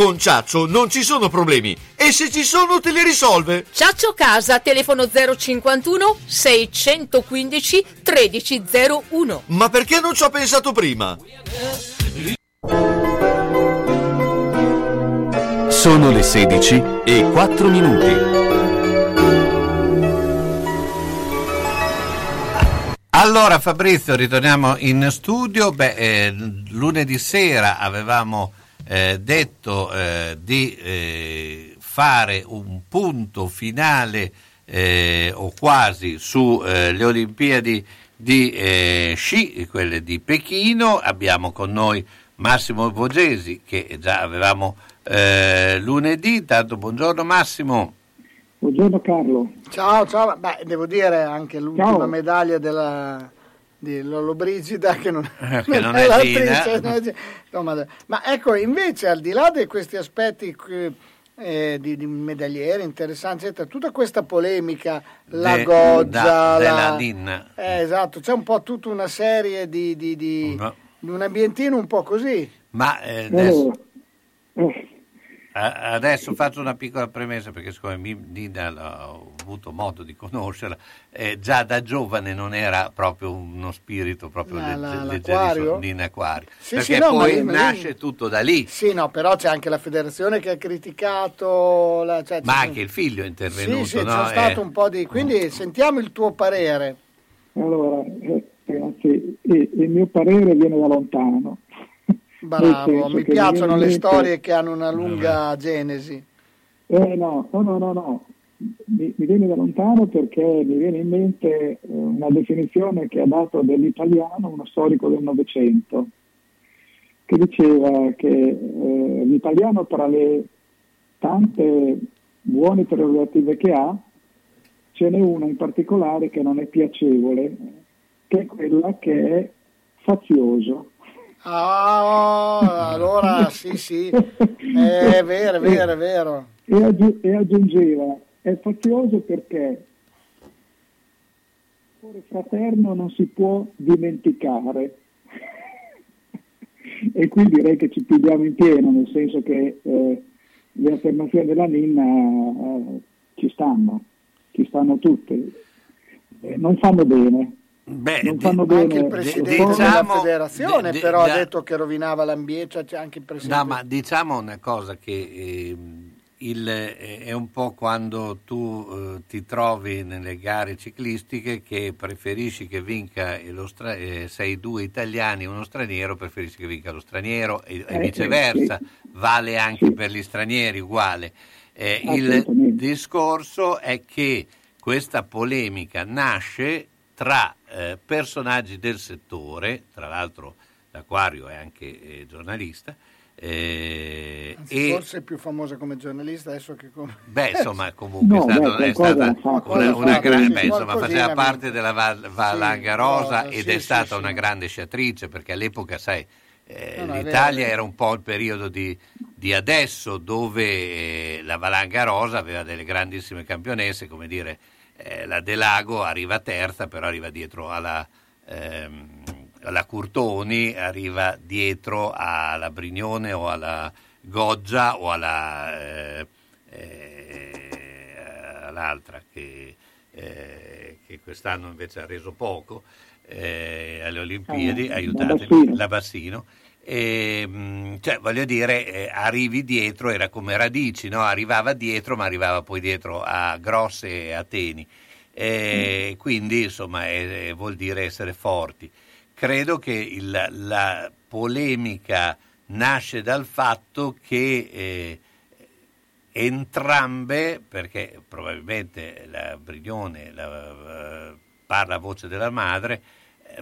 Con Ciaccio non ci sono problemi. E se ci sono te li risolve. Ciaccio Casa, telefono 051 615 1301. Ma perché non ci ho pensato prima? Sono le 16 e 4 minuti. Allora Fabrizio, ritorniamo in studio. Beh, eh, lunedì sera avevamo eh, detto eh, di eh, fare un punto finale eh, o quasi sulle Olimpiadi di eh, sci, quelle di Pechino. Abbiamo con noi Massimo Vogesi che già avevamo eh, lunedì. Intanto buongiorno Massimo. Buongiorno Carlo. Ciao, ciao. Beh, devo dire anche l'ultima Ciao. medaglia della di Lollobrigida che non, Che non è l'attrice. No, ma, ma ecco, invece, al di là di questi aspetti eh, di, di medagliere interessanti, eccetera, tutta questa polemica, la De- da- la- Lin. Eh, esatto, c'è un po' tutta una serie di, di- di- No. di un ambientino un po' così. Ma eh, adesso, adesso faccio una piccola premessa perché siccome Nina ho avuto modo di conoscerla, eh, già da giovane non era proprio uno spirito proprio La- legge- la- leggerissimo? Nina Acquario. Sì, perché sì, no, ma poi ma nasce tutto da lì. Sì, no, però c'è anche la federazione che ha criticato. La, cioè, Ma anche il figlio è intervenuto, Sì, sì, no? c'è stato Eh, un po' di... Quindi sentiamo il tuo parere. allora, eh, ragazzi, eh, il mio parere viene da lontano. Bravo, mi piacciono le storie che hanno una lunga genesi. Eh no, no, no, no, no. Mi, mi viene da lontano perché mi viene in mente eh, una definizione che ha dato dell'italiano uno storico del Novecento, che diceva che eh, l'italiano tra le tante buone prerogative che ha, ce n'è una in particolare che non è piacevole, che è quella che è fazioso. Ah, allora sì, sì, è vero, è vero, è vero. E, aggi- e aggiungeva, è fazioso perché il cuore fraterno non si può dimenticare. e qui direi che ci pigliamo in pieno, nel senso che eh, le affermazioni della Ninna eh, ci stanno, ci stanno tutte, Eh, non fanno bene. Beh, non fanno Anche bene il presidente diciamo- della federazione di- però di- ha detto che rovinava l'ambiente, c'è anche il presidente. No, ma diciamo una cosa che ehm, il- eh, è un po' quando tu eh, ti trovi nelle gare ciclistiche che preferisci che vinca lo stra- eh, sei due italiani e uno straniero, preferisci che vinca lo straniero e, e Eh, viceversa, sì. vale anche per gli stranieri uguale. Eh, il discorso è che questa polemica nasce tra eh, personaggi del settore, tra l'altro l'Aquario è anche eh, giornalista, eh, Anzi, e forse è più famosa come giornalista adesso che come... beh insomma comunque No, è, stato- beh, è stata una, una fatto, gran- sì, beh, insomma faceva parte della Val- Valanga Sì, Rosa ed sì, è sì, stata sì. una grande sciatrice perché all'epoca sai eh, No, no, l'Italia era un po' il periodo di, di adesso dove eh, la Valanga Rosa aveva delle grandissime campionesse come dire eh, la Delago arriva terza però arriva dietro alla ehm, alla Curtoni arriva dietro alla Brignone o alla Goggia o alla eh, eh, all'altra che, eh, che quest'anno invece ha reso poco eh, alle Olimpiadi, la aiutatemi, la Bassino. E, mh, cioè, voglio dire, eh, arrivi dietro, era come Radici, no? arrivava dietro, ma arrivava poi dietro a Grosse e a Teni. E Quindi, insomma, eh, vuol dire essere forti. Credo che il- la polemica nasce dal fatto che eh, entrambe, perché probabilmente la Brignone la, eh, parla a voce della madre, eh,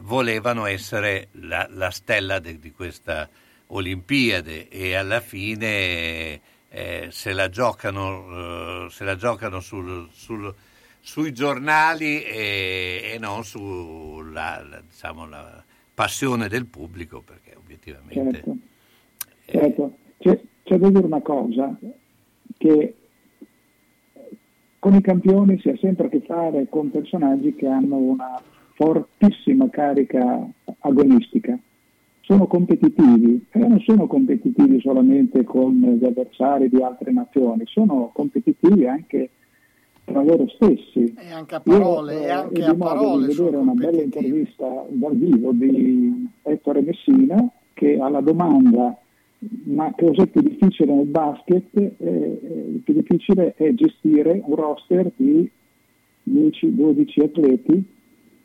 volevano essere la, la stella de- di questa Olimpiade e alla fine eh, se la giocano, eh, se la giocano sul- sul- sui giornali e, e non sulla la, diciamo, la passione del pubblico, perché obiettivamente... Certo, certo. C'è, c'è da dire una cosa, che con i campioni si ha sempre a che fare con personaggi che hanno una fortissima carica agonistica. Sono competitivi, e non sono competitivi solamente con gli avversari di altre nazioni, sono competitivi anche tra loro stessi. E anche a parole, Io, e eh, anche ebbi a parole di vedere una bella intervista dal vivo di Ettore Messina che alla domanda ma cos'è più difficile nel basket? Eh, eh, il più difficile è gestire un roster di 10-12 atleti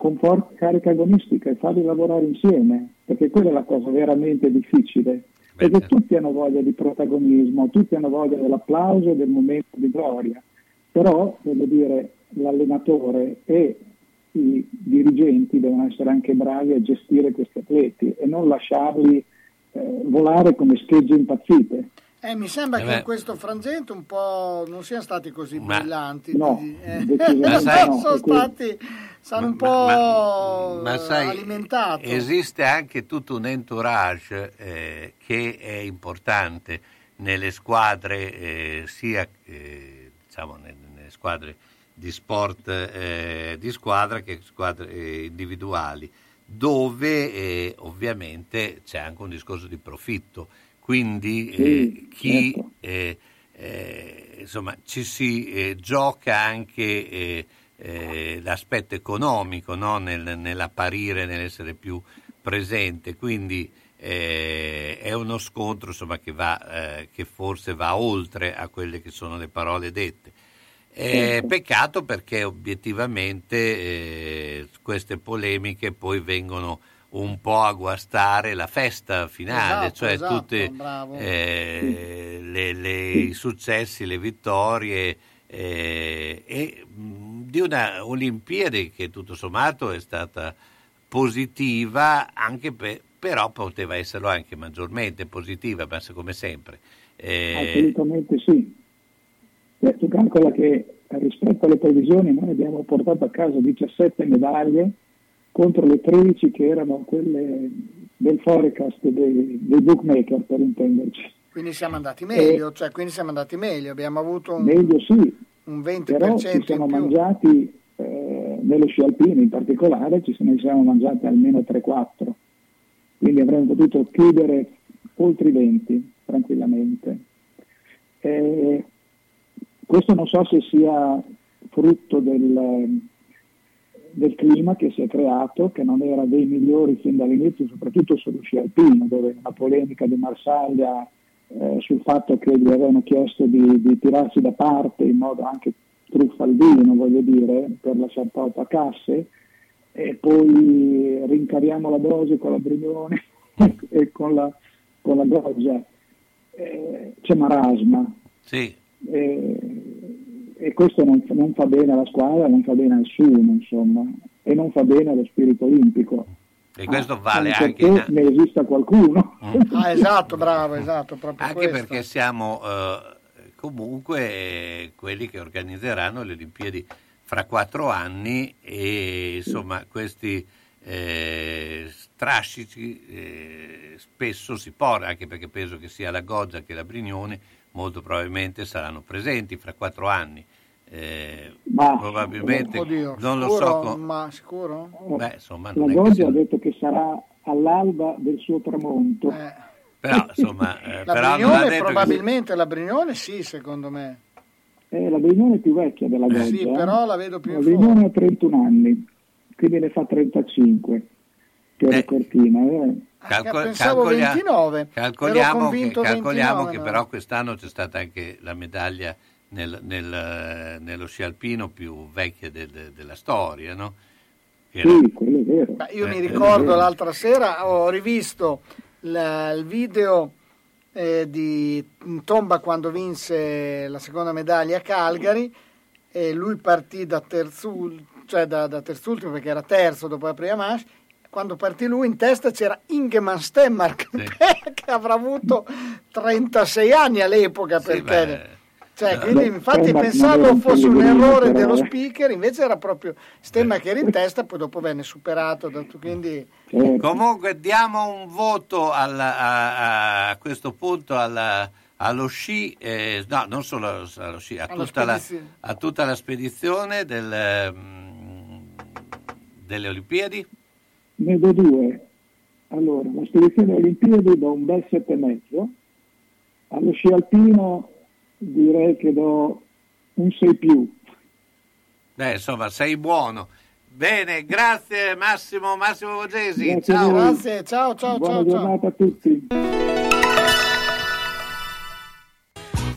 con forte carica agonistica e farli lavorare insieme, perché quella è la cosa veramente difficile. Perché tutti hanno voglia di protagonismo, tutti hanno voglia dell'applauso e del momento di gloria, però voglio dire, l'allenatore e i dirigenti devono essere anche bravi a gestire questi atleti e non lasciarli eh, volare come schegge impazzite. Eh, mi sembra Eh che in questo frangente un po' non siano stati così Ma- brillanti. No, eh, decisamente no, sono stati, sono un po' ma- ma sai, alimentati. Esiste anche tutto un entourage eh, che è importante nelle squadre, eh, sia eh, diciamo, nelle, nelle squadre di sport eh, di squadra che squadre eh, individuali, dove eh, ovviamente c'è anche un discorso di profitto. Quindi eh, chi certo. eh, eh, insomma ci si eh, gioca anche eh, eh, l'aspetto economico no? Nel- nell'apparire, nell'essere più presente, quindi è uno scontro insomma, che, va, che forse va oltre a quelle che sono le parole dette. Eh, Certo. Peccato perché obiettivamente eh, queste polemiche poi vengono un po' a guastare la festa finale, Esatto, cioè esatto, tutti eh, le- le- i successi, le vittorie eh, e mh, di una Olimpiade che tutto sommato è stata positiva, anche per- però poteva esserlo anche maggiormente positiva, penso come sempre. Eh, Assolutamente sì. Tu calcola che rispetto alle previsioni noi abbiamo portato a casa 17 medaglie contro le 13 che erano quelle del forecast dei, dei bookmaker per intenderci. Quindi siamo andati meglio, cioè quindi siamo andati meglio, abbiamo avuto un, Meglio sì, un 20% però ci siamo mangiati, eh, nello sci alpino in particolare, ci ne siamo mangiati almeno 3-4. Quindi avremmo potuto chiudere oltre i 20 tranquillamente. Eh, questo non so se sia frutto del, del clima che si è creato, che non era dei migliori fin dall'inizio, soprattutto sullo sci alpino, dove la polemica di Marsaglia eh, sul fatto che gli avevano chiesto di, di tirarsi da parte in modo anche truffaldino, voglio dire, per lasciare poco a casse, e poi rincariamo la dose con la Brignone e con la, con la Goggia. Eh, c'è marasma. Sì. Eh, e questo non, non fa bene alla squadra, non fa bene a nessuno, insomma, e non fa bene allo spirito olimpico. E questo vale Anche in- ne esista qualcuno. Ah, esatto, bravo, esatto, proprio anche questo. perché siamo eh, comunque quelli che organizzeranno le Olimpiadi fra quattro anni e insomma questi eh, strascici eh, spesso si portano, anche perché penso che sia la Gozza che la Brignone molto probabilmente saranno presenti fra quattro anni. Eh, Ma- probabilmente Oddio, non lo sicuro? so co- ma sicuro? beh, insomma, La non è che Goggia sia- ha detto che sarà all'alba del suo tramonto. però insomma eh, La però Brignone detto che- probabilmente, la Brignone sì, secondo me. Eh, la Brignone è più vecchia della Goggia. Sì, eh. però la vedo più La Brignone ha 31 anni, quindi ne fa 35 per Cortina. eh. Calcol- pensavo calcolia- 29, ero calcoliamo, che, calcoliamo 29, che no. però quest'anno c'è stata anche la medaglia nel- nel, nello sci alpino più vecchia del- del- della storia, no? Era- Sì, quello è vero. Beh, io Eh, mi ricordo l'altra sera, ho rivisto la- il video eh, di Tomba quando vinse la seconda medaglia a Calgary e lui partì da, terzul- cioè da, da terzultimo perché era terzo dopo la prima manche. Quando partì lui in testa c'era Ingemann Stenmark che avrà avuto 36 anni all'epoca perché... Cioè, quindi Beh, infatti pensavo fosse un errore dello eh. speaker, invece era proprio Stemma che era in testa, poi dopo venne superato. Quindi Comunque diamo un voto alla- a, a questo punto alla- allo sci, eh, no, non solo allo sci, a tutta, la, spedizione. a tutta la spedizione del, mm, delle Olimpiadi. Ne do due. Allora, la spedizione Olimpiadi do un bel 7,5. Allo sci alpino direi che do un 6 più. Beh, insomma, sei buono. Bene, grazie Massimo, Massimo Vogesi. Grazie ciao. Grazie, ciao, ciao, Buona ciao, ciao. giornata a tutti.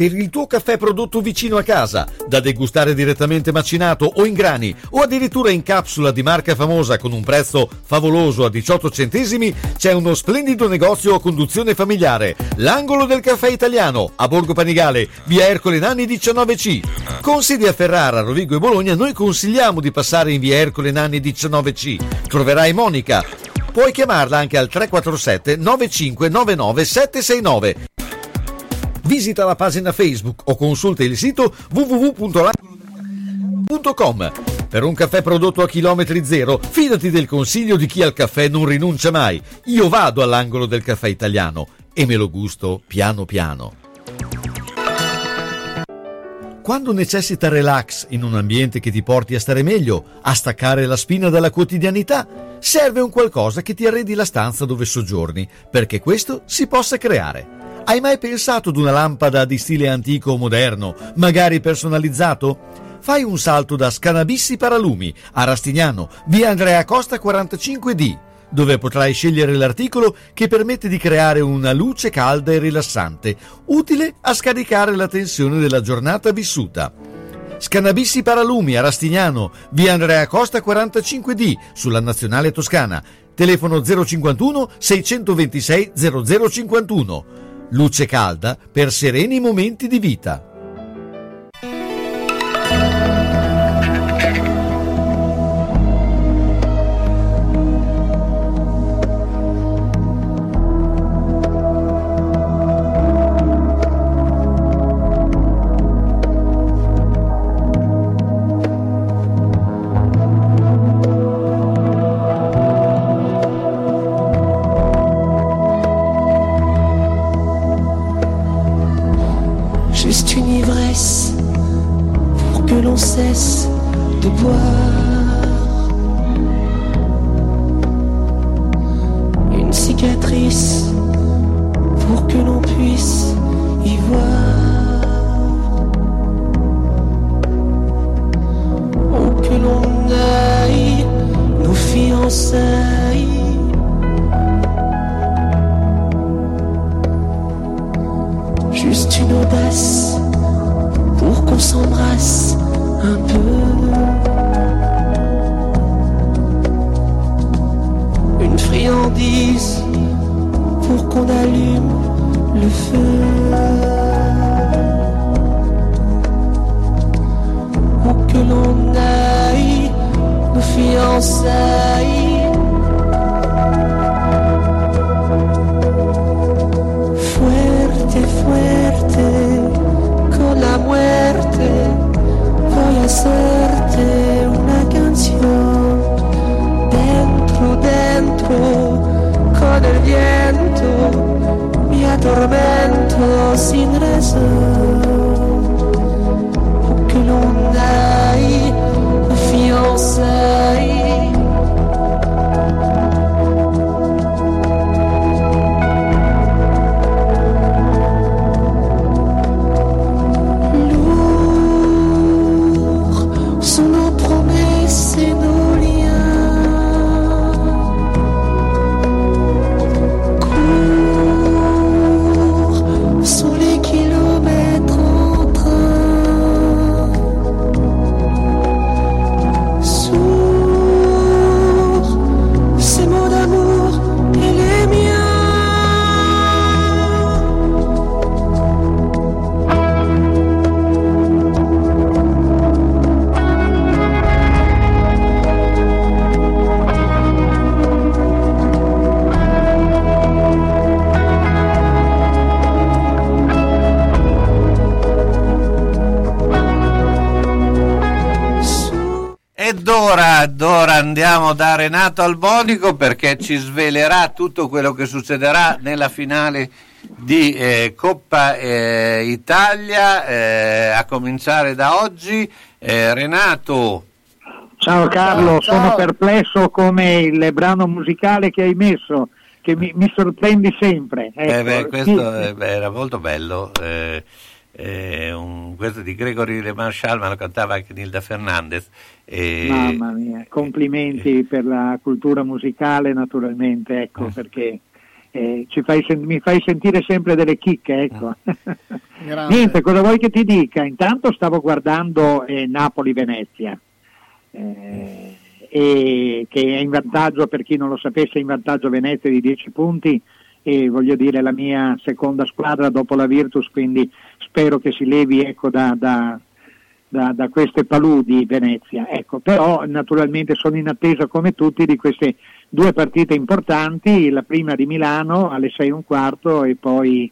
Per il tuo caffè prodotto vicino a casa, da degustare direttamente macinato o in grani o addirittura in capsula di marca famosa con un prezzo favoloso a 18 centesimi, c'è uno splendido negozio a conduzione familiare, l'Angolo del Caffè Italiano, a Borgo Panigale, via Ercole Nanni 19C. Con sedi a Ferrara, Rovigo e Bologna, noi consigliamo di passare in via Ercole Nanni 19C. Troverai Monica. Puoi chiamarla anche al 347 9599 769 Visita la pagina Facebook o consulta il sito www.la.com. Per un caffè prodotto a chilometri zero, fidati del consiglio di chi al caffè non rinuncia mai. Io vado all'angolo del caffè italiano e me lo gusto piano piano. Quando necessita relax in un ambiente che ti porti a stare meglio, a staccare la spina dalla quotidianità, serve un qualcosa che ti arredi la stanza dove soggiorni, perché questo si possa creare. Hai mai pensato ad una lampada di stile antico o moderno, magari personalizzato? Fai un salto da Scanabissi Paralumi a Rastignano, via Andrea Costa 45D, dove potrai scegliere l'articolo che permette di creare una luce calda e rilassante, utile a scaricare la tensione della giornata vissuta. Scanabissi Paralumi a Rastignano, via Andrea Costa 45D, sulla Nazionale Toscana. Telefono 051 626 0051. Luce calda per sereni momenti di vita. Andiamo da Renato Albonico perché ci svelerà tutto quello che succederà nella finale di eh, Coppa eh, Italia, eh, a cominciare da oggi. Eh, Renato, Ciao Carlo, Ciao. sono perplesso come il brano musicale che hai messo, che mi, mi sorprendi sempre. eh, Ecco, beh, questo sì. eh, beh, era molto bello. Eh, eh, un- questo di Gregory Le Marchal, ma lo cantava anche Nilda Fernandez. e- Mamma mia, complimenti per la cultura musicale naturalmente, ecco, perché eh, ci fai sen- mi fai sentire sempre delle chicche, ecco. Grande. Niente, cosa vuoi che ti dica? Intanto stavo guardando eh, Napoli-Venezia, eh, e che è in vantaggio, per chi non lo sapesse, è in vantaggio Venezia di 10 punti e voglio dire la mia seconda squadra dopo la Virtus, quindi spero che si levi ecco, da, da- da, da queste paludi Venezia. Ecco, però naturalmente sono in attesa come tutti di queste due partite importanti, la prima di Milano alle 6 e un quarto e poi,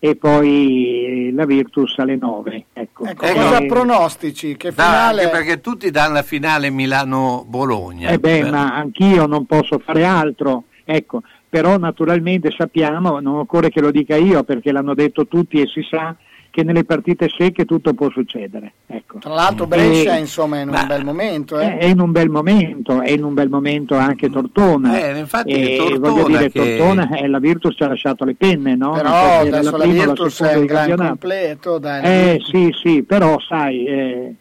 e poi la Virtus alle 9. Ecco. Ecco, cosa pronostici? Che finale? anche perché tutti danno la finale Milano-Bologna. Eh beh, ma anch'io non posso fare altro, ecco, però naturalmente sappiamo, non occorre che lo dica io perché l'hanno detto tutti e si sa che nelle partite secche tutto può succedere. Ecco. Tra l'altro Brescia E- insomma è in un bel momento. Eh. è in un bel momento, è in un bel momento anche Tortona. Eh, infatti e Tortona voglio dire, che- Tortona, eh, la Virtus ci ha lasciato le penne, no? Però adesso la prima o Virtus seconda è il gran completo. Dai, la Eh sì, sì, però sai, eh,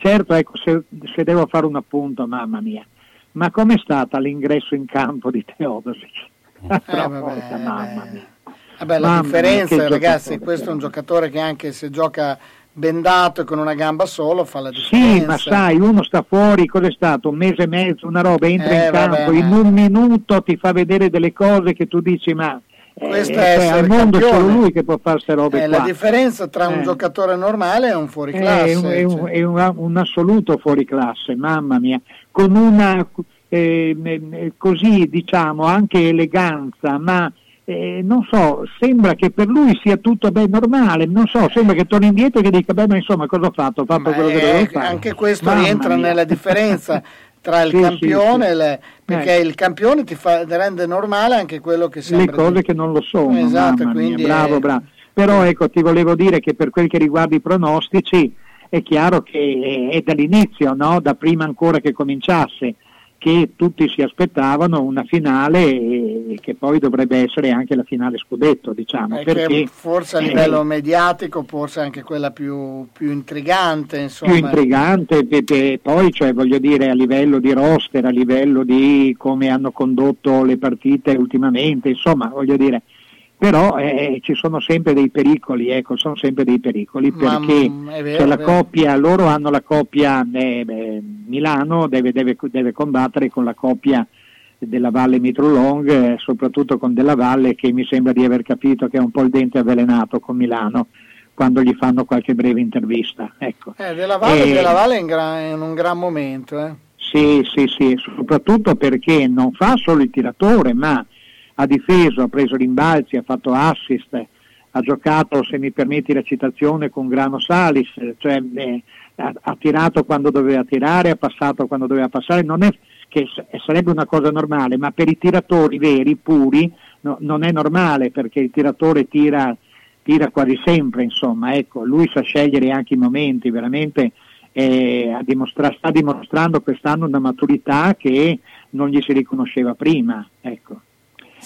Certo, ecco, se, se devo fare un appunto, mamma mia, ma com'è stata l'ingresso in campo di Teodosic? Eh, vabbè, porca mamma mia. Vabbè, la differenza, ragazzi, questo è un giocatore che anche se gioca bendato e con una gamba solo fa la differenza. Sì, ma sai, uno sta fuori, cos'è stato? Un mese e mezzo, una roba, entra Eh, in campo, in un minuto ti fa vedere delle cose che tu dici, ma eh, Questo è cioè, al mondo campione. solo lui che può fare queste robe Eh, qua. la differenza tra un Eh. giocatore normale e un fuoriclasse. un, è un- cioè. è un- un assoluto fuoriclasse, mamma mia, con una eh, eh, così diciamo anche eleganza, ma eh, non so, sembra che per lui sia tutto ben normale, non so, sembra che torni indietro e che dica, beh ma insomma cosa ho fatto? Ho fatto Ma quello che dovevo fare. anche questo Mamma rientra mia. nella differenza tra il Sì, sì, campione sì. e le- perché Eh. il campione ti fa, rende normale anche quello che le sembra cose che non lo sono, Esatto, quindi bravo, bravo. Però ecco, ti volevo dire che per quel che riguarda i pronostici è chiaro che è, è dall'inizio, no? da prima ancora che cominciasse, che tutti si aspettavano una finale che poi dovrebbe essere anche la finale scudetto, diciamo, che perché forse a eh, livello mediatico forse anche quella più, più intrigante insomma. Più intrigante e poi cioè, voglio dire a livello di roster, a livello di come hanno condotto le partite ultimamente, insomma voglio dire, però eh, ci sono sempre dei pericoli, ecco, sono sempre dei pericoli Ma, perché è vero, c'è la è vero. coppia, loro hanno la coppia, eh, Milano deve, deve- deve combattere con la coppia della Valle Mitrolong, eh, soprattutto con Della Valle che mi sembra di aver capito che ha un po' il dente avvelenato con Milano quando gli fanno qualche breve intervista. Ecco. Eh, della Valle, Eh, della Valle è in, gra- in un gran momento sì, sì, sì, soprattutto perché non fa solo il tiratore, ma ha difeso, ha preso rimbalzi, ha fatto assist, ha giocato, se mi permetti la citazione, con Grano Salis, cioè eh, ha, ha tirato quando doveva tirare, ha passato quando doveva passare, non è che sarebbe una cosa normale, ma per i tiratori veri, puri, no- non è normale perché il tiratore tira, tira quasi sempre, insomma, ecco, lui sa scegliere anche i momenti, veramente eh, dimostra- sta dimostrando quest'anno una maturità che non gli si riconosceva prima, ecco.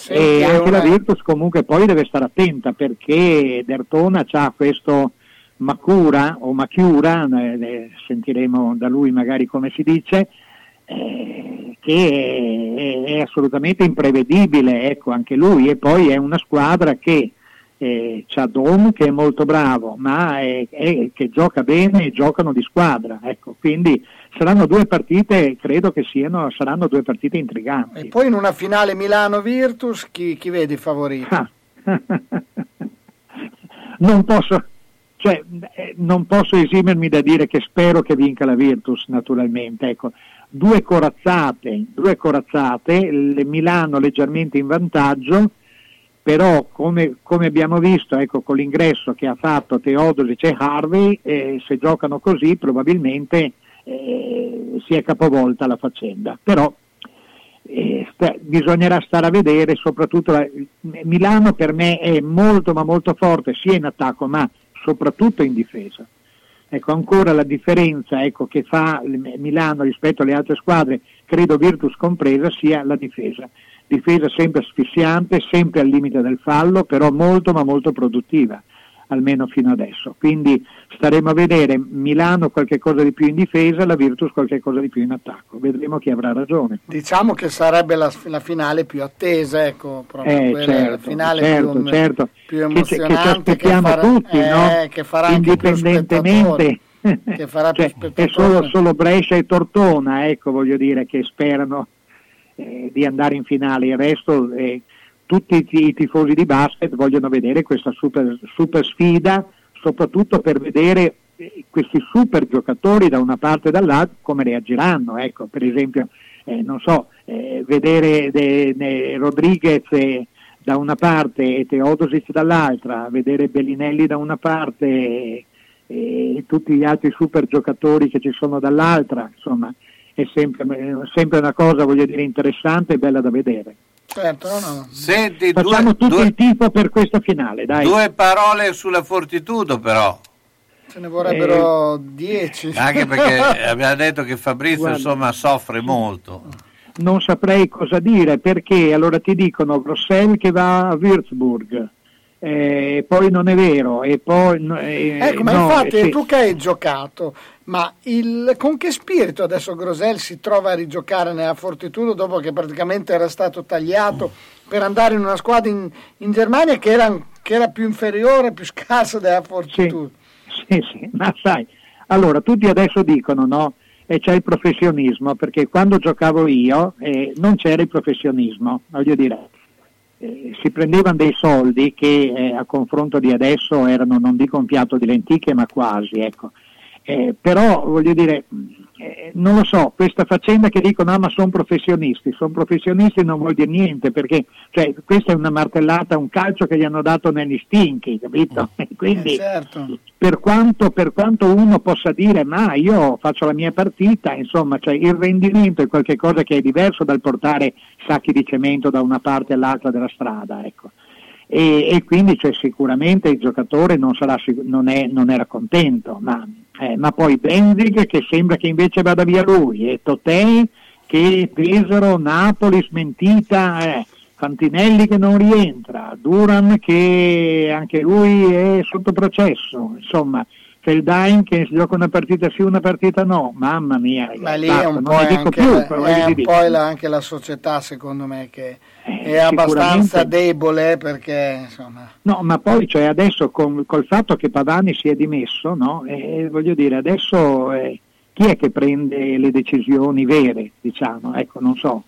E anche la Virtus comunque poi deve stare attenta perché Dertona ha questo Macura o Machiura, eh, eh, sentiremo da lui magari come si dice, eh, che è, è assolutamente imprevedibile, ecco anche lui, e poi è una squadra che eh, c'ha Dom che è molto bravo, ma è- è- che gioca bene e giocano di squadra, ecco, quindi saranno due partite, credo che siano, saranno due partite intriganti. e poi in una finale Milano-Virtus chi, chi vedi favorito? Ah. non posso, cioè, eh, non posso esimermi da dire che spero che vinca la Virtus, naturalmente. Ecco, due corazzate, due corazzate, il Milano leggermente in vantaggio, però come, come abbiamo visto ecco, con l'ingresso che ha fatto Teodosic e Harvey, eh, se giocano così probabilmente eh, si è capovolta la faccenda. Però eh, sta- bisognerà stare a vedere, soprattutto la- Milano per me è molto ma molto forte sia in attacco ma soprattutto in difesa. Ecco, ancora la differenza ecco, che fa il- Milano rispetto alle altre squadre, credo Virtus compresa, sia la difesa. Difesa sempre asfissiante, sempre al limite del fallo, però molto ma molto produttiva, almeno fino adesso. Quindi staremo a vedere Milano qualche cosa di più in difesa, la Virtus qualche cosa di più in attacco. Vedremo chi avrà ragione. Diciamo che sarebbe la, la finale più attesa, ecco, proprio Eh, quella, la certo, finale certo, più, certo. più Che ci- che ci emozionante aspettiamo farà- tutti, eh, no? che farà indipendentemente che farà cioè, è solo, solo Brescia e Tortona ecco voglio dire che sperano eh, di andare in finale il resto eh, tutti i, ti- i tifosi di basket vogliono vedere questa super, super sfida soprattutto per vedere eh, questi super giocatori da una parte e dall'altra come reagiranno ecco per esempio eh, non so eh, vedere de- de- Rodriguez eh, da una parte e Teodosic dall'altra vedere Bellinelli da una parte e, e tutti gli altri super giocatori che ci sono dall'altra, insomma, è sempre, è sempre una cosa, voglio dire, interessante e bella da vedere. Certo, no, no. Senti, Facciamo due, tutto due- il tifo per questa finale, dai. due parole sulla Fortitudo però. Ce ne vorrebbero dieci. Anche perché abbiamo detto che Fabrizio Guarda. insomma soffre molto. Non saprei cosa dire perché allora ti dicono Bruxelles che va a Würzburg, eh, poi non è vero, e poi... eh, Ecco, ma no, infatti eh, sì. tu che hai giocato, ma il- con che spirito adesso Grosel si trova a rigiocare nella Fortitudo dopo che praticamente era stato tagliato per andare in una squadra in, in Germania che era, che era più inferiore, più scarsa della Fortitudo? Sì, sì, ma sai, allora tutti adesso dicono no, e c'è il professionismo, perché quando giocavo io eh, non c'era il professionismo, voglio dire, eh, si prendevano dei soldi che eh, a confronto di adesso erano, non dico un piatto di lenticchie, ma quasi, ecco. Eh, però voglio dire, eh, non lo so, questa faccenda che dicono ah ma sono professionisti, sono professionisti non vuol dire niente perché cioè, questa è una martellata, un calcio che gli hanno dato negli stinchi, capito? E Quindi Eh, certo. per quanto, per quanto uno possa dire ma io faccio la mia partita, insomma cioè, il rendimento è qualcosa che è diverso dal portare sacchi di cemento da una parte all'altra della strada. Ecco. E, e quindi cioè, sicuramente il giocatore non, sarà, non, è- non era contento, ma, eh, ma poi Benzig che sembra che invece vada via lui, e Totei che Pesaro, Napoli smentita, eh, Fantinelli che non rientra, Duran che anche lui è sotto processo, insomma Feldain che si gioca una partita sì, una partita no, mamma mia. Ma lì è basta, un non po' anche, più, la- è un po' la- anche la società secondo me che è Eh, abbastanza sicuramente. debole perché insomma No, ma poi cioè, adesso con, col fatto che Pavani si è dimesso, no? Eh, voglio dire, adesso eh, chi è che prende le decisioni vere, diciamo? Ecco, non so.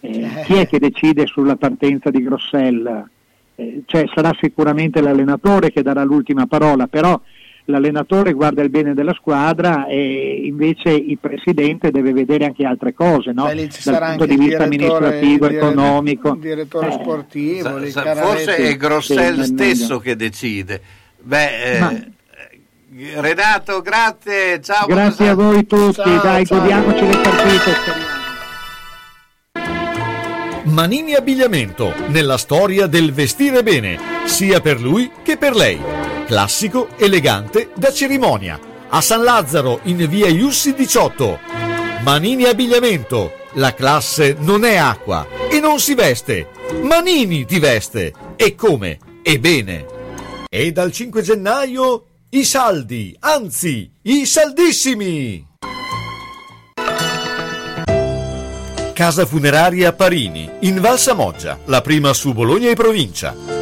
Eh, chi è che decide sulla partenza di Grossel? Eh, cioè, sarà sicuramente l'allenatore che darà l'ultima parola, però l'allenatore guarda il bene della squadra e invece il presidente deve vedere anche altre cose, no? Beh, dal punto di il vista direttore- amministrativo, il dire- economico. il direttore Eh, sportivo lì, sa- forse è Grossel Sì, stesso che decide. Beh, eh, Ma- eh, Renato, grazie. Ciao. Grazie a voi tutti, Ciao, dai, ciao. godiamoci le partite. Manini Abbigliamento, nella storia del vestire bene, sia per lui che per lei. Classico, elegante, da cerimonia. A San Lazzaro, in via Iussi 18. Manini Abbigliamento, la classe non è acqua e non si veste. Manini ti veste. E come? E bene. E dal 5 gennaio i saldi, anzi, i saldissimi. Casa funeraria Parini, in Val Samoggia, la prima su Bologna e provincia.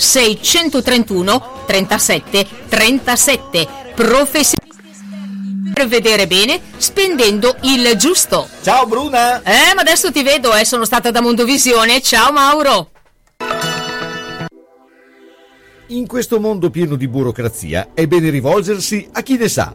631 37 37. Professionisti esperti per vedere bene spendendo il giusto. Ciao Bruna! Eh, ma adesso ti vedo, eh, sono stata da Mondovisione. Ciao Mauro! In questo mondo pieno di burocrazia è bene rivolgersi a chi ne sa.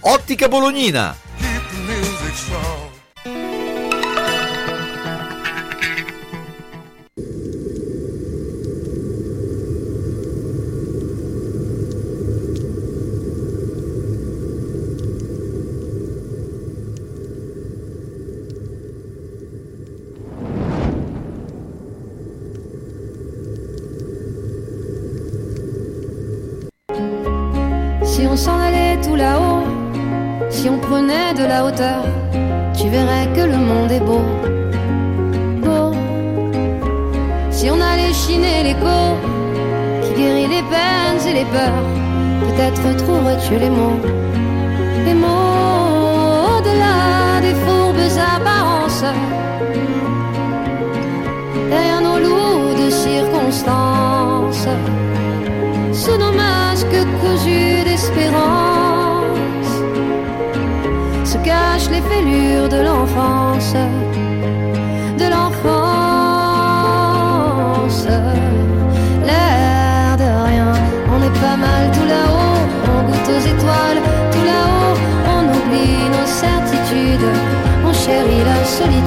Ottica Bolognina. Les mots. Les mots au-delà des fourbes apparences. Derrière nos lourdes circonstances sous nos masques cousus d'espérance se cachent les fêlures de l'enfance,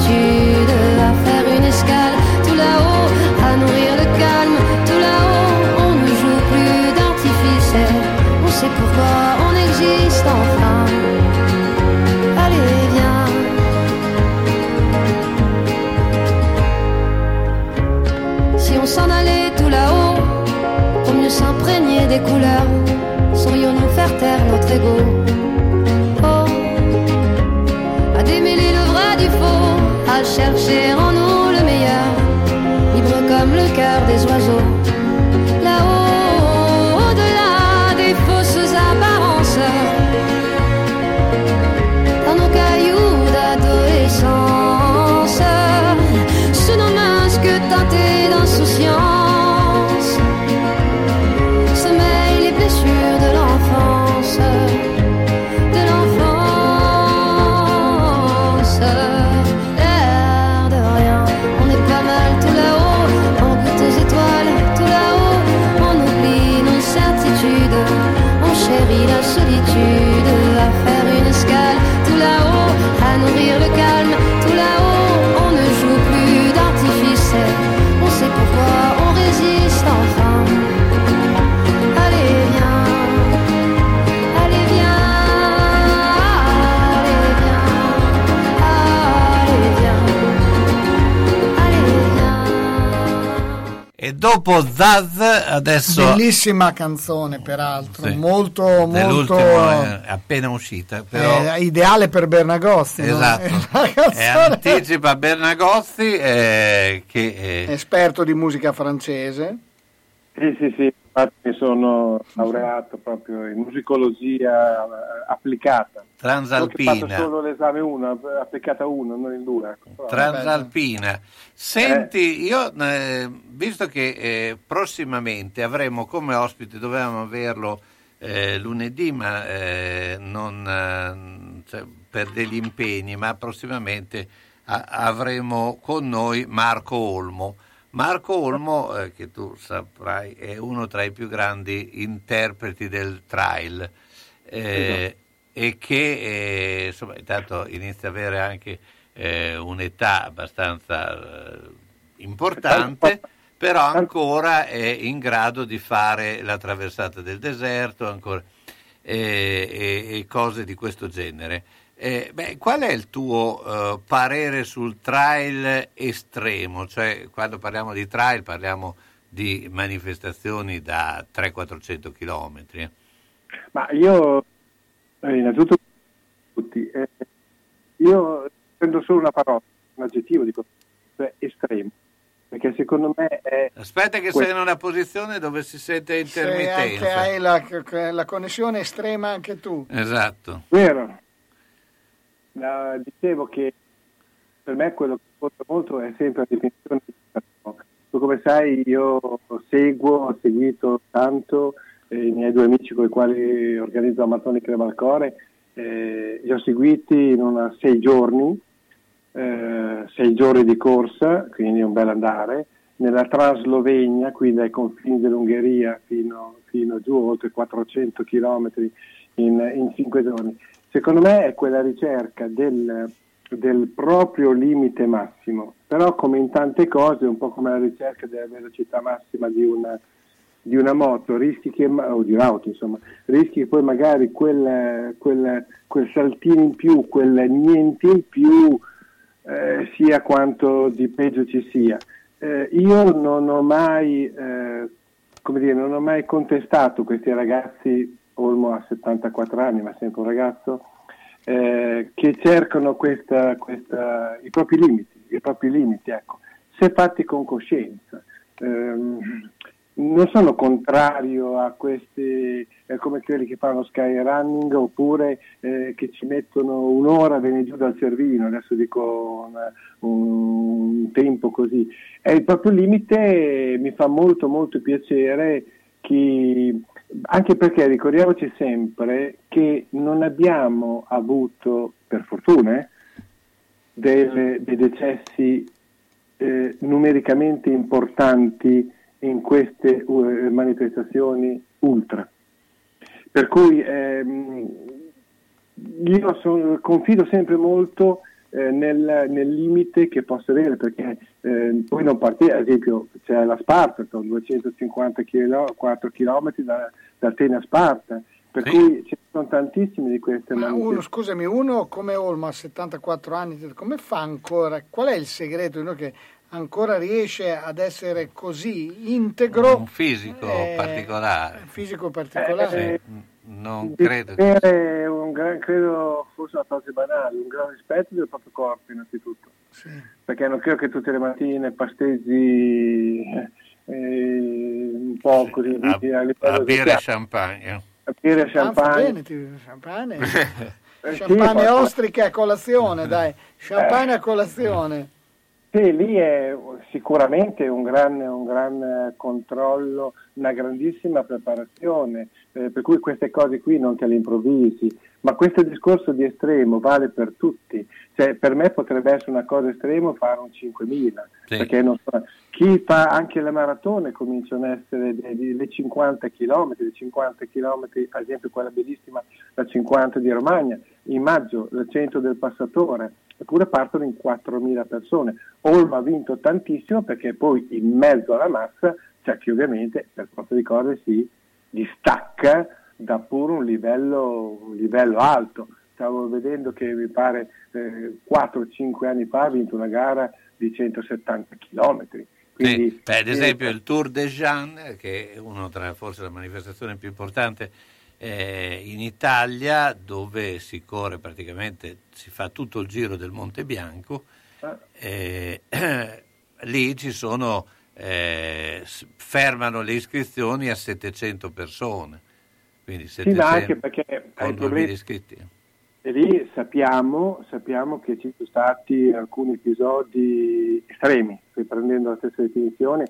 solitude, à faire une escale, tout là-haut, à nourrir le calme, tout là-haut, on ne joue plus d'artifice, on sait pourquoi on existe enfin. Allez, viens. Si on s'en allait tout là-haut, pour mieux s'imprégner des couleurs, saurions-nous faire taire notre ego? Chercher en nous le meilleur, libre comme le cœur des oiseaux. Dopo Zaz, adesso Bellissima canzone, peraltro, Sì. molto, molto è appena uscita, però eh, ideale per Bernagosti. no? esatto. È E canzone- anticipa Bernagozzi eh, che eh, esperto di musica francese. Sì, sì, sì, infatti mi sono laureato proprio in musicologia eh, applicata. Ho Transalpina. fatto solo l'esame 1, applicata 1, non il 2. Transalpina. Senti, io eh, visto che eh, prossimamente avremo come ospite, dovevamo averlo eh, lunedì, ma eh, non, eh, cioè, per degli impegni, ma prossimamente a- avremo con noi Marco Olmo. Marco Olmo, eh, che tu saprai, è uno tra i più grandi interpreti del trail eh, e che eh, insomma, intanto inizia ad avere anche eh, un'età abbastanza eh, importante, però ancora è in grado di fare la traversata del deserto ancora, eh, e, e cose di questo genere. Eh, beh, qual è il tuo eh, parere sul trail estremo? Cioè, quando parliamo di trail parliamo di manifestazioni da 300-400 chilometri. eh? Ma io Eh, innanzitutto tutti. Eh, io prendo solo una parola, un aggettivo, dico cioè estremo, perché secondo me è... Aspetta che sei in una posizione dove si sente Se anche intermittenza. hai la, la connessione estrema anche tu. Esatto. Vero. No, dicevo che per me quello che conta molto è sempre la definizione di Marco. Tu come sai io seguo, ho seguito tanto eh, i miei due amici con i quali organizzo Amazzoni Crevalcore, eh, li ho seguiti in una sei giorni, eh, sei giorni di corsa, quindi un bel andare, nella Translovenia, quindi ai confini dell'Ungheria fino, fino giù, oltre 400 km in, in cinque giorni. Secondo me è quella ricerca del, del proprio limite massimo, però come in tante cose, un po' come la ricerca della velocità massima di una, di una moto, rischi che, o di un'auto, insomma, rischi che poi magari quel, quel, quel saltino in più, quel niente in più eh, sia quanto di peggio ci sia. Eh, io non ho mai, eh, come dire, non ho mai contestato questi ragazzi, Olmo ha 74 anni, ma sempre un ragazzo, eh, che cercano questa, questa- i propri limiti, i propri limiti, ecco, se fatti con coscienza. Ehm, non sono contrario a questi, eh, come quelli che fanno sky running oppure eh, che ci mettono un'ora a venire giù dal Cervino, adesso dico una- un tempo così. È il proprio limite mi fa molto molto piacere chi, anche perché ricordiamoci sempre che non abbiamo avuto, per fortuna, eh, delle- dei decessi eh, numericamente importanti in queste eh, manifestazioni ultra. Per cui ehm, io son- confido sempre molto eh, nel, nel limite che posso avere perché eh, poi non partire, ad esempio c'è la Sparta con 250 km da, da Atene a Sparta, per cui ci sono tantissime di queste Ma uno, scusami, uno come Olmo a 74 anni, come fa ancora? Qual è il segreto di uno che ancora riesce ad essere così integro? Un fisico Eh, particolare. Fisico particolare. Sì, non Di credo. avere un gran, credo fosse una cosa banale, un gran rispetto del proprio corpo innanzitutto. Perché non credo che tutte le mattine pasteggi eh, eh, un po' così A, a bere champagne. A bere Ah, champagne. bene, ti- champagne. Eh, sì, champagne ostriche a colazione, dai. Champagne a colazione. Sì, lì è sicuramente un gran, un gran eh, controllo, una grandissima preparazione, eh, per cui queste cose qui non te le improvvisi, ma questo discorso di estremo vale per tutti, cioè, per me potrebbe essere una cosa estrema fare un 5.000, Sì. perché non so- chi fa anche le maratone cominciano a essere le 50 km, le 50 km, ad esempio quella bellissima, la 50 di Romagna, in maggio il centro del passatore, eppure partono in 4.000 persone. Olmo ha vinto tantissimo perché poi in mezzo alla massa c'è chi ovviamente per forza di cose si distacca da pure un livello, un livello alto. Stavo vedendo che mi pare eh, 4-5 anni fa ha vinto una gara di 170 km. Quindi, Sì, beh, ad esempio il Tour de Jean, che è una tra forse la manifestazione più importante eh, in Italia, dove si corre praticamente, si fa tutto il giro del Monte Bianco, eh, lì ci sono, eh, fermano le iscrizioni a 700 persone, quindi Sì, 700 ma anche perché con ai 2000 problemi- iscritti. E lì sappiamo, sappiamo che ci sono stati alcuni episodi estremi, riprendendo la stessa definizione,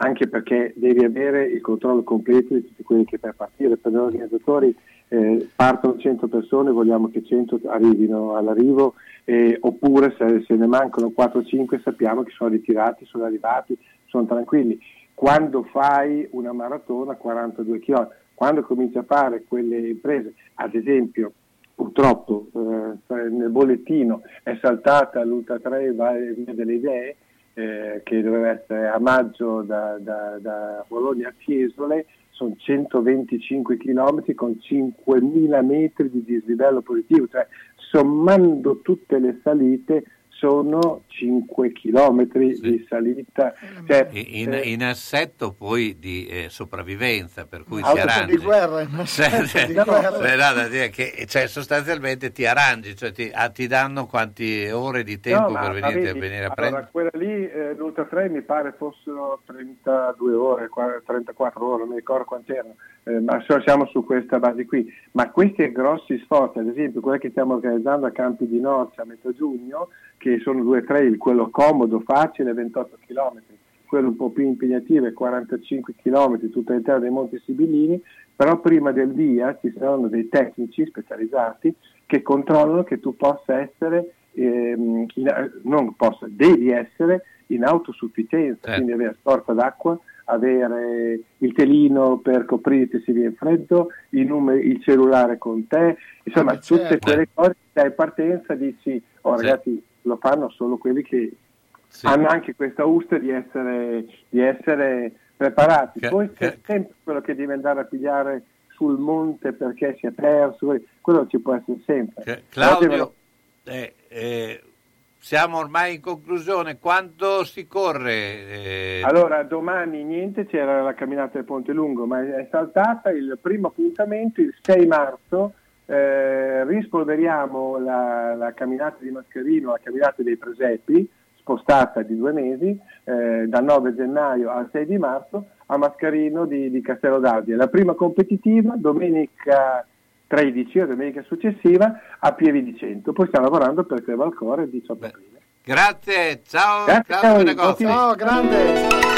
anche perché devi avere il controllo completo di tutti quelli che per partire. Per gli organizzatori eh, partono 100 persone, vogliamo che 100 arrivino all'arrivo, eh, oppure se, se ne mancano 4-5 sappiamo che sono ritirati, sono arrivati, sono tranquilli. Quando fai una maratona 42 km, quando cominci a fare quelle imprese, ad esempio purtroppo eh, nel bollettino è saltata l'Ultra 3 Via delle Idee, eh, che doveva essere a maggio da, da- da Bologna a Fiesole, sono 125 km con 5.000 metri di dislivello positivo, cioè sommando tutte le salite sono 5 chilometri di salita. Cioè, In, eh, in assetto poi di eh, sopravvivenza, per cui ti arrangi. di guerra, in Cioè, assetto cioè, di guerra. dire che, cioè, sostanzialmente ti arrangi, cioè ti, ah, ti danno quante ore di tempo No, per ma venire, vedi, venire a allora, prendere? quella lì, eh, l'Ultra Trail mi pare fossero 32 ore, qua- 34 ore, non mi ricordo quante erano, eh, ma siamo su questa base qui. Ma questi grossi sforzi, ad esempio quelli che stiamo organizzando a Campi di Norcia a metà giugno, che sono due trail, quello comodo, facile, 28 km, quello un po' più impegnativo è 45 km tutto all'interno dei Monti Sibillini, però prima del via ci saranno dei tecnici specializzati che controllano che tu possa essere, ehm, in- non possa, devi essere in autosufficienza, quindi avere scorta d'acqua, avere il telino per coprirti se viene freddo, il, nume- il cellulare con te, insomma tutte certo. quelle cose che in partenza dici, oh ragazzi lo fanno solo quelli che hanno anche questa usta di essere, di essere preparati. Poi c'è sempre quello che deve andare a pigliare sul monte perché si è perso, quello ci può essere sempre. Però Claudio, eh, eh, siamo ormai in conclusione, quanto si corre? eh, Allora, domani niente, c'era la camminata del Ponte Lungo, ma è saltata il primo appuntamento il 6 marzo. Eh, rispolveriamo la, la camminata di Mascherino, la camminata dei Presepi, spostata di due mesi, eh, dal 9 gennaio al 6 di marzo, a Mascarino di, di Castello d'Adia. La prima competitiva, domenica 13 o domenica successiva, a Pieve di Cento. Poi stiamo lavorando per Crevalcore il 18 aprile. Grazie, ciao Grazie a Claudio voi, Negozio.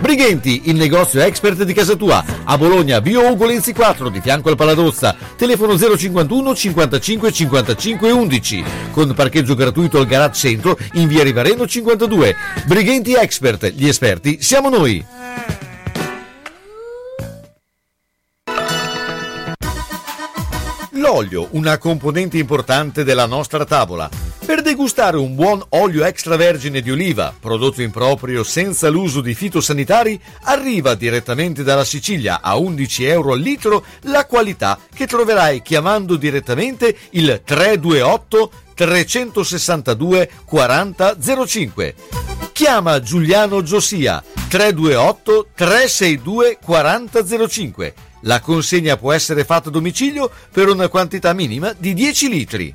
Brighenti, il negozio expert di casa tua, a Bologna, via Ugolenzi 4, di fianco al Paladozza, telefono 051 55 55 11, con parcheggio gratuito al garage centro in via Rivareno 52. Brighenti Expert, gli esperti siamo noi. L'olio, una componente importante della nostra tavola. Per degustare un buon olio extravergine di oliva, prodotto in proprio senza l'uso di fitosanitari, arriva direttamente dalla Sicilia a 11 euro al litro la qualità che troverai chiamando direttamente il 328 362 4005. Chiama Giuliano Giosia 328 362 4005. La consegna può essere fatta a domicilio per una quantità minima di 10 litri.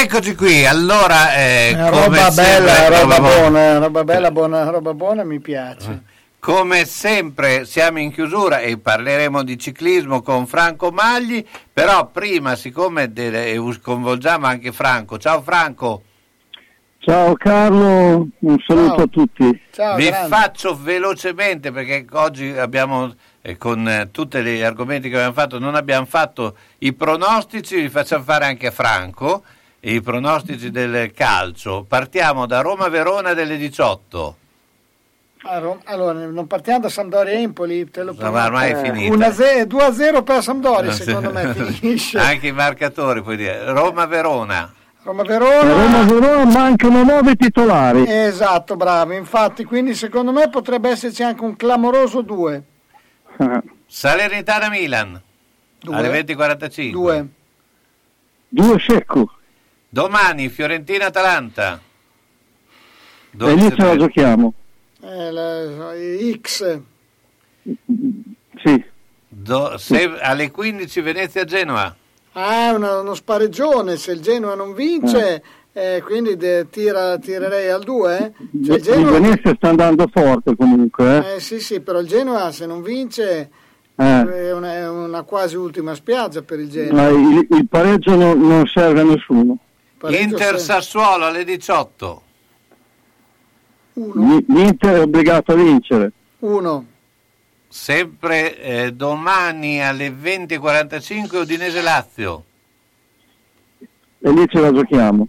Eccoci qui, allora eh, Eh, come roba sempre- bella, roba roba buona, roba bella, buona, roba buona mi piace. Come sempre siamo in chiusura e parleremo di ciclismo con Franco Magli, però prima siccome eh, coinvolgiamo anche Franco, ciao Franco, Ciao Carlo, un saluto a tutti. vi faccio velocemente perché oggi abbiamo eh, con eh, tutti gli argomenti che abbiamo fatto non abbiamo fatto i pronostici, li facciamo fare anche a Franco, i pronostici del calcio. Partiamo da Roma-Verona delle 18. Ah, Allora, non partiamo da Sampdoria Empoli, te lo No, ma ormai è prometto. finita. 1-0 2-0 per Sampdoria, secondo me finisce. Anche i marcatori puoi dire. Roma-Verona. Roma-Verona. Roma-Verona mancano nove titolari. Esatto, bravo. Infatti, quindi secondo me potrebbe esserci anche un clamoroso 2. Salernitana-Milan. Due. Alle 20.45. 2. Due secco. Domani Fiorentina-Atalanta. E lì ce la giochiamo. Eh, la- X. Sì. Do- se- alle 15 Venezia-Genoa. Ah, uno, uno spareggione. Se il Genoa non vince, eh, quindi de- tira- tirerei al 2. Cioè, il Il Genoa, Venezia sta andando forte comunque. Eh? eh, sì, sì, però il Genoa se non vince Eh. è, una, è una quasi ultima spiaggia per il Genoa. Ma il, il pareggio non, non serve a nessuno. Pareggio Inter-Sassuolo alle 18. L- L'Inter è obbligato a vincere. 1. Sempre eh, domani alle 20.45 Udinese-Lazio. E lì ce la giochiamo.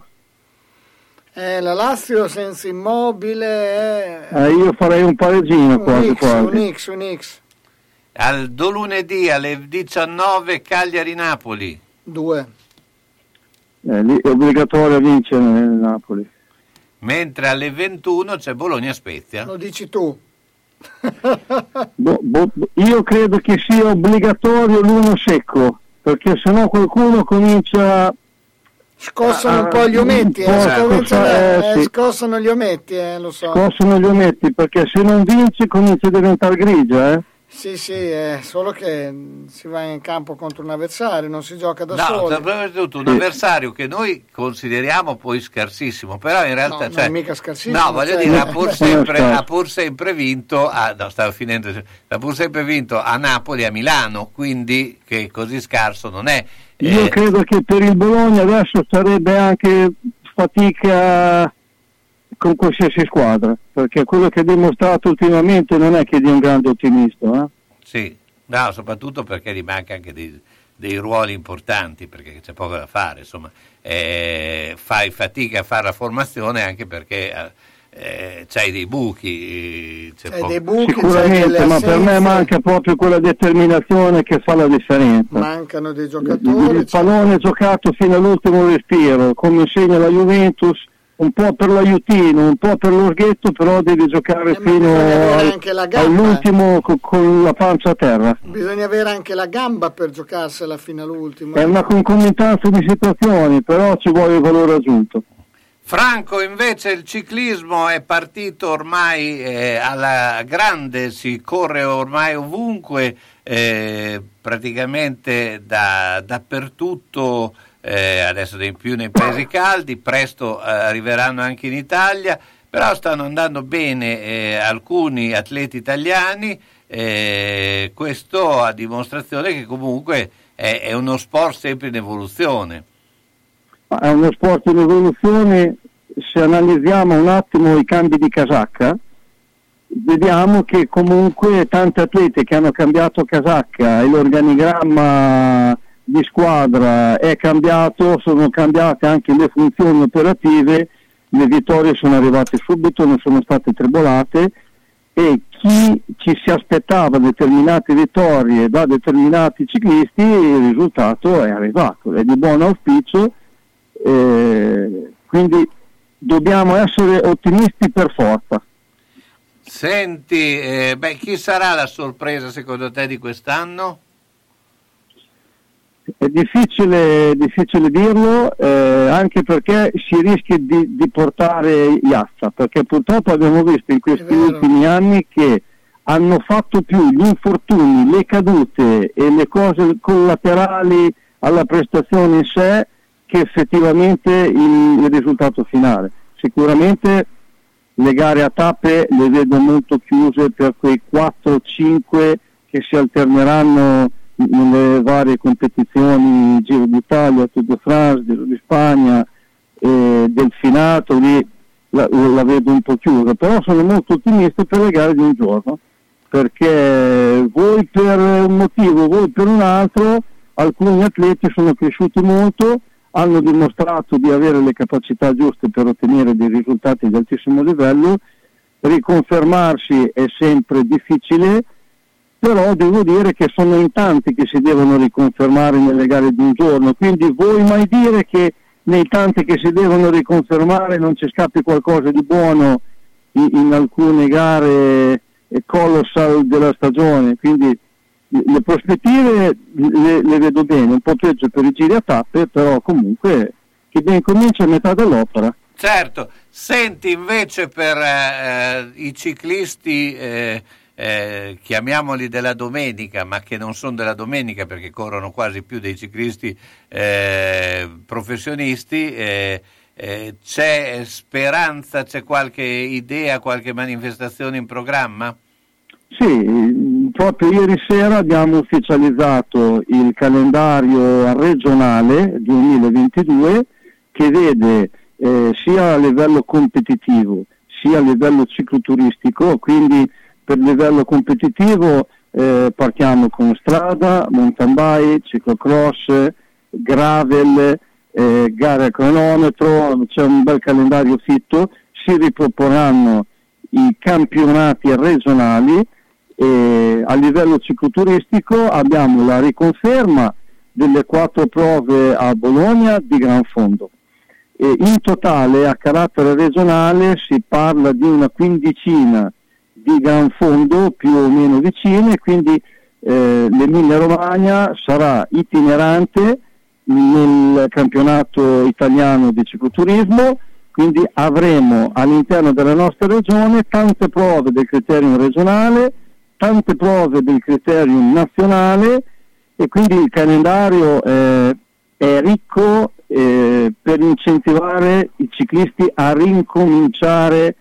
Eh, la Lazio senza immobile è Eh, io farei un pareggino quasi un X, quasi. un X, un X. Al do lunedì alle 19 Cagliari-Napoli. 2. Eh, è obbligatorio a vincere nel Napoli. Mentre alle 21 c'è Bologna-Spezia. Lo dici tu. Boh, boh, io credo che sia obbligatorio l'uno secco, perché sennò qualcuno comincia Scossano Ah, un po' gli ometti, eh, po' scominciano- scossa- eh, eh, sì. scossano gli ometti, eh, lo so. scossano gli ometti, perché se non vince comincia a diventare grigia. Eh? Sì, sì, è solo che mh, si va in campo contro un avversario, non si gioca da No, soli. soprattutto un avversario che noi consideriamo poi scarsissimo, però in realtà... No, non cioè, è mica scarsissimo, No, voglio cioè- dire, ha pur, sempre, ha pur sempre vinto, a, no, stavo finendo, ha pur sempre vinto a Napoli e a Milano, quindi che così scarso non è. Io Eh, credo che per il Bologna adesso sarebbe anche fatica con qualsiasi squadra, perché quello che ha dimostrato ultimamente non è che di un grande ottimista. Eh? Sì, no, soprattutto perché gli manca anche dei, dei ruoli importanti, perché c'è poco da fare, insomma, Eh, fai fatica a fare la formazione anche perché eh, eh, c'hai dei buchi. C'è C'hai poco- dei buchi, Sicuramente, ma per me manca proprio quella determinazione che fa la differenza. mancano dei giocatori. Il pallone giocato fino all'ultimo respiro, come insegna la Juventus, un po' per l'aiutino, un po' per l'orghetto, però devi giocare fino bisogna avere al- all'ultimo co- con la pancia a terra. Bisogna avere anche la gamba per giocarsela fino all'ultimo. È una concomitanza di situazioni, però ci vuole il valore aggiunto. Franco invece il ciclismo è partito ormai eh, alla grande, si corre ormai ovunque, eh, praticamente da- dappertutto, eh, adesso dei più nei paesi caldi, presto eh, arriveranno anche in Italia, però stanno andando bene eh, alcuni atleti italiani, eh, questo a dimostrazione che comunque è, è uno sport sempre in evoluzione. È uno sport in evoluzione, se analizziamo un attimo i cambi di casacca, vediamo che comunque tanti atleti che hanno cambiato casacca e l'organigramma di squadra è cambiato, sono cambiate anche le funzioni operative, le vittorie sono arrivate subito, non sono state tribolate e chi ci si aspettava determinate vittorie da determinati ciclisti, il risultato è arrivato, è di buon auspicio, eh, quindi dobbiamo essere ottimisti per forza. Senti, eh, beh, chi sarà la sorpresa secondo te di quest'anno? È difficile, difficile dirlo, eh, anche perché si rischia di, di portare Iazza, perché purtroppo abbiamo visto in questi ultimi anni che hanno fatto più gli infortuni, le cadute e le cose collaterali alla prestazione in sé che effettivamente il, il risultato finale. Sicuramente le gare a tappe le vedo molto chiuse per quei 4-5 che si alterneranno nelle varie competizioni Giro d'Italia, Tour de France, Giro di Spagna, eh, Delfinato, lì la, la vedo un po' chiusa, però sono molto ottimista per le gare di un giorno, perché voi per un motivo, voi per un altro, alcuni atleti sono cresciuti molto, hanno dimostrato di avere le capacità giuste per ottenere dei risultati di altissimo livello, riconfermarsi è sempre difficile, però devo dire che sono in tanti che si devono riconfermare nelle gare di un giorno, quindi vuoi mai dire che nei tanti che si devono riconfermare non ci scappi qualcosa di buono in, in alcune gare eh, colossal della stagione, quindi le prospettive le, le vedo bene, un po' peggio per i giri a tappe, però comunque che ben comincia a metà dell'opera. Certo, senti invece per eh, i ciclisti, eh, eh, chiamiamoli della domenica, ma che non sono della domenica perché corrono quasi più dei ciclisti eh, professionisti, eh, eh, c'è speranza, c'è qualche idea, qualche manifestazione in programma? Sì, proprio ieri sera abbiamo ufficializzato il calendario regionale 2022 che vede eh, sia a livello competitivo sia a livello cicloturistico, quindi per livello competitivo eh, partiamo con strada, mountain bike, ciclocross, gravel, eh, gare a cronometro, c'è un bel calendario fitto, si riproporranno i campionati regionali e a livello cicloturistico abbiamo la riconferma delle quattro prove a Bologna di gran fondo. E in totale a carattere regionale si parla di una quindicina di gran fondo più o meno vicine, quindi eh, l'Emilia Romagna sarà itinerante nel campionato italiano di cicloturismo, quindi avremo all'interno della nostra regione tante prove del criterio regionale, tante prove del criterio nazionale e quindi il calendario eh, è ricco eh, per incentivare i ciclisti a rincominciare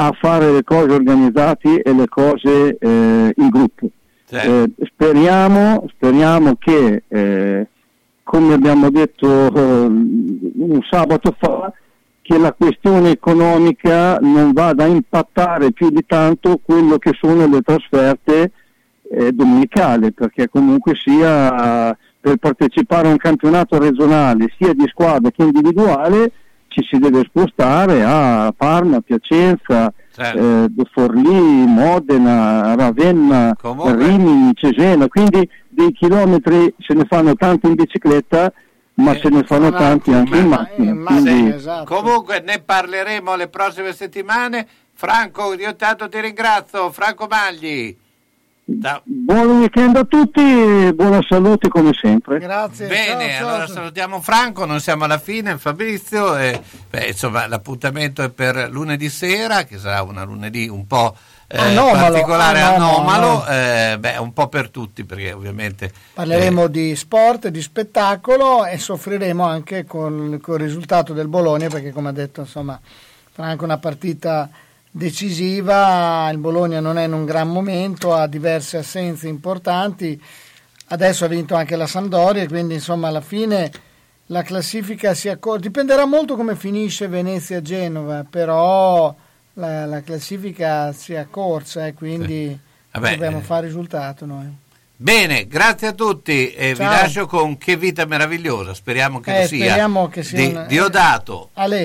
a fare le cose organizzate e le cose eh, in gruppo. Eh, speriamo, speriamo che, eh, come abbiamo detto eh, un sabato fa, che la questione economica non vada a impattare più di tanto quello che sono le trasferte eh, domenicali, perché comunque sia per partecipare a un campionato regionale sia di squadra che individuale ci si deve spostare a Parma, Piacenza, eh, Forlì, Modena, Ravenna, Rimini, Cesena, quindi dei chilometri se ne fanno tanti in bicicletta ma se ne fanno tanti anche in macchina. quindi- Comunque ne parleremo le prossime settimane. Franco, io tanto ti ringrazio. Franco Magli. Ciao. Buon weekend a tutti e buona salute come sempre. Grazie. Bene, allora salutiamo Franco, non siamo alla fine, Fabrizio. E, beh, insomma, l'appuntamento è per lunedì sera, che sarà una lunedì un po' eh, Anomalo, particolare, anomalo, anomalo, eh, beh, un po' per tutti, perché ovviamente Parleremo di sport, di spettacolo e soffriremo anche con, col risultato del Bologna perché come ha detto insomma sarà anche una partita decisiva, il Bologna non è in un gran momento, ha diverse assenze importanti, adesso ha vinto anche la Sampdoria quindi insomma alla fine la classifica si accorge, dipenderà molto come finisce Venezia-Genova, però la, la classifica si accorcia e quindi Vabbè, dobbiamo eh. fare risultato noi. Bene, grazie a tutti e vi Ciao. lascio con Che vita meravigliosa, speriamo che Eh, lo sia, speriamo che sia di un- Diodato. Ale.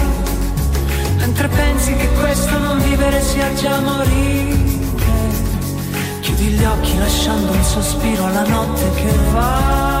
mentre pensi che questo non vivere sia già morire. Chiudi gli occhi lasciando un sospiro alla notte che va.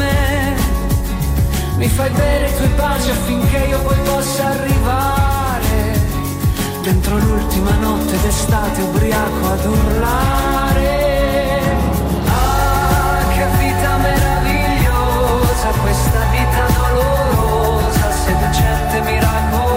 mi fai bere i tuoi baci affinché io poi possa arrivare dentro l'ultima notte d'estate ubriaco ad urlare. Ah, che vita meravigliosa, questa vita dolorosa, seducente, miracolosa.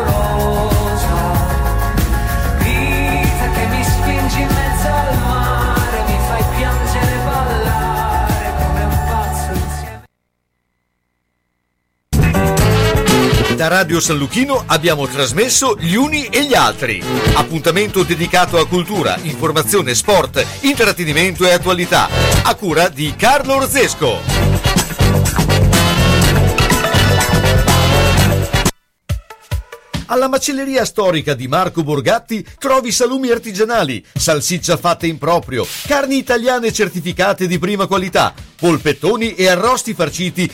Da Radio San Lucchino abbiamo trasmesso Gli Uni e gli Altri. Appuntamento dedicato a cultura, informazione, sport, intrattenimento e attualità. A cura di Carlo Orzesco. Alla macelleria storica di Marco Borgatti trovi salumi artigianali, salsiccia fatta in proprio, carni italiane certificate di prima qualità, polpettoni e arrosti farciti